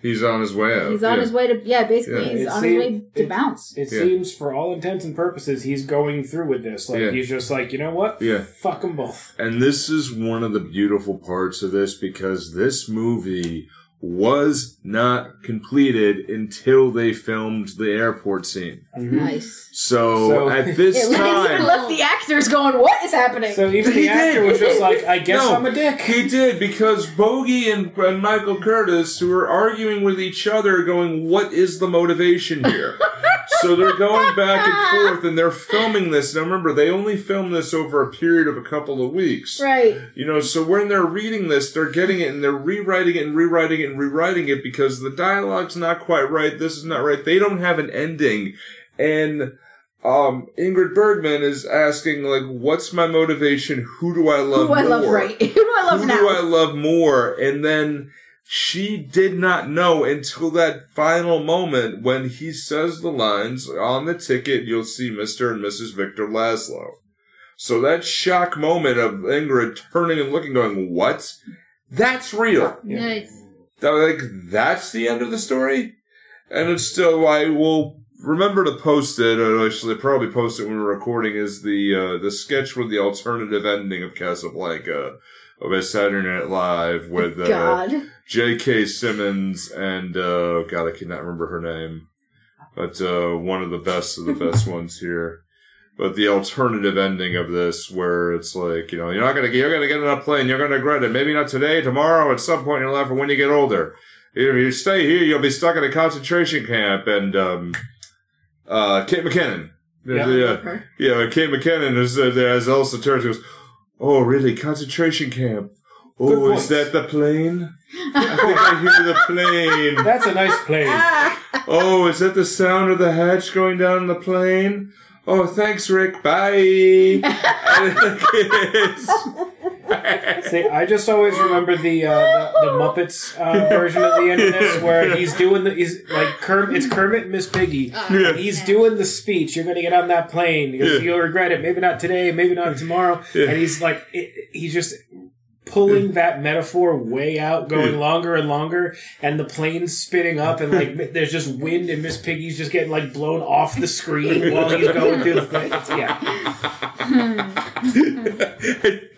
S1: he's on his way out.
S4: he's on
S1: yeah.
S4: his way to yeah, basically
S1: Yeah.
S4: he's
S3: It
S4: on his way to
S3: it-
S4: bounce.
S3: It
S1: Yeah.
S3: seems, for all intents and purposes, he's going through with this. Like
S1: Yeah.
S3: he's just like, you know what?
S1: Yeah.
S3: Fuck them both.
S1: And this is one of the beautiful parts of this because this movie was not completed until they filmed the airport scene.
S3: Mhm.
S4: Nice.
S1: So,
S3: So-
S1: at this
S4: It even
S1: time,
S4: left the actors going, "What is happening?"
S3: So even
S1: He
S3: the actor
S1: did.
S3: was just like, I guess
S1: No.
S3: I'm a dick.
S1: he did because Bogey and, and Michael Curtiz, who are arguing with each other, going, "What is the motivation here?" so they're going back and forth, and they're filming this. Now remember, they only filmed this over a period of a couple of weeks.
S4: right.
S1: You know, so when they're reading this, they're getting it and they're rewriting it and rewriting it and rewriting it because the dialogue's not quite right. This is not right. They don't have an ending. And um, Ingrid Bergman is asking, like, what's my motivation? Who do I love
S4: Who I
S1: more?
S4: love right? Who do I love now?
S1: Who
S4: now?
S1: do I love more? And then she did not know until that final moment when he says the lines on the ticket, you'll see Mr. and Mrs. Victor Laszlo. So that shock moment of Ingrid turning and looking, going, "What? That's real."
S3: Yeah.
S2: Nice.
S1: That like that's the end of the story, and it's still. I will remember to post it. Or actually, probably post it when we're recording. Is the uh, the sketch with the alternative ending of Casablanca of a Saturday Night Live with uh,
S4: God.
S1: J.K. Simmons and uh, God, I cannot remember her name, but uh, one of the best of the best ones here. But the alternative ending of this, where it's like, you know, you're not gonna get, you're gonna get on a plane, you're gonna regret it. Maybe not today, tomorrow, at some point in your life, or when you get older. If you stay here, you'll be stuck in a concentration camp. And um, uh, Kate McKinnon,
S3: Yeah.
S1: yeah,
S4: Okay.
S1: yeah, Kate McKinnon is uh, there as Elsa turns goes, "Oh, really? Concentration camp? Oh,
S3: Good
S1: is that the plane? I think I hear the plane.
S3: That's a nice plane.
S1: Oh, is that the sound of the hatch going down the plane? Oh, thanks, Rick. Bye.
S3: See, I just always remember the uh, the, the Muppets uh, version of the end of this, where he's doing the he's like Kermit. It's Kermit and Miss Piggy.
S1: Yeah.
S3: He's doing the speech. You're going to get on that plane. He goes,
S1: Yeah.
S3: You'll regret it. Maybe not today. Maybe not tomorrow.
S1: Yeah.
S3: And he's like, it, he's just pulling that metaphor way out, going longer and longer, and the plane's spinning up, and like there's just wind, and Miss Piggy's just getting like blown off the screen while he's going through the thing. It's- yeah.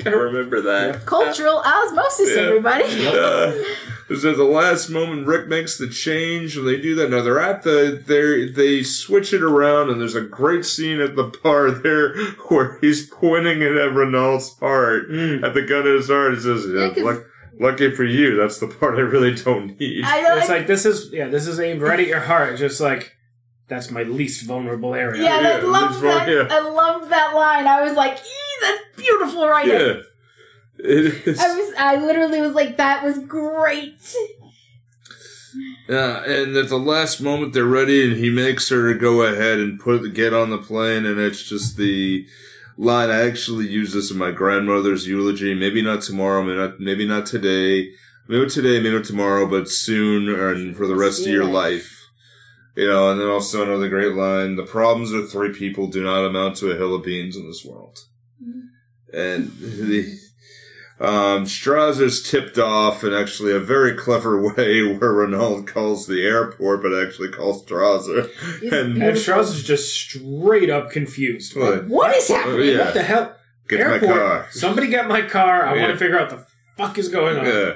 S1: I remember that.
S4: Cultural osmosis,
S1: Yeah.
S4: everybody.
S1: Is at the last moment Rick makes the change and they do that. Now they're at the they they switch it around and there's a great scene at the bar there where he's pointing it at Renault's heart
S3: Mm.
S1: at the gun of his heart. He says, yeah,
S2: 'cause-
S1: luck- "Lucky for you, that's the part I really don't need."
S4: I know.
S3: It's like this is yeah, this is aimed right at your heart. Just like that's my least vulnerable area.
S4: yeah, and I
S1: Yeah,
S4: love
S1: it's
S4: that.
S1: wrong, yeah.
S4: I loved that line. I was like, "Ee, that's beautiful writing."
S1: yeah, it is.
S4: I was. I literally was like, "That was great."
S1: Yeah, and at the last moment they're ready, and he makes her go ahead and put get on the plane, and it's just the line. I actually use this in my grandmother's eulogy. Maybe not tomorrow, maybe not, maybe not today, maybe today, maybe not tomorrow, but soon, and for the rest of your life. You know, and then also another great line: "The problems of three people do not amount to a hill of beans in this world." Mm-hmm. And the um, Strasser's tipped off in actually a very clever way where Renault calls the airport, but actually calls
S4: Strasser.
S1: And-
S3: And Strauss is just straight up confused.
S1: What?
S4: What is
S1: Oh,
S4: happening?
S1: yeah.
S3: What the hell?
S1: Get to my
S3: Airport.
S1: car.
S3: Somebody get my car. I
S1: Yeah.
S3: want to figure out the fuck is going on.
S1: Yeah.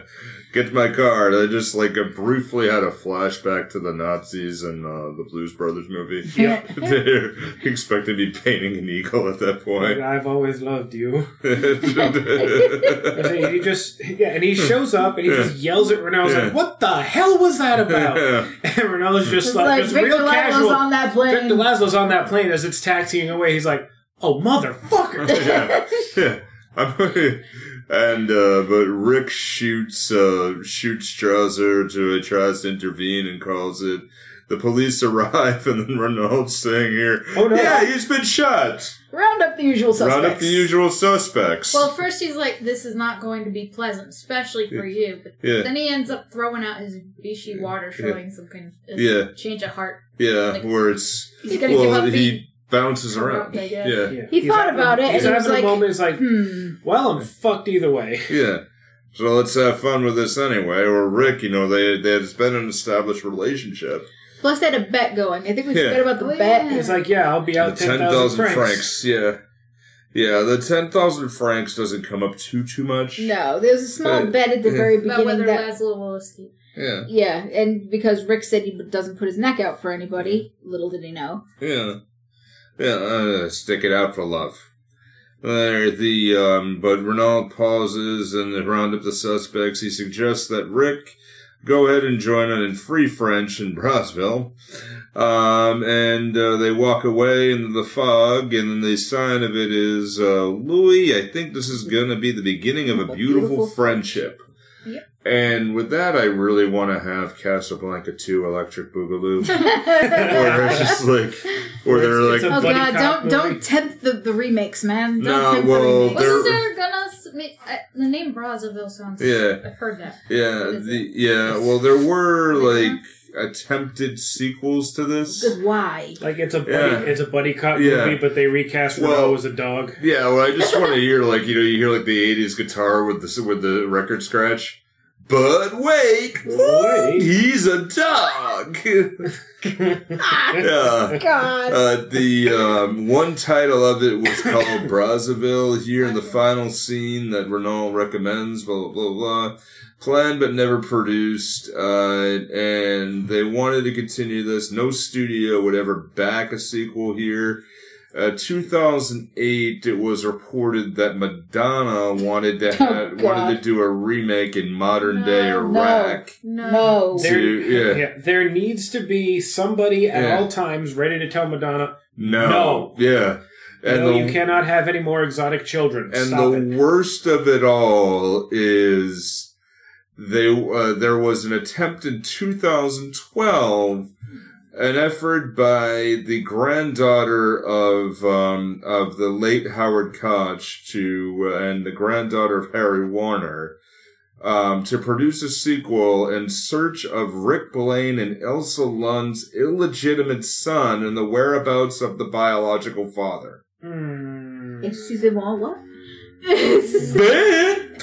S1: Get to my car. And I just like uh, briefly had a flashback to the Nazis and uh, the Blues Brothers movie.
S3: Yeah.
S1: They're expecting to be painting an eagle at that
S3: Like,
S1: point.
S3: I've always loved you. And he just yeah, and he shows up and he
S1: Yeah.
S3: just yells at Renault.
S1: Yeah.
S3: like, "What the hell was that about?"
S1: Yeah.
S3: And Renault's just
S4: It's
S3: like,
S4: like
S3: just
S4: Victor
S3: real
S4: Laszlo's
S3: casual.
S4: on that plane.
S3: Victor Laszlo's on that plane as it's taxiing away. He's like, "Oh motherfucker!"
S1: yeah. yeah. I'm- and uh, but Rick shoots uh, shoots Strasser to uh, tries to intervene and calls it. The police arrive and then Renault's saying here,
S3: Oh, no.
S1: yeah, he's been shot.
S4: Round up the usual suspects.
S1: Round up the usual suspects.
S2: Well, first he's like, "This is not going to be pleasant, especially for you." But
S1: Yeah.
S2: then he ends up throwing out his Vichy water, showing some kind of
S1: Yeah.
S2: change of heart.
S1: yeah,
S2: like-
S1: where it's
S2: He's gonna give
S1: well,
S2: up.
S1: he
S2: being
S1: bounces around.
S2: corrupt,
S1: Yeah,
S3: Yeah.
S4: He
S3: He's
S4: thought
S3: having-
S4: about it,
S3: He's
S4: and he
S3: having
S4: was
S3: a
S4: like,
S3: moment. He's like,
S4: Hmm.
S3: "Well, I'm fucked either way."
S1: yeah. So let's have fun with this anyway. Or Rick, you know, they there's been an established relationship.
S4: Plus, they had a bet going. I think we
S1: Yeah.
S4: forgot about the
S2: Oh,
S4: bet.
S2: yeah.
S3: He's like, "Yeah, I'll be out ten thousand francs."
S1: francs. Yeah, yeah. The ten thousand francs doesn't come up too too much.
S4: No, there was a small
S1: Uh,
S4: bet at the
S1: yeah.
S4: very
S2: About
S4: beginning
S2: whether
S4: that.
S2: Laszlo will escape.
S1: Yeah,
S4: Yeah, and because Rick said he doesn't put his neck out for anybody, little did he know.
S1: yeah, yeah. Uh, stick it out for love. The um, but Renault pauses and they round up the suspects. He suggests that Rick go ahead and join in free French in Brazzaville. Um, and uh, they walk away into the fog, and the sign of it is uh, Louis. I think this is going to be the beginning of a beautiful friendship.
S2: Yep.
S1: And with that, I really want to have Casablanca 2 Electric Boogaloo. where it's just like, where they're
S3: It's-
S1: like,
S3: it's
S4: Oh god, don't
S3: movie.
S4: don't tempt the, the remakes, man. Don't
S1: No,
S4: tempt
S1: well,
S4: the remakes.
S2: Wasn't there gonna s- ma- I- the name Brazzaville sounds?
S1: Yeah.
S2: I've heard that.
S1: yeah, the, yeah, well, there were like attempted sequels to this.
S4: Good why?
S3: Like it's a buddy,
S1: Yeah.
S3: it's a buddy cop
S1: Yeah.
S3: movie, but they recast
S1: Well-
S3: Renault as a dog.
S1: Yeah, well, I just want to hear like you know you hear like the '80s guitar with the with the record scratch. But wait,
S3: Wait.
S1: he's a dog. yeah.
S4: God.
S1: Uh, the um, one title of it was called Brazzaville. Here in the final scene that Renault recommends, blah blah blah blah. Planned but never produced, uh, and they wanted to continue this. No studio would ever back a sequel here. Uh, 2008, it was reported that Madonna wanted to
S4: Oh,
S1: ha-
S4: God.
S1: wanted to do a remake in modern day Iraq.
S2: No.
S4: no.
S3: There,
S1: To- yeah.
S3: there needs to be somebody at
S1: Yeah.
S3: all times ready to tell Madonna,
S1: No.
S3: No.
S1: Yeah. And
S3: no,
S1: the,
S3: you cannot have any more exotic children.
S1: and
S3: Stop
S1: the
S3: it.
S1: worst of it all is they uh, there was an attempt in 2012 an effort by the granddaughter of um, of the late Howard Koch to uh, and the granddaughter of Harry Warner um, to produce a sequel in search of Rick Blaine and Elsa Lund's illegitimate son and the whereabouts of the biological father.
S3: Hmm.
S4: Excusez-moi, what?
S1: Man!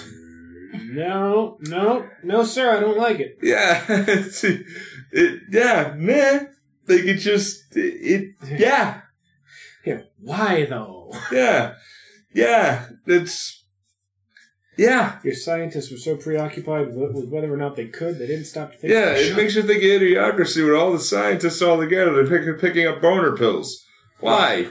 S3: No, no, no, sir. I don't like it.
S1: Yeah, it, yeah, man. They could just, it, yeah,
S3: Yeah. Why though?
S1: yeah, yeah. It's, yeah,
S3: Your scientists were so preoccupied with, whether or not they could, they didn't stop to think.
S1: yeah. It makes you think of idiocracy with all the scientists all together. They're pick, picking up boner pills. Why?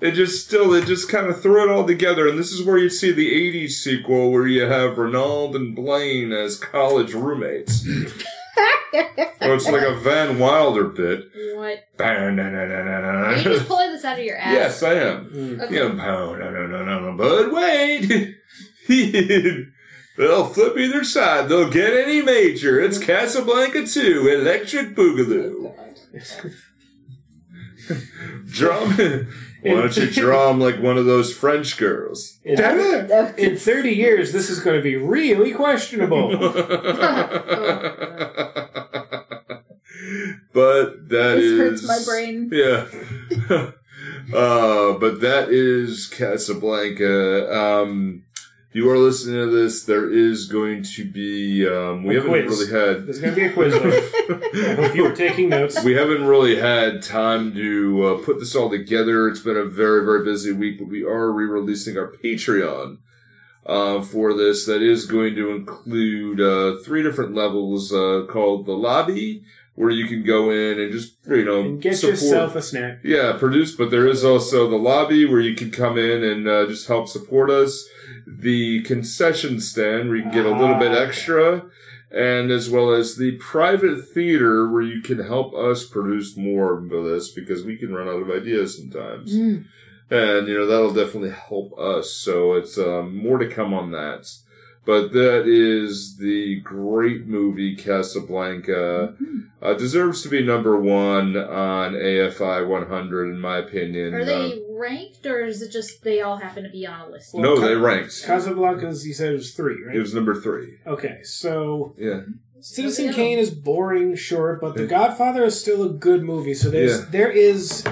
S1: They just still, they just kind of threw it all together, and this is where you see the '80s sequel, where you have Ronald and Blaine as college roommates. oh, it's like a Van Wilder bit.
S2: What? Are you just pulling this out of your ass?
S1: Yes, I am.
S3: Mm.
S2: Okay.
S1: Yeah, no, no, no, no, no, no. But wait, they'll flip either side. They'll get any major. It's Casablanca 2, Electric Boogaloo. Drum. Why don't you draw him like one of those French girls?
S3: In,
S1: Damn it!
S3: in 30 years, this is going to be really questionable.
S1: but that
S4: This
S1: is
S4: hurts my brain.
S1: Yeah. uh, but that is Casablanca. Um, if you are listening to this, there is going to be. Um, we
S3: A
S1: haven't
S3: quiz.
S1: really had.
S3: There's going to be a quiz. I hope you were taking notes.
S1: We haven't really had time to uh, put this all together. It's been a very, very busy week, but we are re-releasing our Patreon uh, for this. That is going to include uh, three different levels uh, called the lobby, where you can go in and just you know
S3: And get
S1: support-
S3: yourself a snack.
S1: yeah, produce. but there is also the lobby where you can come in and uh, just help support us. The concession stand where you can get a little bit
S3: Ah.
S1: extra, and as well as the private theater where you can help us produce more of this because we can run out of ideas sometimes.
S4: Mm.
S1: And, you know, that'll definitely help us. So it's um, more to come on that. But that is the great movie Casablanca. Uh, deserves to be number one on AFI 100, in my opinion.
S2: Are
S1: Uh,
S2: they ranked, or is it just they all happen to be on a list?
S1: no, they ranked.
S3: Casablanca's, you said it was three, right?
S1: It was number three.
S3: okay, so
S1: Yeah.
S3: Citizen Kane is boring, sure, but The Godfather is still a good movie. So there's
S1: Yeah.
S3: there is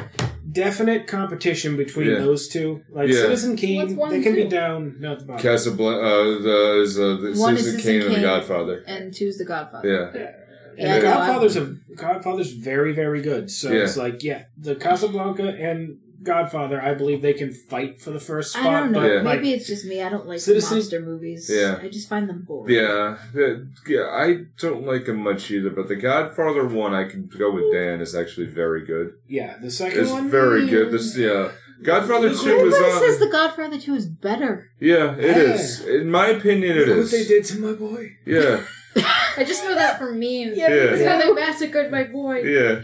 S3: definite competition between
S1: Yeah.
S3: those two. Like
S1: Yeah.
S3: Citizen
S2: What's
S3: Kane,
S2: one
S3: they
S2: and
S3: can be
S2: two?
S3: down, not the bottom.
S1: Casablanca uh, the, is uh, the
S4: One is
S1: Citizen
S4: Citizen
S1: Kane and the
S4: Kane.
S1: Godfather.
S4: And two's the Godfather.
S1: Yeah.
S3: Yeah.
S4: Yeah,
S3: And
S4: no,
S3: Godfather's a Godfather's very very good. So
S1: Yeah.
S3: it's like yeah, the Casablanca and Godfather, I believe they can fight for the first spot.
S4: I don't know.
S3: But
S1: Yeah.
S3: like,
S4: Maybe it's just me. I don't like
S3: Citizen-
S4: monster movies.
S1: Yeah.
S4: I just find them boring.
S1: Yeah, yeah, yeah, I don't like them much either, but the Godfather one, I can go with Dan, is actually very good.
S3: yeah, the second
S1: It's
S3: one
S1: very good. This, yeah, Godfather two was
S4: Everybody
S1: on.
S4: says The Godfather 2 is better.
S1: yeah, it
S3: Yeah.
S1: is. In my opinion, it
S3: Look what
S1: is.
S3: they did to my boy.
S1: Yeah,
S2: I just know that from memes.
S4: Yeah,
S1: Yeah.
S2: It's how they massacred my boy.
S1: yeah.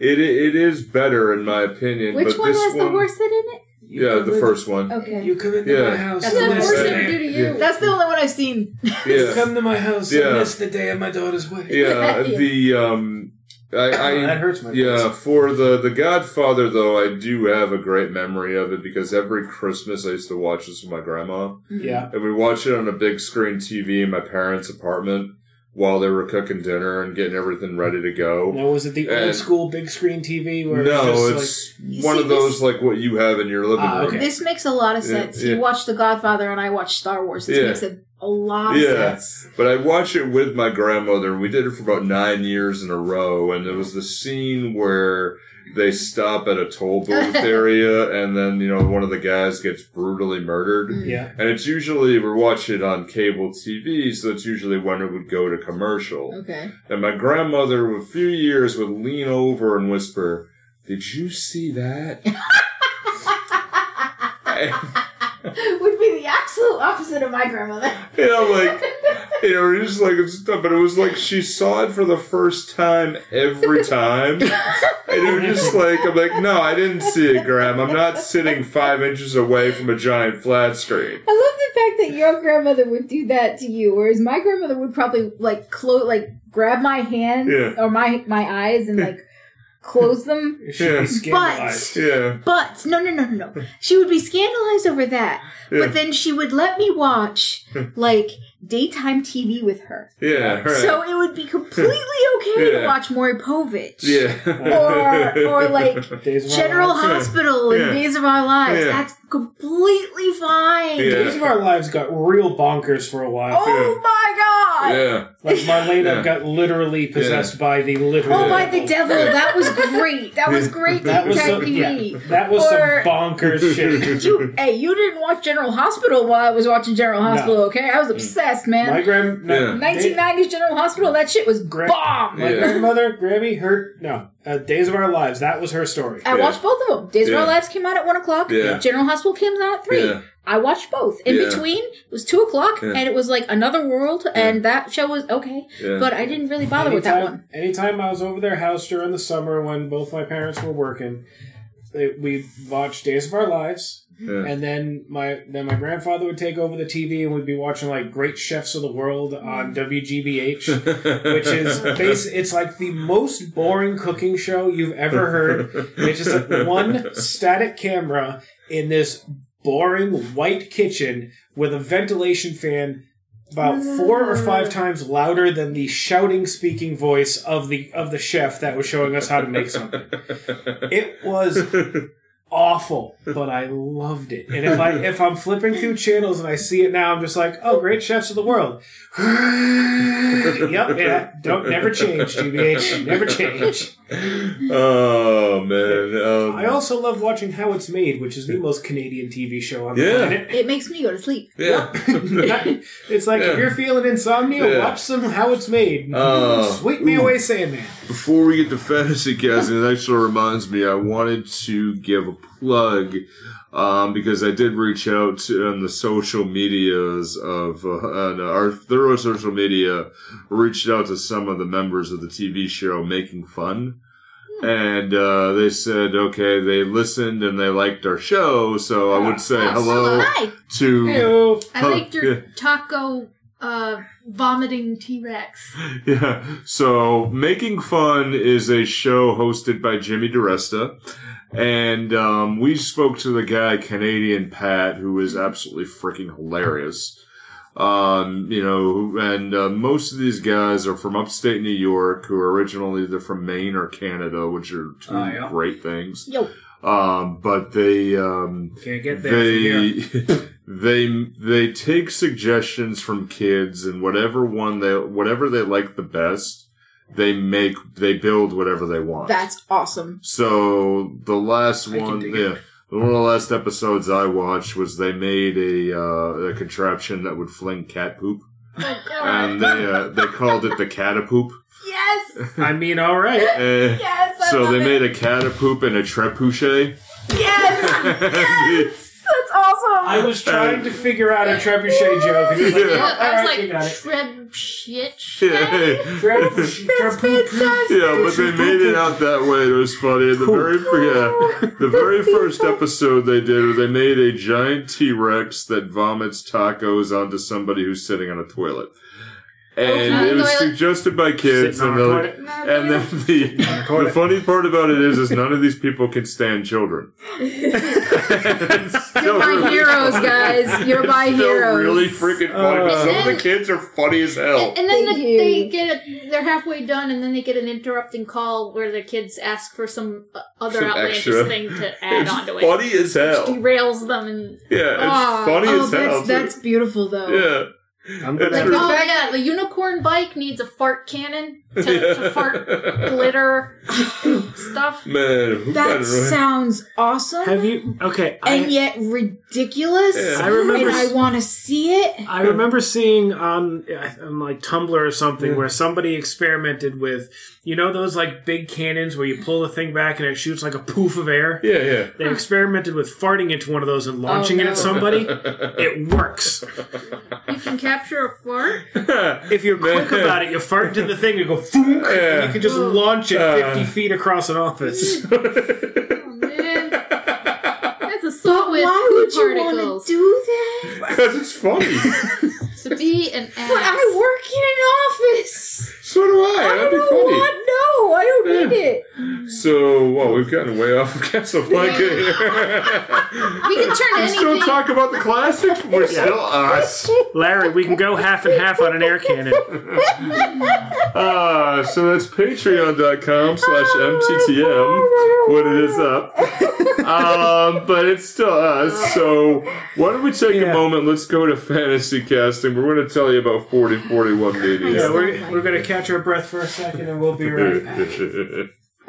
S1: It it is better in my opinion.
S4: Which
S1: but
S4: one
S1: this
S4: has the
S1: one,
S4: horse in it?
S3: You
S1: Yeah, the first one.
S4: Okay.
S3: You come into
S1: Yeah.
S3: my house.
S2: That's
S3: and
S2: what
S1: Yes,
S2: horse
S3: miss
S1: that-
S3: the
S2: ever do to you.
S1: Yeah.
S4: That's the only one I've seen.
S1: Yeah,
S3: Come to my house
S1: Yeah.
S3: and miss the day of my daughter's wedding.
S1: yeah.
S2: Yeah.
S1: The um, I,
S3: that hurts my
S1: yeah.
S3: feelings.
S1: For the the Godfather though, I do have a great memory of it because every Christmas I used to watch this with my grandma.
S3: Yeah.
S1: And we watched it on a big screen TV in my parents' apartment while they were cooking dinner and getting everything ready to go.
S3: Now, was it the
S1: And-
S3: old school big screen TV where
S1: No,
S3: it just
S1: it's
S4: You
S1: one
S4: see
S1: of those
S4: this-
S1: like what you have in your living
S3: Ah,
S1: room.
S3: okay.
S4: This makes a lot of sense.
S1: yeah.
S4: You watch The Godfather and I watch Star Wars. This
S1: Yeah.
S4: makes a, a lot of
S1: Yeah.
S4: sense.
S1: But I watched it with my grandmother, and we did it for about nine years in a row. And there was the scene where they stop at a toll booth area, and then you know one of the guys gets brutally murdered.
S4: Mm.
S3: yeah.
S1: And it's usually we're watching it on cable TV, so it's usually when it would go to commercial.
S4: Okay.
S1: And my grandmother, with a few years, would lean over and whisper, "Did you see that?"
S4: Would be the absolute opposite of my grandmother.
S1: And I'm like, You know, we're just like, it's, but it was like she saw it for the first time every time. And it was just like, I'm like, no, I didn't see it, Graham. I'm not sitting five inches away from a giant flat screen.
S4: I love the fact that your grandmother would do that to you, whereas my grandmother would probably like close, like grab my hands
S1: Yeah.
S4: or my my eyes and like close them.
S3: It should
S1: Yeah.
S3: be scandalized.
S1: Yeah.
S4: But no, no, no, no, no. She would be scandalized over that.
S1: Yeah.
S4: But then she would let me watch like daytime TV with her.
S1: Yeah. Right.
S4: So it would be completely okay to watch Maury Povich.
S1: yeah.
S4: Or or like
S3: Days of
S4: General
S3: Lives.
S4: Hospital and
S1: Yeah.
S4: Days of Our Lives.
S1: Yeah.
S4: That's completely fine.
S1: Yeah.
S3: Days of Our Lives got real bonkers for a while.
S4: Oh my god!
S1: Yeah.
S3: Like Marlena
S1: Yeah.
S3: got literally possessed by the literal.
S4: Oh my the devil! That was great. That was great.
S3: That was
S4: daytime
S3: some, yeah, that was
S4: Or-
S3: some bonkers shit.
S4: You, hey, you didn't watch General Hospital while I was watching General Hospital, okay? I was mm. obsessed, man.
S3: My grand,
S1: Yeah.
S4: 1990s General Hospital, that shit was
S3: Gra-
S4: bomb.
S3: my
S1: Yeah.
S3: grandmother, Grammy, her no, uh, Days of Our Lives. That was her story.
S4: I
S1: Yeah.
S4: watched both of them. Days of
S1: Yeah.
S4: Our Lives came out at 1 o'clock.
S1: Yeah.
S4: General Hospital came out at 3.
S1: Yeah.
S4: I watched both. In
S1: Yeah.
S4: between, it was 2 o'clock,
S1: Yeah.
S4: and it was like Another World, and that show was okay.
S1: Yeah.
S4: But I didn't really bother with that
S3: Anytime-
S4: one.
S3: Anytime I was over their house during the summer when both my parents were working, they, we watched Days of Our Lives,
S1: Yeah.
S3: and then my then my grandfather would take over the TV and we'd be watching like Great Chefs of the World on mm. WGBH. which is base. It's like the most boring cooking show you've ever heard. It's just like one static camera in this boring white kitchen with a ventilation fan about four or five times louder than the shouting speaking voice of the of the chef that was showing us how to make something. It was awful, but I loved it. And if I if I'm flipping through channels and I see it now, I'm just like, oh, great chefs of the world. yep, yeah, don't never change, GBH, never change.
S1: oh man. Um,
S3: I also love watching How It's Made, which is the most Canadian TV show on the
S1: Yeah.
S3: planet.
S4: It makes me go to sleep.
S1: yeah.
S3: it's like if you're feeling insomnia,
S1: Yeah.
S3: watch some How It's Made.
S1: Oh.
S3: Sweep me away, Sandman.
S1: Before we get to fantasy casting, it actually reminds me I wanted to give a plug um, because I did reach out to on the social medias of uh, on our thorough social media, reached out to some of the members of the TV show Making Fun. And uh, they said, okay, they listened and they liked our show, so I would say
S2: Oh,
S1: hello
S2: Hi.
S1: to
S3: Heyo.
S2: I
S1: Huh,
S2: liked your
S1: yeah.
S2: taco uh, vomiting T Rex.
S1: Yeah. So, Making Fun is a show hosted by Jimmy DeResta. And um, we spoke to the guy, Canadian Pat, who is absolutely freaking hilarious. Um, you know, and uh, most of these guys are from upstate New York, who are originally either from Maine or Canada, which are two
S3: Oh, yeah.
S1: great things.
S4: Yo.
S1: Um, but they um,
S3: Can't get there
S1: they they they take suggestions from kids and whatever one they whatever they like the best they make they build whatever they want
S4: That's awesome.
S1: so the last
S3: I
S1: one yeah one of the last episodes I watched was they made a uh, a contraption that would fling cat poop
S2: Oh, God.
S1: and they uh, they called it the catapoop
S4: Yes!
S3: I mean, all right.
S1: Eh,
S4: Yes! I
S1: so
S4: love
S1: they
S4: it.
S1: made a catapoop and a trebuchet
S4: Yes! yes! That's awesome!
S3: I was trying to figure out a trebuchet joke. And you're like,
S1: Yeah.
S3: "Yep,
S2: I was
S3: right, got
S2: like,
S3: it.
S2: treb shit.
S1: yeah.
S3: Treb-
S4: That's!
S1: Yeah, but they made it out that way. It was funny. The very yeah, the very first episode they did, was they made a giant T Rex that vomits tacos onto somebody who's sitting on a toilet, and
S2: Okay.
S1: it was suggested by kids. And,
S3: on
S1: like- and then the the funny part about it is, is none of these people can stand children.
S4: You're my heroes, guys. You're my
S1: Still
S4: heroes.
S1: really freaking funny. but
S3: Uh,
S1: some of the kids are funny as hell.
S2: And, and then the, they get a, they're halfway done, and then they get an interrupting call where the kids ask for some uh, other
S1: Some
S2: outlandish
S1: extra.
S2: thing to add
S1: It's
S2: onto it.
S1: funny as hell.
S2: Derails them and
S1: Yeah, it's
S2: Ah.
S1: funny
S4: Oh,
S1: as hell.
S4: that's,
S1: too.
S4: that's beautiful, though.
S1: yeah.
S3: I'm gonna,
S1: true.
S2: oh yeah, the unicorn bike needs a fart cannon to, to fart glitter stuff.
S1: Man,
S4: That sounds awesome.
S3: have you? Okay, I,
S4: and yet ridiculous.
S1: Yeah.
S3: I remember
S4: And I
S3: s-
S4: want to see it.
S3: I remember seeing on, on like Tumblr or something
S1: Yeah.
S3: where somebody experimented with, you know, those like big cannons where you pull the thing back and it shoots like a poof of air.
S1: Yeah, yeah.
S3: They experimented with farting into one of those and oh, launching
S4: Oh,
S3: it at somebody. It works.
S2: You can capture a fart?
S3: If you're quick about it, you fart into the thing and go thunk, and you can just launch it
S1: Uh.
S3: 50 feet across an office.
S2: Oh man, that's assault with
S4: Why would you want
S2: particles.
S4: to do that?
S1: Because it's funny.
S2: to be an ass.
S4: But I work in an office.
S1: So do I.
S4: I
S1: That'd be
S4: don't
S1: funny.
S4: want. No, I don't need it.
S1: So, well, we've gotten way off of Casablanca here.
S2: we can turn
S1: we still
S2: anything.
S1: talk about the classics. We're still us.
S3: Larry, we can go half and half on an air cannon.
S1: Uh, so that's patreon.com slash mttm when it is up. Um, but it's still us. So why don't we take
S3: Yeah.
S1: a moment? Let's go to fantasy casting. We're going to tell you about 4041 media.
S3: Yeah, we're, we're going to catch our breath for a second and we'll be right back.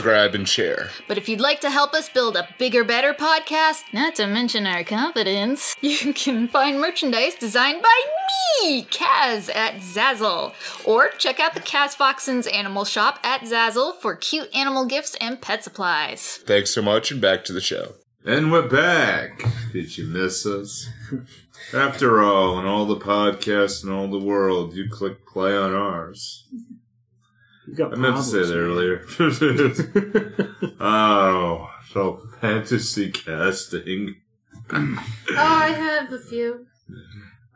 S1: and share.
S8: But if you'd like to help us build a bigger, better podcast, not to mention our confidence, you can find merchandise designed by me, Kaz, at Zazzle. Or check out the Kaz Foxen's Animal Shop at Zazzle for cute animal gifts and pet supplies.
S1: Thanks so much, and back to the show. And we're back. Did you miss us? After all, in all the podcasts in all the world, you click play on ours.
S3: You got
S1: I meant to say
S3: problems,
S1: that
S3: man.
S1: earlier. oh, so fantasy casting.
S2: Oh, I have a few.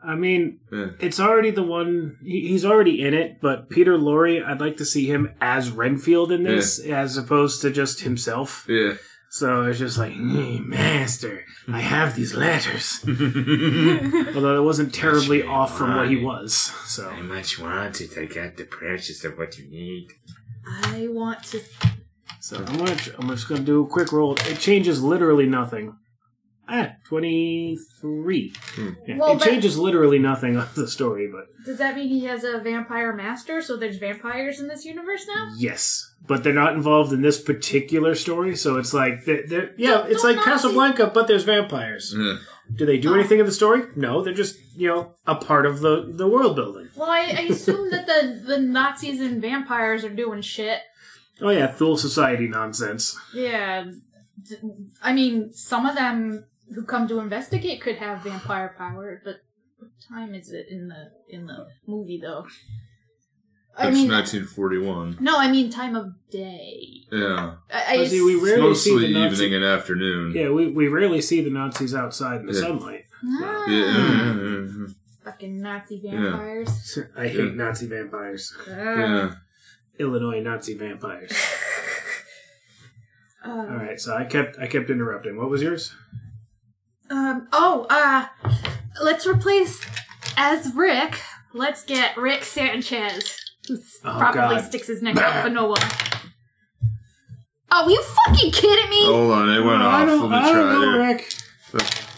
S3: I mean,
S1: Yeah.
S3: it's already the one. He, he's already in it, but Peter Lorre, I'd like to see him as Renfield in this, as opposed to just himself.
S1: Yeah.
S3: So it's just like, "Mm, Master, I have these letters. Although it wasn't terribly off from what he was. So
S9: much want it. I got the precious of what you need.
S2: I want to.
S3: So I'm gonna, I'm just gonna do a quick roll. It changes literally nothing. Ah, 23. Yeah,
S2: Well,
S3: it
S2: but-
S3: changes literally nothing of the story, but
S2: Does that mean he has a vampire master? So there's vampires in this universe now?
S3: yes. But they're not involved in this particular story, so it's like, they're, they're, yeah,
S2: Don't-
S3: it's
S2: don't
S3: like
S2: Nazis-
S3: Casablanca, but there's vampires.
S1: Yeah.
S3: Do they do anything in the story? No, they're just, you know, a part of the, the world building.
S2: Well, I, I assume that the, the Nazis and vampires are doing shit.
S3: Oh yeah, Thule Society nonsense.
S2: Yeah. d- I mean, some of them who come to investigate could have vampire power, but what time is it in the in the movie though? I
S1: It's
S2: mean,
S1: 1941.
S2: no, I mean time of day.
S1: Yeah.
S2: I, I
S3: see, we
S2: ass-
S1: It's
S3: rarely see the Nazi-
S1: evening and afternoon.
S3: Yeah, we, we rarely see the Nazis outside in the
S1: Yeah.
S3: sunlight.
S2: Ah,
S1: Yeah.
S2: Fucking Nazi vampires.
S3: I hate
S1: Yeah.
S3: Nazi vampires.
S2: Ah.
S1: Yeah.
S3: Illinois Nazi vampires.
S2: Uh,
S3: All right, so I kept I kept interrupting. What was yours?
S2: Um. Oh. Uh. Let's replace as Rick. Let's get Rick Sanchez, who
S3: Oh,
S2: probably
S3: God.
S2: sticks his neck out for no one. Oh, you fucking kidding me?
S1: Hold on, it went off. Let me try here.
S3: Rick.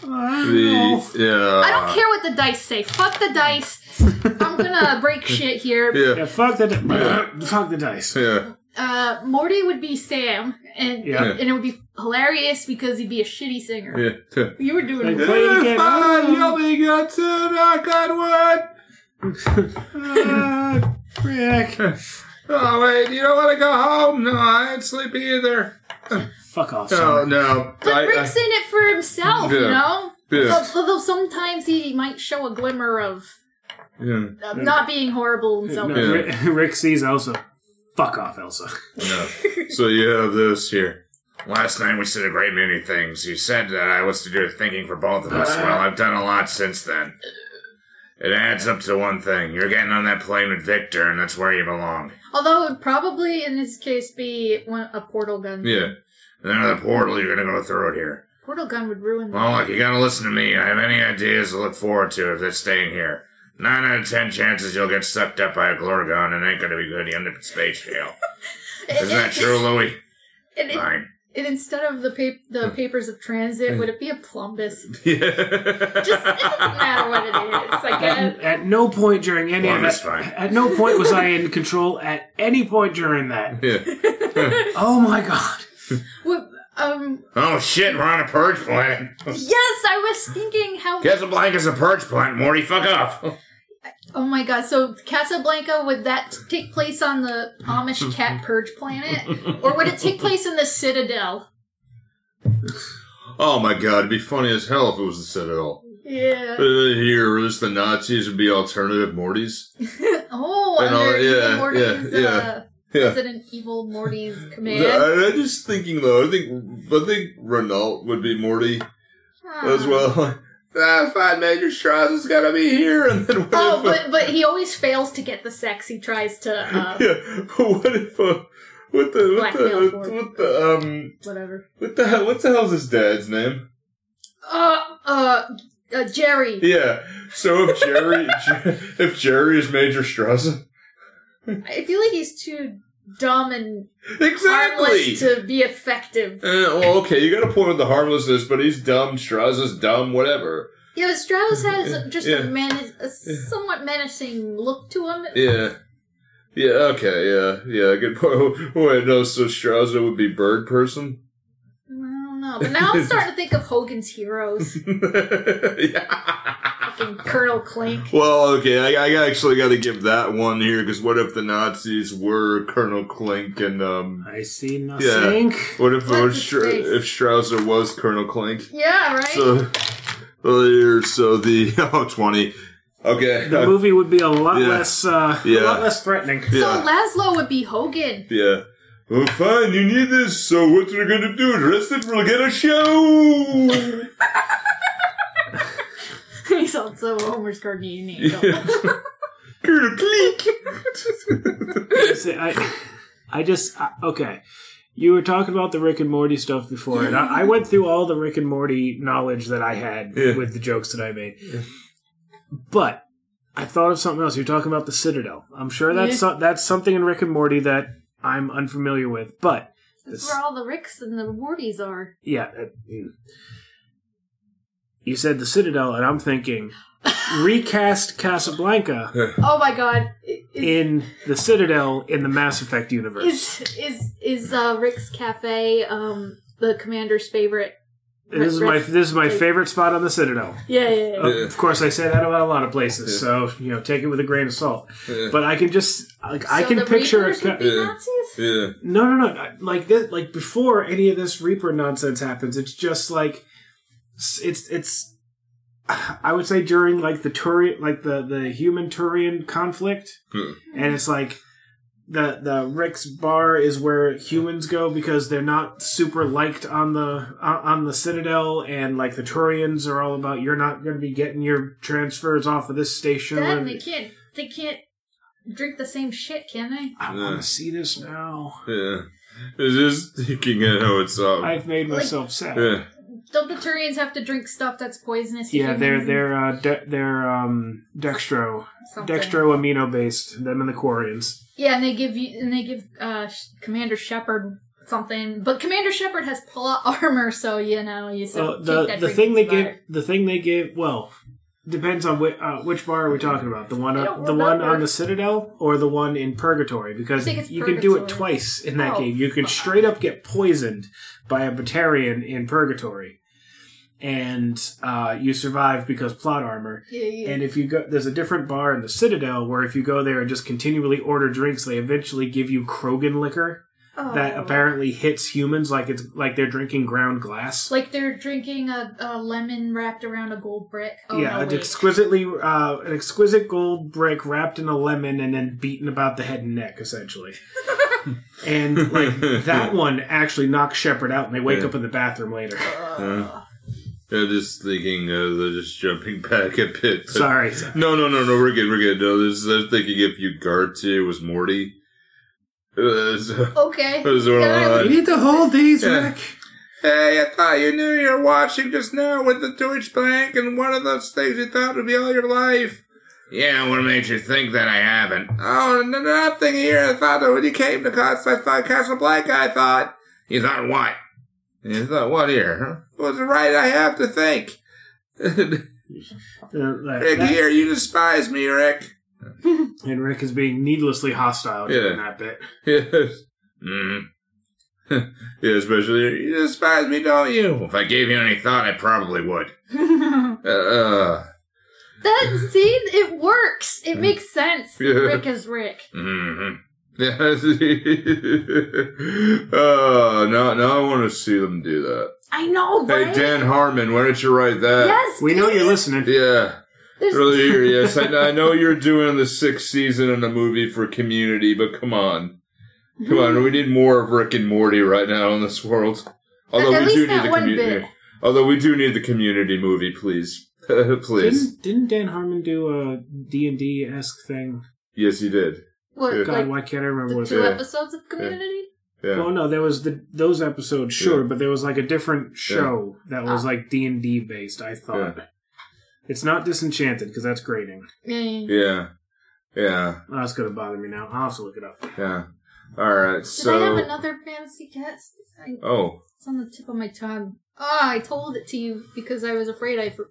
S1: The, yeah.
S2: I don't care what the dice say. Fuck the dice. I'm gonna break shit here.
S3: Yeah,
S1: Yeah.
S3: fuck the di- fuck the dice.
S1: Yeah.
S2: Uh, Morty would be Sam, and
S3: Yeah.
S2: and it would be hilarious because he'd be a shitty singer.
S1: Yeah.
S2: You were doing
S3: Like,
S2: it.
S3: play it again.
S1: Fine, you only got to knock on wood.
S3: Ah, Rick.
S1: Oh wait, you don't want to go home? No, I ain't sleepy either.
S3: Fuck off.
S1: No,
S3: Summer.
S1: no.
S2: But
S1: I,
S2: Rick's in it for himself, you know.
S1: Yeah.
S2: Although although sometimes he might show a glimmer of
S1: yeah.
S2: uh, not being horrible himself.
S3: No,
S1: Yeah.
S3: Rick, Rick sees Elsa. Fuck off, Elsa.
S1: No. So you have this here.
S9: Last night we said a great many things. You said that I was to do the thinking for both of us. Well, I've done a lot since then. It adds up to one thing. You're getting on that plane with Victor, and that's where you belong.
S2: Although it would probably in this case be one, a portal gun.
S1: Yeah.
S9: And then the portal, you're gonna go through it here.
S2: Portal gun would ruin.
S9: Well, look, you gotta listen to me. I have any ideas to look forward to if they're staying here. Nine out of ten chances you'll get sucked up by a Glorgon and ain't gonna be good. You end up in space jail. Isn't that true, Louis?
S2: And
S9: Fine.
S2: and instead of the pap- the papers of transit, would it be a plumbus?
S1: Yeah.
S2: Just it doesn't matter what it is. I
S3: At,
S2: guess.
S3: at no point during any of
S9: One is
S3: that,
S9: fine.
S3: at no point was I in control. At any point during that.
S1: yeah.
S3: Oh my god!
S2: What, um.
S9: Oh shit, we're on a purge planet.
S2: Yes, I was thinking how.
S9: Casablanca's a blank is a purge planet, Morty. Fuck off.
S2: Oh my god! So Casablanca would that take place on the Amish cat purge planet, or would it take place in the Citadel?
S1: Oh my god, it'd be funny as hell if it was the Citadel.
S2: Yeah.
S1: Uh, here, just the Nazis would be alternative Mortys.
S2: Oh,
S1: And all- yeah,
S2: Morty's,
S1: yeah, yeah,
S2: uh,
S1: yeah.
S2: Resident Evil Morty's command.
S1: I, I'm just thinking though. I think I think Renault would be Morty as
S2: Ah.
S1: well. Ah, fine, Major Strauss is gonna be here, and then what
S2: Oh,
S1: if?
S2: but but he always fails to get the sex. He tries to uh,
S1: yeah, but what if? Uh, what the what the
S2: for-
S1: what the um
S2: whatever.
S1: what the hell? What the hell's his dad's name?
S2: Uh, uh, uh Jerry.
S1: Yeah. So if Jerry if Jerry is Major Strauss,
S2: I feel like he's too dumb and
S1: exactly.
S2: harmless to be effective.
S1: Uh, well, okay, you got a point with the harmlessness, but he's dumb. Strauss is dumb. Whatever.
S2: Yeah, but Strauss has just
S1: Yeah.
S2: a, men- a somewhat menacing look to him.
S1: Yeah. Yeah. Okay. Yeah. Yeah. Good point. Wait. No. So Strauss would be bird person.
S2: I don't know, but now I'm starting to think of Hogan's heroes,
S1: yeah.
S2: Fucking Colonel Klink.
S1: Well, okay, I, I actually got to give that one here because what if the Nazis were Colonel Klink and um,
S3: I see
S1: Yeah.
S3: nothing.
S1: what if it was Stra- if Strasser was Colonel Klink?
S2: Yeah, right.
S1: So, well, here, so the oh 20. Okay,
S3: The
S1: uh,
S3: movie would be a lot
S1: Yeah.
S3: less, uh,
S1: Yeah.
S3: a lot less threatening.
S2: so
S1: yeah,
S2: Laszlo would be Hogan.
S1: yeah. Well, fine, you need this. So what we're gonna do? Rest it. We'll get a show.
S2: He's also Homer's guardian angel.
S1: Colonel Klink.
S3: See, I, I just I, okay. You were talking about the Rick and Morty stuff before, and I, I went through all the Rick and Morty knowledge that I had
S1: Yeah.
S3: with the jokes that I made. But I thought of something else. You're talking about the Citadel. I'm sure that's
S2: Yeah.
S3: so, that's something in Rick and Morty that I'm unfamiliar with. But
S2: That's where all the Ricks and the Mortys are.
S3: yeah, uh, you said the Citadel, and I'm thinking recast Casablanca
S2: Oh my god. Is,
S3: in the Citadel in the Mass Effect universe.
S2: is is is uh, Rick's Cafe um the commander's favorite?
S3: This is my this is my favorite spot on the Citadel.
S2: Yeah, yeah, yeah.
S3: Uh, Of course, I say that about a lot of places, so you know, take it with a grain of salt.
S1: Yeah.
S3: But I can just like I
S2: So
S3: can
S2: the
S3: picture a
S2: Reapers
S3: ca-
S2: would be
S1: Yeah.
S2: Nazis?
S1: Yeah.
S3: no, no, no, like this, like before any of this Reaper nonsense happens. It's just like it's it's. I would say during like the Turian, like the the human Turian conflict,
S1: Hmm.
S3: and it's like the the Rick's bar is where humans go because they're not super liked on the on on the Citadel, and like the Turians are all about you're not going to be getting your transfers off of this station.
S2: Dad, they can't they can't drink the same shit, can they?
S3: I
S1: Yeah.
S3: want to see this now.
S1: Yeah. It's just thinking of how it's um.
S3: I've made
S2: Like-
S3: myself sad.
S1: yeah.
S2: Don't the Turians have to drink stuff that's poisonous? to
S3: Yeah, they're they're uh, de- they're um dextro
S2: something?
S3: dextro amino based. Them and the Quarians.
S2: Yeah, and they give you and they give uh Commander Shepard something, but Commander Shepard has plot armor, so you know you still
S3: Uh, the
S2: that
S3: the thing they give the thing they give well depends on which uh, which bar are we talking about the one uh, the one on the Citadel or the one in Purgatory because
S2: I think it's
S3: you can do it twice in that
S2: Oh,
S3: game. You can straight up get poisoned by a Batarian in Purgatory, and uh, you survive because plot armor.
S2: Yeah, yeah.
S3: And if you go, there's a different bar in the Citadel where if you go there and just continually order drinks, they eventually give you Krogan liquor that
S2: Oh.
S3: apparently hits humans like it's like they're drinking ground glass.
S2: like they're drinking a, a lemon wrapped around a gold brick. Oh,
S3: yeah,
S2: no,
S3: an
S2: wait.
S3: exquisitely uh, an exquisite gold brick wrapped in a lemon and then beaten about the head and neck, essentially. and like that one actually knocks Shepard out, and they wake
S1: Yeah.
S3: up in the bathroom later.
S1: Yeah. Yeah, just thinking, uh, they're just jumping back a bit. but-
S3: Sorry,
S1: No, no, no, no, we're good, we're good. No, this is, I was thinking if Ugarte was Morty. Uh, so-
S2: Okay.
S1: What is going
S2: Yeah,
S1: on?
S3: you need to hold these,
S1: Yeah.
S3: Rick.
S1: Hey, I thought you knew you were watching just now with the Deutsche Bank and one of those things you thought would be all your life.
S9: Yeah, what made you think that I haven't?
S1: Oh, n- nothing here. I thought that when you came to Cas- I thought Casablanca, I thought.
S9: You thought what?
S1: And he thought, what here? What's the right I have to think? Rick,
S3: that- that-
S1: here, you despise me, Rick.
S3: and Rick is being needlessly hostile during
S1: Yeah.
S3: that bit.
S1: Yes. Mm. yeah, especially, you despise me, don't you?
S9: If I gave you any thought, I probably would.
S1: Uh, uh,
S2: that see, it works. It makes sense.
S1: Yeah.
S2: Rick is Rick.
S9: hmm
S1: yes. oh, now, now I want to see them do that.
S2: I know,
S1: Hey. Dan Harmon, why don't you write that?
S2: yes,
S3: We know you're listening.
S1: Yeah.
S2: There's-
S1: Earlier, yes. I, I know you're doing the sixth season in a movie for Community, but come on. Come on, we need more of Rick and Morty right now in this world. Although
S2: At
S1: we
S2: least
S1: do need the community. Although we do need the community movie, please. please.
S3: Didn't, didn't Dan Harmon do a D&D esque thing?
S1: Yes, he did.
S2: What,
S1: Yeah.
S3: God,
S2: like
S3: why can't I remember
S2: the
S3: what
S2: two
S3: it
S1: Yeah.
S2: episodes of Community?
S1: Yeah.
S3: Well, no, there was the those episodes, sure,
S1: Yeah.
S3: but there was like a different show that was
S2: Ah.
S3: like D and D based. I thought it's not Disenchanted because that's grading.
S2: Yeah.
S1: Yeah. Yeah.
S3: Oh, that's gonna bother me now. I'll have to look it up.
S1: Yeah. All right.
S2: Did
S1: So.
S2: I have another fantasy cast? I,
S1: oh.
S2: it's on the tip of my tongue. Ah, I told it to you because I was afraid I for-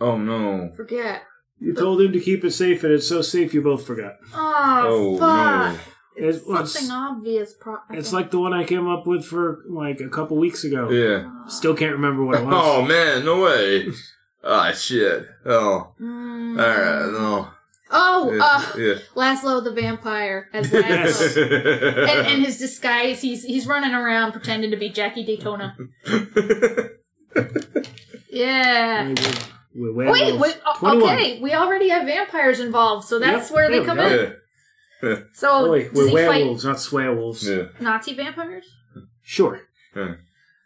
S1: Oh no.
S2: forget.
S3: You told him to keep it safe, and it's so safe you both forgot.
S2: Oh,
S1: Oh
S2: fuck.
S1: no.
S3: It's,
S2: It's
S3: well, it's,
S2: something obvious. Pro-
S3: it's like the one I came up with for like a couple weeks ago.
S1: Yeah.
S3: Still can't remember what it was.
S1: Oh man, no way. Ah shit. Oh.
S2: Mm.
S1: All right. No.
S2: Oh,
S1: Yeah.
S2: uh,
S1: yeah.
S2: Laszlo the vampire as
S3: Yes.
S2: Laszlo. and, and his disguise, he's he's running around pretending to be Jackie Daytona. Yeah.
S3: We're
S2: Wait, wait. Okay, we already have vampires involved, so that's
S3: Yep,
S2: where they come in.
S1: yeah.
S2: So
S3: Oh, wait, we're
S2: he
S3: werewolves, not swearwolves.
S1: Yeah.
S2: Nazi vampires?
S3: Sure.
S1: Yeah.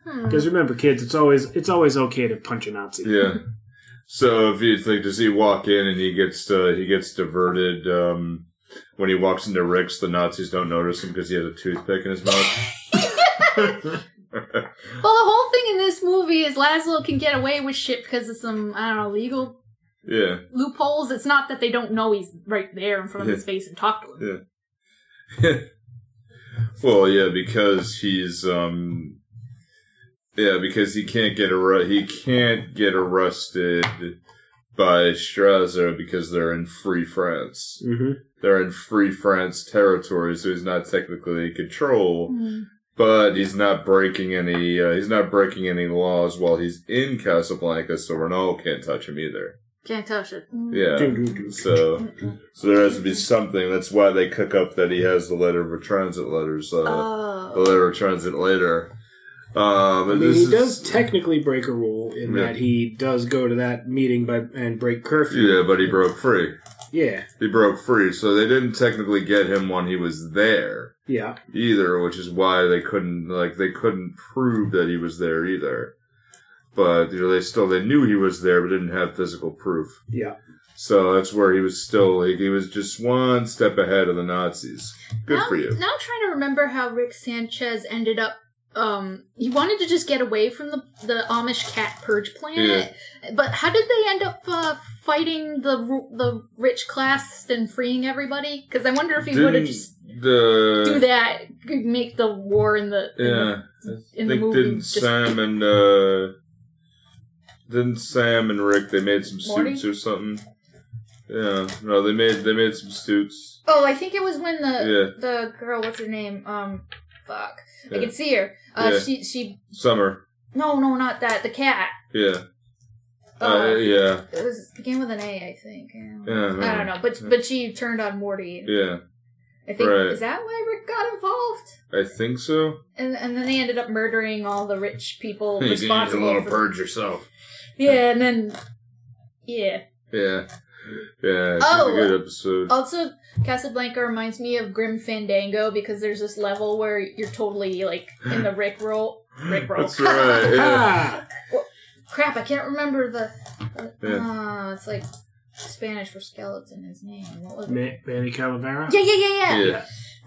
S2: Hmm.
S3: Because remember, kids, it's always it's always okay to punch a Nazi.
S1: Yeah. So if you think, does he walk in and he gets uh, he gets diverted um, when he walks into Rick's? The Nazis don't notice him because he has a toothpick in his mouth.
S2: Well, the whole thing in this movie is Laszlo can get away with shit because of some I don't know legal
S1: yeah.
S2: loopholes. It's not that they don't know he's right there in front of his face and talk to him.
S1: Yeah. well, yeah, because he's um, yeah, because he can't get arre- he can't get arrested by Strasser because they're in Free France.
S3: Mm-hmm.
S1: They're in Free France territory, so he's not technically in control.
S2: Hmm.
S1: But he's not breaking any. Uh, he's not breaking any laws while he's in Casablanca, so Renault can't touch him either.
S2: Can't touch it.
S1: Yeah. So, so there has to be something. That's why they cook up that he has the letter of transit letters. Uh, the
S2: Oh.
S1: letter of transit later. Uh,
S3: I mean,
S1: this
S3: he
S1: is,
S3: does technically break a rule in
S1: Yeah.
S3: that he does go to that meeting by and break curfew.
S1: Yeah, but he broke free.
S3: Yeah,
S1: He broke free, so they didn't technically get him when he was there
S3: yeah.
S1: either, which is why they couldn't like they couldn't prove that he was there either. But you know, they still they knew he was there, but didn't have physical proof.
S3: Yeah.
S1: So that's where he was still like he was just one step ahead of the Nazis. Good
S2: now,
S1: for you.
S2: Now I'm trying to remember how Rick Sanchez ended up. Um, he wanted to just get away from the the Amish cat purge planet, but how did they end up uh, fighting the the rich class and freeing everybody? Because I wonder if he would have just
S1: the
S2: do that, make the war in the in
S1: yeah.
S2: the,
S1: I
S2: in the
S1: think
S2: movie
S1: didn't
S2: just
S1: Sam and uh didn't Sam and Rick they made some
S2: Morty?
S1: suits or something? Yeah, no, they made they made some suits.
S2: Oh, I think it was when the
S1: Yeah.
S2: the girl, what's her name? Um, fuck, I can see her. Uh,
S1: Yeah.
S2: she she
S1: Summer,
S2: no no not that the cat.
S1: yeah, uh,
S2: Uh,
S1: yeah,
S2: It was began with an A, I think. Yeah.
S1: Yeah,
S2: I don't know, but but she turned on Morty.
S1: yeah.
S2: I think
S1: right.
S2: is that why Rick got involved?
S1: I think so.
S2: And and then they ended up murdering all the rich people
S9: You can use a
S2: responsible
S9: little
S2: for.
S9: purge yourself.
S2: Yeah, and then yeah.
S1: Yeah, yeah. It's
S2: Oh.
S1: a good episode.
S2: Also, Casablanca reminds me of Grim Fandango because there's this level where you're totally like in the Rick roll. Rick roll.
S1: That's right. Yeah.
S2: Crap, I can't remember the. Uh,
S1: Yeah.
S2: uh, it's like Spanish for skeleton. His name. What was it?
S3: Manny Calavera.
S2: Yeah, yeah, yeah, yeah.
S1: yeah.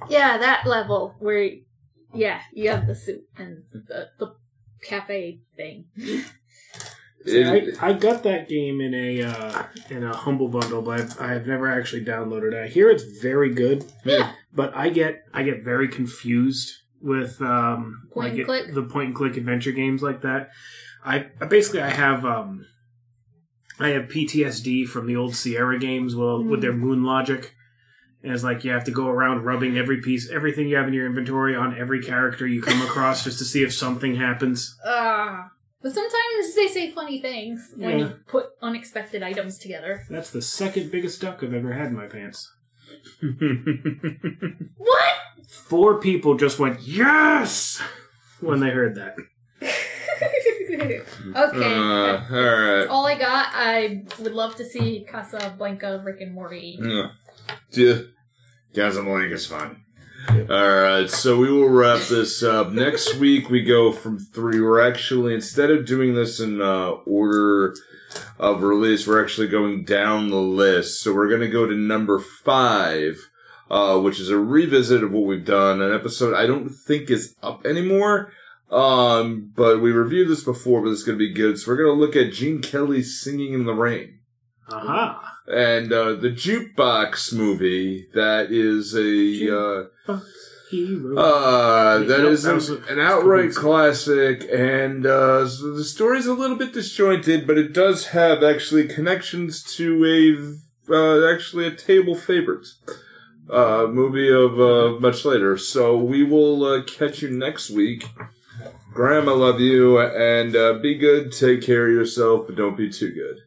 S2: Yeah, that level where, yeah, you have the suit and the, the cafe thing.
S3: See,
S1: It-
S3: I, I got that game in a uh, in a humble bundle, but I've, I've never actually downloaded it. I hear it's very good,
S2: Yeah.
S3: but I get I get very confused with um,
S2: Point
S3: like
S2: and
S3: it-
S2: click?
S3: the point and click adventure games like that. I I basically I have um, I have PTSD from the old Sierra games well, with their moon logic. And it's like you have to go around rubbing every piece, everything you have in your inventory on every character you come across just to see if something happens.
S2: Ah. But sometimes they say funny things when
S3: Yeah.
S2: you put unexpected items together.
S3: That's the second biggest duck I've ever had in my pants.
S2: What?
S3: Four people just went yes when they heard that.
S2: okay.
S1: Uh,
S2: that's
S1: all right.
S2: all I got. I would love to see Casablanca, Rick and Morty.
S1: Yeah. Yeah.
S9: Casablanca's fun.
S1: All right, so we will wrap this up. Next week we go from three. We're actually instead of doing this in uh, order of release, we're actually going down the list. So we're going to go to number five, uh, which is a revisit of what we've done. An episode I don't think is up anymore, um, but we reviewed this before, but it's going to be good. So we're going to look at Gene Kelly's "Singing in the Rain."
S3: Aha.
S1: and uh, the jukebox movie that is a uh,
S3: Hero.
S1: uh, that
S3: Nope,
S1: is
S3: that
S1: an,
S3: a-
S1: an outright classic, and uh, so the story's a little bit disjointed, but it does have actually connections to a uh, actually a table favorite uh, movie of uh, much later. So we will uh, catch you next week. Graham, I love you, and uh, be good. Take care of yourself, but don't be too good.